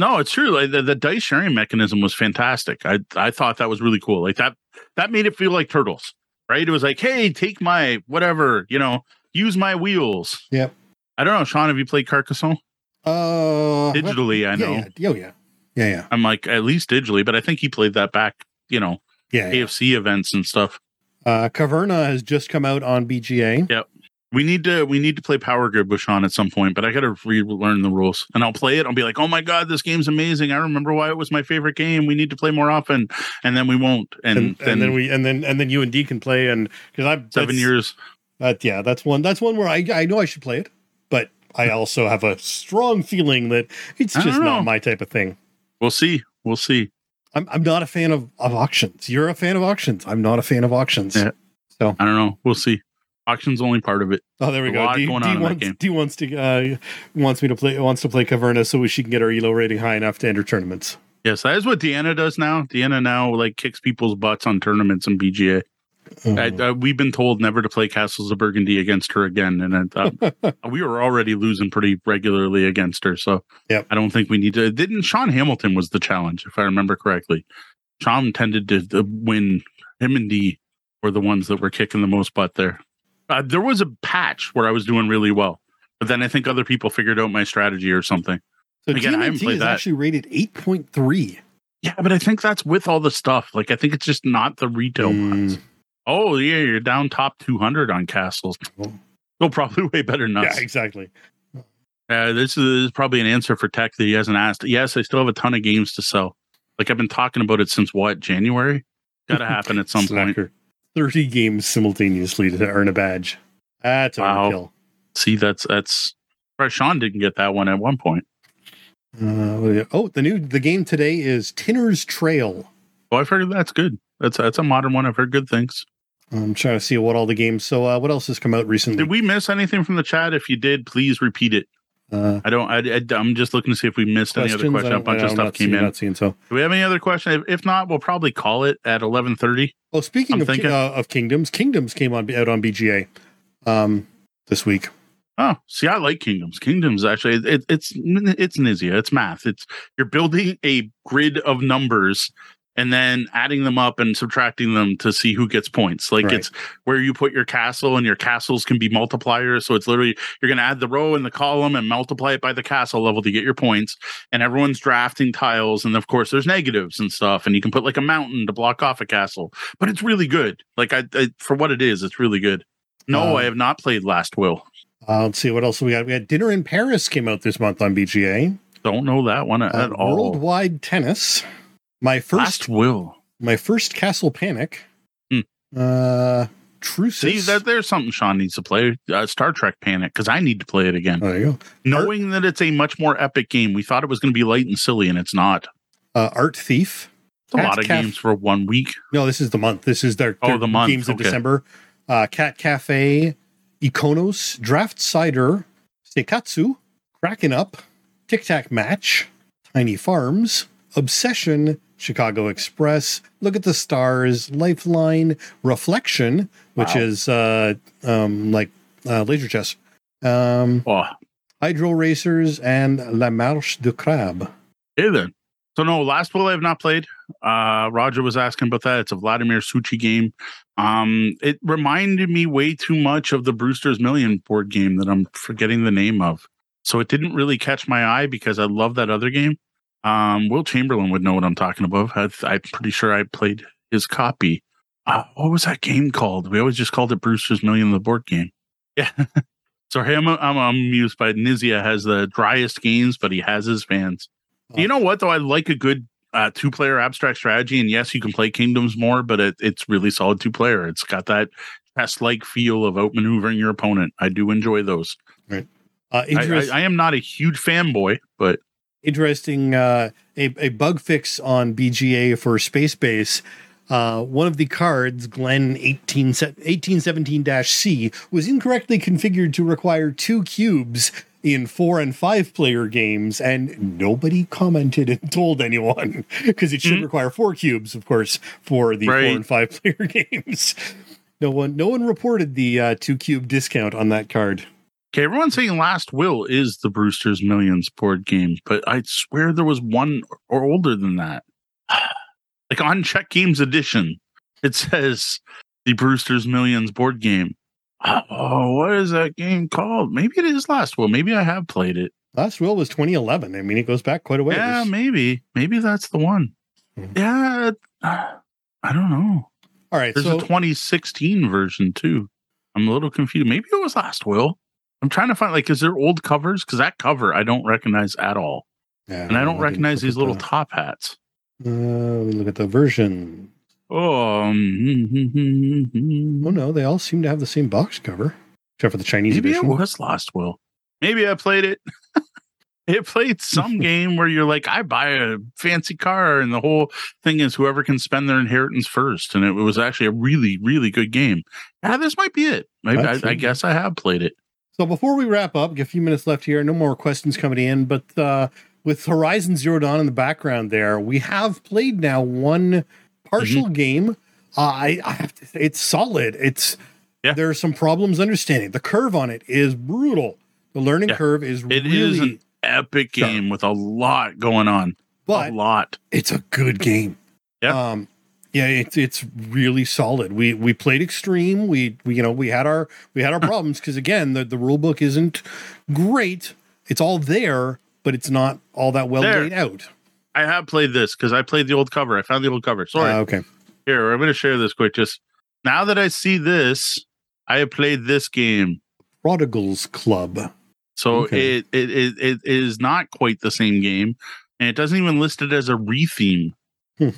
Speaker 2: no, it's true. Like the, the dice sharing mechanism was fantastic. I I thought that was really cool. Like that that made it feel like turtles, right? It was like, hey, take my whatever, you know, use my wheels.
Speaker 1: Yep.
Speaker 2: I don't know, Sean. Have you played Carcassonne
Speaker 1: uh,
Speaker 2: digitally? I
Speaker 1: yeah,
Speaker 2: know.
Speaker 1: Yeah, oh yeah, yeah, yeah,
Speaker 2: I'm like at least digitally, but I think he played that back, you know,
Speaker 1: yeah. yeah.
Speaker 2: AFC events and stuff.
Speaker 1: Uh, Caverna has just come out on BGA. Yep.
Speaker 2: We need to we need to play Power Grid with Sean at some point, but I got to relearn the rules, and I'll play it. I'll be like, oh my god, this game's amazing! I remember why it was my favorite game. We need to play more often, and then we won't. And,
Speaker 1: And,
Speaker 2: then,
Speaker 1: and then we and then and then you and D can play and because I'm
Speaker 2: seven years.
Speaker 1: That yeah, that's one. That's one where I I know I should play it, but I also have a strong feeling that it's just
Speaker 2: don't
Speaker 1: my type of thing.
Speaker 2: We'll see. We'll see.
Speaker 1: I'm I'm not a fan of, of auctions. You're a fan of auctions. I'm not a fan of auctions.
Speaker 2: Yeah. So I don't know. We'll see. Auction's only part of it.
Speaker 1: Oh, there we
Speaker 2: A
Speaker 1: go.
Speaker 2: lot
Speaker 1: D,
Speaker 2: going
Speaker 1: D
Speaker 2: on in that
Speaker 1: wants
Speaker 2: game.
Speaker 1: D wants to uh, wants me to play wants to play Caverna so she can get her elo rating high enough to enter tournaments.
Speaker 2: Yes, that is what Deanna does now. Deanna now like kicks people's butts on tournaments and BGA. I,
Speaker 1: Oh.
Speaker 2: uh, we've been told never to play Castles of Burgundy against her again, and I thought we were already losing pretty regularly against her. So
Speaker 1: Yep.
Speaker 2: I don't think we need to. Didn't Sean Hamilton was the challenge, if I remember correctly? Sean tended to, to win. Him and D were the ones that were kicking the most butt there. Uh, there was a patch where I was doing really well, but then I think other people figured out my strategy or something.
Speaker 1: so
Speaker 2: again, I haven't played
Speaker 1: is
Speaker 2: that.
Speaker 1: actually rated eight point three.
Speaker 2: Yeah, but I think that's with all the stuff. Like I think it's just not the retail ones. Oh yeah, you're down top 200 on castles. They'll probably way better than us.
Speaker 1: Yeah, exactly.
Speaker 2: Uh, this is probably an answer for tech that he hasn't asked. Yes, I still have a ton of games to sell. Like I've been talking about it since what January. Got to happen at some point.
Speaker 1: Thirty games simultaneously to earn a badge. That's
Speaker 2: Wow.
Speaker 1: overkill.
Speaker 2: See, that's that's. Right, Sean didn't get that one at one point.
Speaker 1: Uh, oh, the new the game today is Tinner's Trail.
Speaker 2: Oh, I've heard that's good. That's that's a modern one. I've heard good things.
Speaker 1: I'm trying to see what all the games. So, uh, what else has come out recently?
Speaker 2: Did we miss anything from the chat? If you did, please repeat it.
Speaker 1: uh,
Speaker 2: I don't. I, I, am just looking to see if we missed any other
Speaker 1: questions?
Speaker 2: question. A bunch of stuff came
Speaker 1: seeing,
Speaker 2: in.
Speaker 1: Not seeing so.
Speaker 2: Do we have any other question? If, if not, we'll probably call it at 11:30.
Speaker 1: Oh, speaking
Speaker 2: I'm
Speaker 1: of
Speaker 2: thinking-
Speaker 1: uh, of Kingdoms, Kingdoms came on out on BGA um, this week.
Speaker 2: Oh, see, I like Kingdoms. Kingdoms actually, it, it's it's Knizia. It's math. It's you're building a grid of numbers, and then adding them up and subtracting them to see who gets points. Like
Speaker 1: Right.
Speaker 2: it's where you put your castle and your castles can be multipliers. So it's literally you're going to add the row and the column and multiply it by the castle level to get your points. And everyone's drafting tiles. And of course, there's negatives and stuff. And you can put like a mountain to block off a castle. But it's really good. Like I, I for what it is, it's really good. No,
Speaker 1: Um,
Speaker 2: I have not played Last Will.
Speaker 1: Uh, let's see what else we got. We had Dinner in Paris came out this month on BGA.
Speaker 2: Don't know that one at
Speaker 1: Uh,
Speaker 2: all.
Speaker 1: Worldwide Tennis. My first
Speaker 2: Last Will.
Speaker 1: my first Castle Panic.
Speaker 2: Hmm.
Speaker 1: Uh Truces.
Speaker 2: See, that there's something Sean needs to play. Uh, Star Trek Panic because I need to play it again.
Speaker 1: Oh, there you go.
Speaker 2: Knowing that it's a much more epic game, we thought it was going to be light and silly, and it's not.
Speaker 1: Uh, Art Thief.
Speaker 2: It's a
Speaker 1: Cat's
Speaker 2: lot of
Speaker 1: Caf-
Speaker 2: games for one week.
Speaker 1: No, this is the month. This is their,
Speaker 2: Oh, the month,
Speaker 1: games of. December. Uh, Cat Cafe, Iconos, Draft Cider, Seikatsu, Kraken Up, Tic Tac Match, Tiny Farms, Obsession, Chicago Express, Look at the Stars, Lifeline, Reflection, which
Speaker 2: Wow.
Speaker 1: is uh, um, like uh, laser chess, um,
Speaker 2: Oh,
Speaker 1: Hydro Racers, and La Marche du Crabe.
Speaker 2: hey then. So no, Last Will I have not played. Uh, Roger was asking about that. It's a Vladimir Suchy game. Um, it reminded me way too much of the Brewster's Million board game that I'm forgetting the name of. So it didn't really catch my eye because I love that other game. Um, Will Chamberlain would know what I'm talking about. I, I'm pretty sure I played his copy. Uh, what was that game called? We always just called it Brewster's Million, the board game. Yeah. Sorry, I'm, I'm amused by Knizia has the driest games, but he has his fans. You know what though? I like a good uh, two player abstract strategy, and yes, you can play Kingdoms more, but it, it's really solid two player. It's got that chess like feel of outmaneuvering your opponent. I do enjoy those.
Speaker 1: Uh,
Speaker 2: I, I, I am not a huge fanboy, but
Speaker 1: interesting uh, a, a bug fix on BGA for Space Base. Uh, one of the cards, Glen 18, 1817-C, was incorrectly configured to require two cubes in four and five player games, and nobody commented and told anyone because it should
Speaker 2: Mhm.
Speaker 1: require four cubes, of course, for the
Speaker 2: Right.
Speaker 1: four and five player games. No one, no one reported the uh, two cube discount on that card.
Speaker 2: Okay, everyone's saying Last Will is the Brewster's Millions board game, but I swear there was one or older than that. like on Check Games Edition, it says the Brewster's Millions board game. Oh, what is that game called? Maybe it is Last Will. Maybe I have played it.
Speaker 1: Last will was 2011. I mean, it goes back quite a ways.
Speaker 2: Yeah, maybe. Maybe that's the one.
Speaker 1: Mhm.
Speaker 2: Yeah, I don't know.
Speaker 1: All right,
Speaker 2: There's
Speaker 1: so
Speaker 2: a 2016 version too. I'm a little confused. Maybe it was Last Will. I'm trying to find like, is there old covers? Because that cover I don't recognize at all,
Speaker 1: Yeah,
Speaker 2: and I don't
Speaker 1: didn't
Speaker 2: recognize these little top hats.
Speaker 1: Uh, we look at the version.
Speaker 2: Oh, um,
Speaker 1: Oh no, they all seem to have the same box cover, except for the Chinese
Speaker 2: maybe it
Speaker 1: edition.
Speaker 2: was Lost Will. Maybe I played it. it played some game where you're like, I buy a fancy car, and the whole thing is whoever can spend their inheritance first. And it was actually a really, really good game. Yeah, this might be it. Maybe I, I guess I have played it.
Speaker 1: So before we wrap up, get a few minutes left here. No more questions coming in, but uh, with Horizon Zero Dawn in the background, there we have played now one partial
Speaker 2: Mm-hmm.
Speaker 1: game. Uh, I, I have to say, it's solid. It's
Speaker 2: Yeah.
Speaker 1: there are some problems understanding the curve on it is brutal. The learning
Speaker 2: Yeah.
Speaker 1: curve is
Speaker 2: It
Speaker 1: really,
Speaker 2: is an epic game with a lot going on.
Speaker 1: but
Speaker 2: a lot.
Speaker 1: it's a good game.
Speaker 2: Yeah.
Speaker 1: Um, yeah, it's it's really solid. We we played extreme. We we you know we had our we had our problems because again the the rule book isn't great. It's all there, but it's not all that well
Speaker 2: There.
Speaker 1: laid out.
Speaker 2: I have played this because I played the old cover. I found the old cover. Sorry.
Speaker 1: Uh, okay.
Speaker 2: Here, I'm going to share this quick. Just now that I see this, I have played this game.
Speaker 1: Prodigals Club.
Speaker 2: So
Speaker 1: Okay.
Speaker 2: it, it it it is not quite the same game, and it doesn't even list it as a retheme.
Speaker 1: Hmm.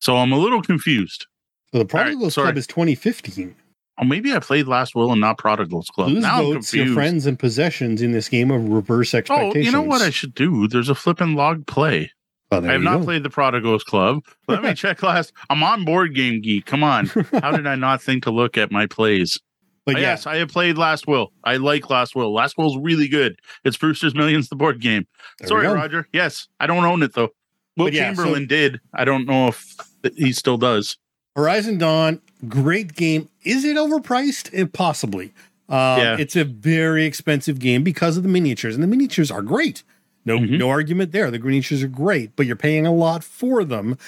Speaker 2: So I'm a little confused.
Speaker 1: So the Prodigals
Speaker 2: sorry.
Speaker 1: Club is 2015.
Speaker 2: Oh, maybe I played Last Will and not Prodigals Club.
Speaker 1: Lose
Speaker 2: now I'm
Speaker 1: votes, your friends, and possessions in this game of reverse expectations.
Speaker 2: oh, you know what I should do? There's a flipping log play.
Speaker 1: Oh,
Speaker 2: I have not
Speaker 1: go.
Speaker 2: played the Prodigals Club. Let me check last. I'm on Board Game Geek. Come on. How did I not think to look at my plays?
Speaker 1: But
Speaker 2: Uh,
Speaker 1: yeah,
Speaker 2: Yes, I have played Last Will. I like Last Will. Last Will's really good. It's Brewster's Millions, the board game.
Speaker 1: there
Speaker 2: Sorry. Roger. Yes, I don't own it though. Will
Speaker 1: yeah, so-
Speaker 2: Chamberlain did. I don't know if he still does.
Speaker 1: Horizon Dawn, great game. Is it overpriced? Eh, possibly. Uh,
Speaker 2: Yeah.
Speaker 1: It's a very expensive game because of the miniatures, and the miniatures are great. No,
Speaker 2: Mhm.
Speaker 1: no argument there. The miniatures are great, but you're paying a lot for them.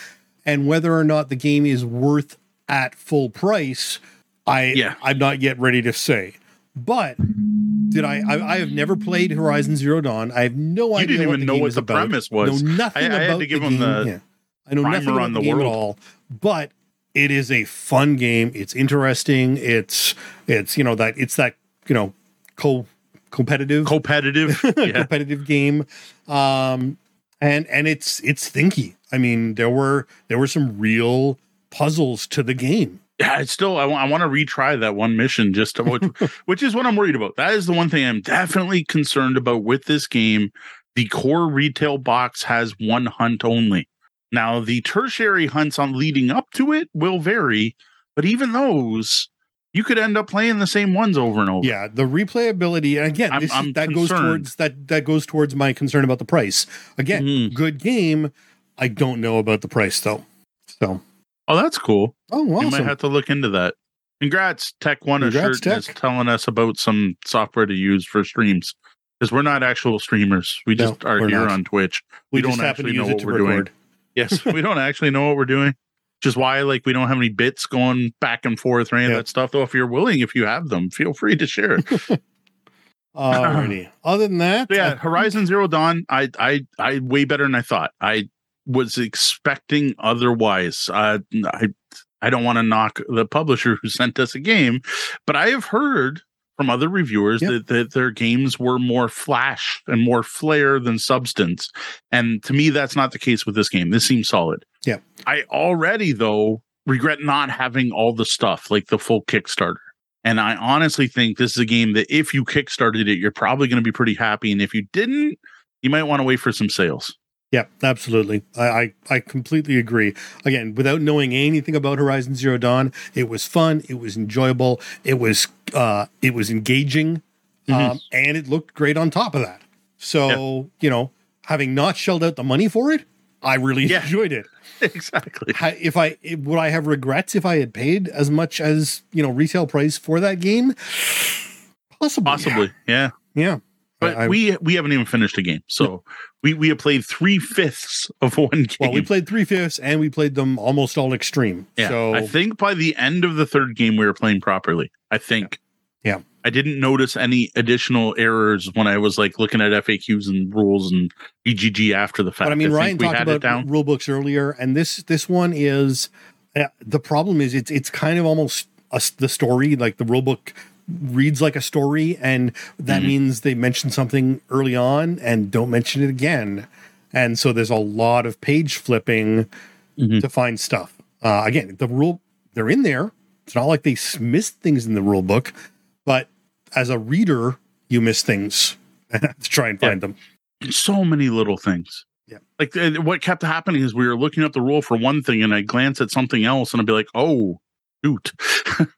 Speaker 1: and whether or not the game is worth at full price, I
Speaker 2: Yeah.
Speaker 1: I'm not yet ready to say. But did I, I? I have never played Horizon Zero Dawn. I have no
Speaker 2: You
Speaker 1: idea.
Speaker 2: didn't
Speaker 1: what
Speaker 2: even
Speaker 1: the
Speaker 2: know what the
Speaker 1: about.
Speaker 2: premise was.
Speaker 1: Know nothing
Speaker 2: I- I had
Speaker 1: about
Speaker 2: to give
Speaker 1: the
Speaker 2: him
Speaker 1: game.
Speaker 2: the
Speaker 1: Yeah. I know nothing about
Speaker 2: on
Speaker 1: the
Speaker 2: the
Speaker 1: game
Speaker 2: world.
Speaker 1: at all. But it is a fun game. It's interesting. It's it's you know that it's that you know co competitive
Speaker 2: competitive. yeah.
Speaker 1: competitive game um and and it's it's thinky i mean there were there were some real puzzles to the game
Speaker 2: yeah, it's still I want I want to retry that one mission just to which, which is what I'm worried about. That is the one thing I'm definitely concerned about with this game. The core retail box has one hunt only. Now the tertiary hunts on leading up to it will vary, but even those you could end up playing the same ones over and over.
Speaker 1: yeah the replayability and again
Speaker 2: I'm-
Speaker 1: this
Speaker 2: I'm
Speaker 1: that goes
Speaker 2: concerned.
Speaker 1: towards that that goes towards my concern about the price again
Speaker 2: Mhm.
Speaker 1: good game i don't know about the price though so
Speaker 2: Oh, that's cool.
Speaker 1: oh
Speaker 2: You
Speaker 1: awesome
Speaker 2: might have to look into that. Congrats, Tech One
Speaker 1: Congrats,
Speaker 2: shirt is telling us about some software to use for streams. Because we're not actual streamers. We
Speaker 1: No,
Speaker 2: just are here
Speaker 1: not.
Speaker 2: on Twitch.
Speaker 1: we,
Speaker 2: we don't
Speaker 1: just happen to
Speaker 2: actually know what we're doing. Yes, we don't actually know what we're doing. Which is why like we don't have any bits going back and forth or any of that stuff. Though if you're willing, if you have them, feel free to share it.
Speaker 1: Alrighty. other than that
Speaker 2: But yeah, Horizon Zero Dawn, I I I way better than I thought. I was expecting otherwise. Uh, I I don't want to knock the publisher who sent us a game, but I have heard from other reviewers
Speaker 1: Yep.
Speaker 2: that, that their games were more flash and more flair than substance. And to me, that's not the case with this game. This seems solid.
Speaker 1: Yeah.
Speaker 2: I already though regret not having all the stuff like the full Kickstarter. And I honestly think this is a game that if you kickstarted it, you're probably going to be pretty happy. And if you didn't, you might want to wait for some sales.
Speaker 1: Yeah, absolutely. I, I I completely agree. Again, without knowing anything about Horizon Zero Dawn, it was fun. It was enjoyable. It was uh, it was engaging, um, and it looked great on top of that. So you know, having not shelled out the money for it, I really
Speaker 2: Yeah.
Speaker 1: enjoyed it.
Speaker 2: exactly.
Speaker 1: If I would I have regrets if I had paid as much as you know retail price for that game, possibly,
Speaker 2: Possibly. Yeah.
Speaker 1: yeah.
Speaker 2: But
Speaker 1: I- I-
Speaker 2: we we haven't even finished a game. So we, we have played three fifths of one game.
Speaker 1: well, we played three fifths, and we played them almost all extreme.
Speaker 2: yeah.
Speaker 1: So
Speaker 2: I think by the end of the third game we were playing properly. I think.
Speaker 1: Yeah.
Speaker 2: I didn't notice any additional errors when I was like looking at FAQs and rules and BGG after the fact.
Speaker 1: But I mean,
Speaker 2: think
Speaker 1: Ryan talked about
Speaker 2: down.
Speaker 1: rule books earlier, and this this one is uh, the problem is it's it's kind of almost a the story like the rule book reads like a story, and that
Speaker 2: Mhm.
Speaker 1: means they mention something early on and don't mention it again, and so there's a lot of page flipping
Speaker 2: Mhm.
Speaker 1: to find stuff. Uh, again, the rule they're in there. It's not like they missed things in the rule book, but as a reader, you miss things and to try and
Speaker 2: Yeah.
Speaker 1: find them.
Speaker 2: so many little things.
Speaker 1: Yeah.
Speaker 2: Like what kept happening is we were looking up the rule for one thing and I glance at something else and I'd be like, oh, shoot.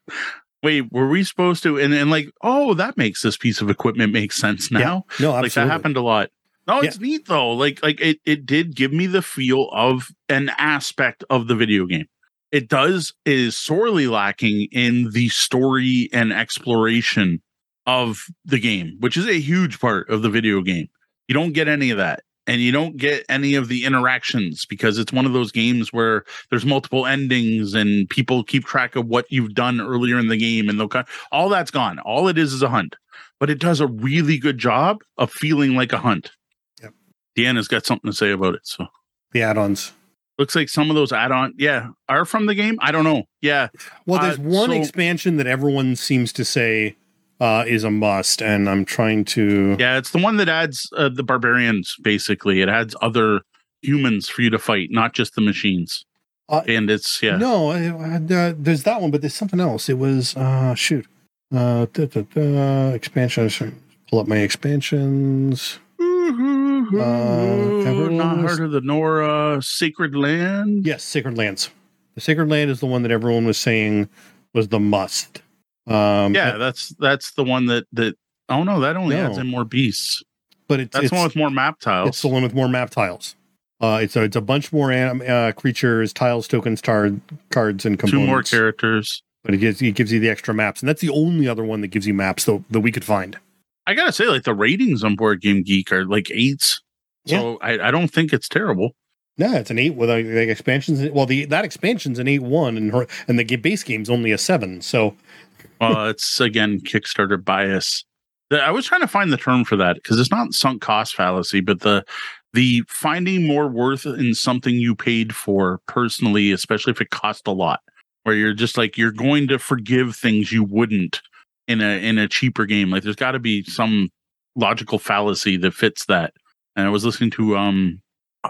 Speaker 2: Wait, were we supposed to? And, and like, oh, that makes this piece of equipment make sense now.
Speaker 1: No,
Speaker 2: Like that happened a lot. No, it's neat though. Like, like it, it did give me the feel of an aspect of the video game. It does is sorely lacking in the story and exploration of the game, which is a huge part of the video game. You don't get any of that. And you don't get any of the interactions because it's one of those games where there's multiple endings and people keep track of what you've done earlier in the game and they'll all that's gone. All it is is a hunt, but it does a really good job of feeling like a hunt.
Speaker 1: Yep.
Speaker 2: Deanna's got something to say about it. So
Speaker 1: the add-ons.
Speaker 2: looks like some of those add-on, yeah, are from the game. I don't know. Yeah,
Speaker 1: Well, there's
Speaker 2: Uh,
Speaker 1: one
Speaker 2: so-
Speaker 1: expansion that everyone seems to say uh, is a must, and I'm trying to.
Speaker 2: yeah, it's the one that adds uh, the barbarians. Basically, it adds other humans for you to fight, not just the machines.
Speaker 1: Uh,
Speaker 2: and it's yeah,
Speaker 1: No, uh, there's that one, but there's something else. It was uh, shoot, uh, da, da, da, expansion. Pull up my expansions.
Speaker 2: not heard of the Nora Sacred Land.
Speaker 1: Yes, Sacred Lands. The Sacred Land is the one that everyone was saying was the must. Um,
Speaker 2: yeah, that's that's the one that that. Oh no, that only
Speaker 1: No.
Speaker 2: adds in more beasts.
Speaker 1: but it's
Speaker 2: That's
Speaker 1: it's,
Speaker 2: one with more map tiles.
Speaker 1: it's the one with more map tiles. Uh, it's a, it's a bunch more anim- uh, creatures, tiles, tokens, tar- cards, and
Speaker 2: Two more characters.
Speaker 1: but it gives it gives you the extra maps, and that's the only other one that gives you maps though that we could find.
Speaker 2: I gotta say, like the ratings on Board Game Geek are like eights. So I, I don't think it's terrible.
Speaker 1: No, it's an eight with like, like expansions. Well, the that expansion's an eight one, and her, and the base game's only a seven. So,
Speaker 2: well, it's again Kickstarter bias. I was trying to find the term for that because it's not sunk cost fallacy, but the the finding more worth in something you paid for personally, especially if it cost a lot, where you're just like you're going to forgive things you wouldn't in a in a cheaper game. Like there's got to be some logical fallacy that fits that. And I was listening to um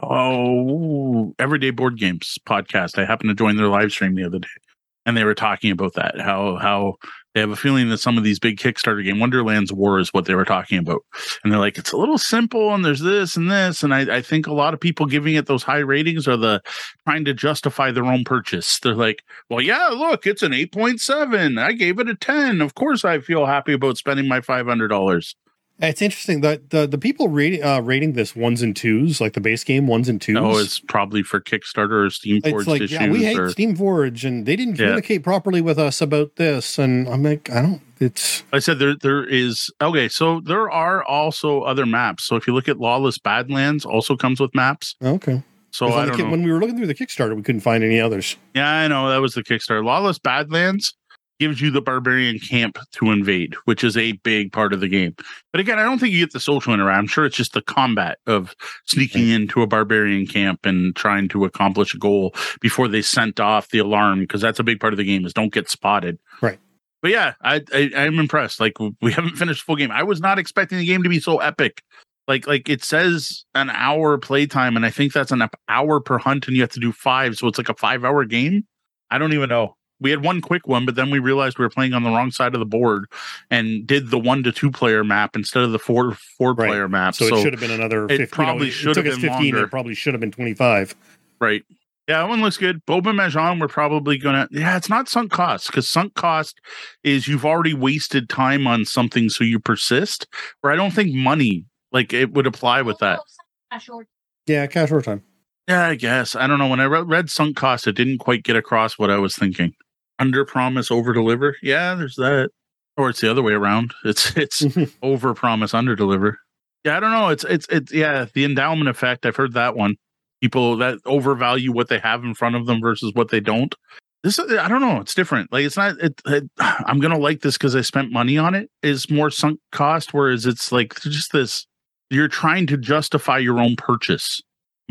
Speaker 2: oh everyday board games podcast. I happened to join their live stream the other day, and they were talking about that how how they have a feeling that some of these big Kickstarter game Wonderland's War is what they were talking about. And they're like, it's a little simple and there's this and this. And I, I think a lot of people giving it those high ratings are the trying to justify their own purchase. They're like, well, yeah, look, it's an 8.7. I gave it a 10. Of course I feel happy about spending my $500.
Speaker 1: It's interesting that the the people rating uh, rating this ones and twos, like the base game ones and twos.
Speaker 2: No, it's probably for Kickstarter or Steamforged like, issues. Yeah,
Speaker 1: we hate
Speaker 2: or,
Speaker 1: Steamforged, and they didn't communicate yeah. properly with us about this. And I'm like, I don't. It's.
Speaker 2: I said there there is okay. So there are also other maps. So if you look at Lawless Badlands, also comes with maps.
Speaker 1: Okay.
Speaker 2: So I
Speaker 1: don't know. when we were looking through the Kickstarter, we couldn't find any others.
Speaker 2: Yeah, I know that was the Kickstarter. Lawless Badlands gives you the barbarian camp to invade, which is a big part of the game. But again, I don't think you get the social interaction. I'm sure it's just the combat of sneaking into a barbarian camp and trying to accomplish a goal before they sent off the alarm, because that's a big part of the game is don't get spotted.
Speaker 1: Right.
Speaker 2: But yeah, I, I I'm impressed. Like we haven't finished full game. I was not expecting the game to be so epic. Like like it says an hour playtime, and I think that's an hour per hunt, and you have to do five, so it's like a five hour game. I don't even know we had one quick one, but then we realized we were playing on the wrong side of the board and did the one to two player map instead of the four four right. player map.
Speaker 1: So, so, it should have been another. 50,
Speaker 2: it probably you know, should have been 15, longer.
Speaker 1: It probably should have been twenty five.
Speaker 2: Right. Yeah, that one looks good. Beauxbaton, we're probably gonna. Yeah, it's not sunk cost because sunk cost is you've already wasted time on something, so you persist. Where I don't think money like it would apply with that.
Speaker 1: Yeah, casual time.
Speaker 2: Yeah, I guess. I don't know. When I read sunk cost, it didn't quite get across what I was thinking under promise over deliver. Yeah there's that. Or it's the other way around. It's it's over promise under deliver. Yeah i don't know. It's it's it's yeah the endowment effect i've heard that one. People that overvalue what they have in front of them versus what they don't. This i don't know. It's different. Like it's not it, it i'm gonna like this because i spent money on it is more sunk cost whereas it's like just this you're trying to justify your own purchase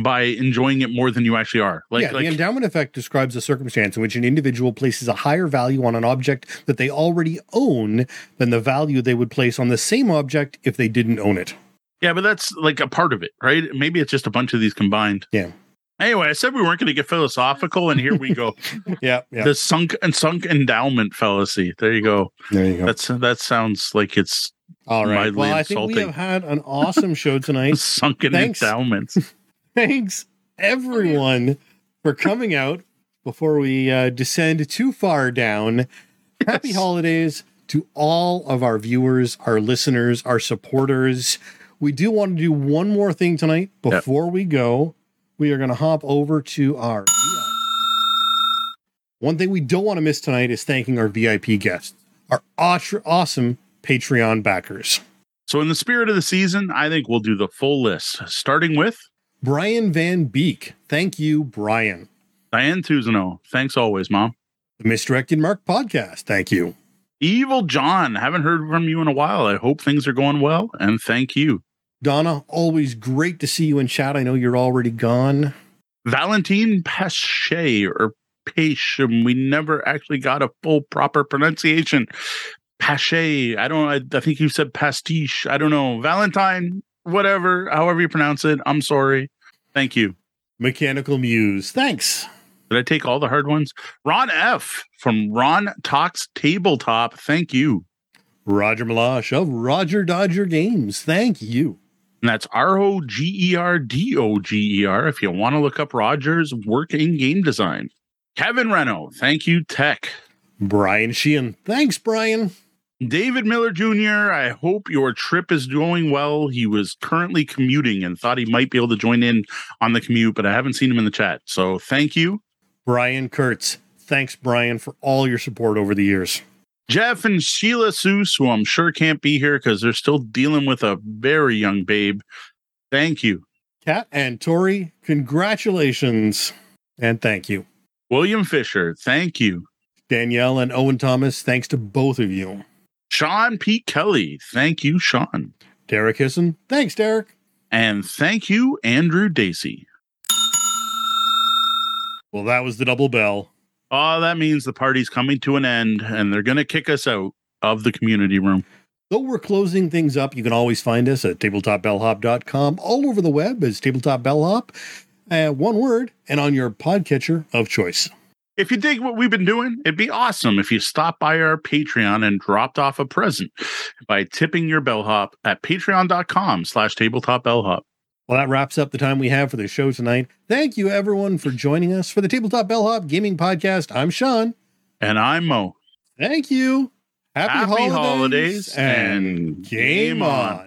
Speaker 2: by enjoying it more than you actually are.
Speaker 1: Like, yeah, like, the endowment effect describes a circumstance in which an individual places a higher value on an object that they already own than the value they would place on the same object if they didn't own it.
Speaker 2: Yeah, but that's like a part of it, right? Maybe it's just a bunch of these combined.
Speaker 1: Yeah.
Speaker 2: Anyway, I said we weren't going to get philosophical, and here we go.
Speaker 1: yeah, yeah.
Speaker 2: The sunk and sunk endowment fallacy. There you go.
Speaker 1: There you go.
Speaker 2: That's that sounds like it's
Speaker 1: all right. Well, I think we have had an awesome show tonight.
Speaker 2: Sunken Thanks. endowments.
Speaker 1: Thanks everyone for coming out before we uh, descend too far down. Happy holidays to all of our viewers, our listeners, our supporters. We do want to do one more thing tonight before yep. we go. We are going to hop over to our One thing we don't want to miss tonight is thanking our VIP guests, our awesome Patreon backers.
Speaker 2: So, in the spirit of the season, I think we'll do the full list, starting with
Speaker 1: Brian Van Beek. Thank you, Brian.
Speaker 2: Diane Tuzano. Thanks always, Mom.
Speaker 1: The Misdirected Mark podcast. Thank you.
Speaker 2: Evil John. Haven't heard from you in a while. I hope things are going well. And thank you.
Speaker 1: Donna, always great to see you in chat. I know you're already gone.
Speaker 2: Valentine Pache or Pache. We never actually got a full proper pronunciation. Pache. I don't I, I think you said pastiche. I don't know. Valentine, whatever, however you pronounce it. I'm sorry. Thank you.
Speaker 1: Mechanical Muse. Thanks.
Speaker 2: Did I take all the hard ones? Ron F from Ron Talks Tabletop. Thank you.
Speaker 1: Roger Malash of Roger Dodger Games. Thank you.
Speaker 2: And that's R O G E R D O G E R if you want to look up Roger's work in game design. Kevin Reno. Thank you, Tech.
Speaker 1: Brian Sheehan. Thanks, Brian.
Speaker 2: David Miller Jr., I hope your trip is going well. He was currently commuting and thought he might be able to join in on the commute, but I haven't seen him in the chat. So thank you.
Speaker 1: Brian Kurtz. Thanks, Brian, for all your support over the years.
Speaker 2: Jeff and Sheila Seuss, who I'm sure can't be here because they're still dealing with a very young babe. Thank you.
Speaker 1: Kat and Tori, congratulations and thank you.
Speaker 2: William Fisher, thank you.
Speaker 1: Danielle and Owen Thomas, thanks to both of you.
Speaker 2: Sean P. Kelly, thank you, Sean.
Speaker 1: Derek Hisson, thanks, Derek.
Speaker 2: And thank you, Andrew Dacey.
Speaker 1: Well, that was the double bell.
Speaker 2: Oh, that means the party's coming to an end and they're going to kick us out of the community room.
Speaker 1: Though we're closing things up, you can always find us at tabletopbellhop.com, all over the web as Tabletop Bellhop, uh, one word, and on your podcatcher of choice.
Speaker 2: If you dig what we've been doing, it'd be awesome if you stopped by our Patreon and dropped off a present by tipping your bellhop at patreon.com slash tabletopbellhop.
Speaker 1: Well, that wraps up the time we have for the show tonight. Thank you, everyone, for joining us for the Tabletop Bellhop Gaming Podcast. I'm Sean.
Speaker 2: And I'm Moe.
Speaker 1: Thank you.
Speaker 2: Happy, Happy holidays, holidays, and game on.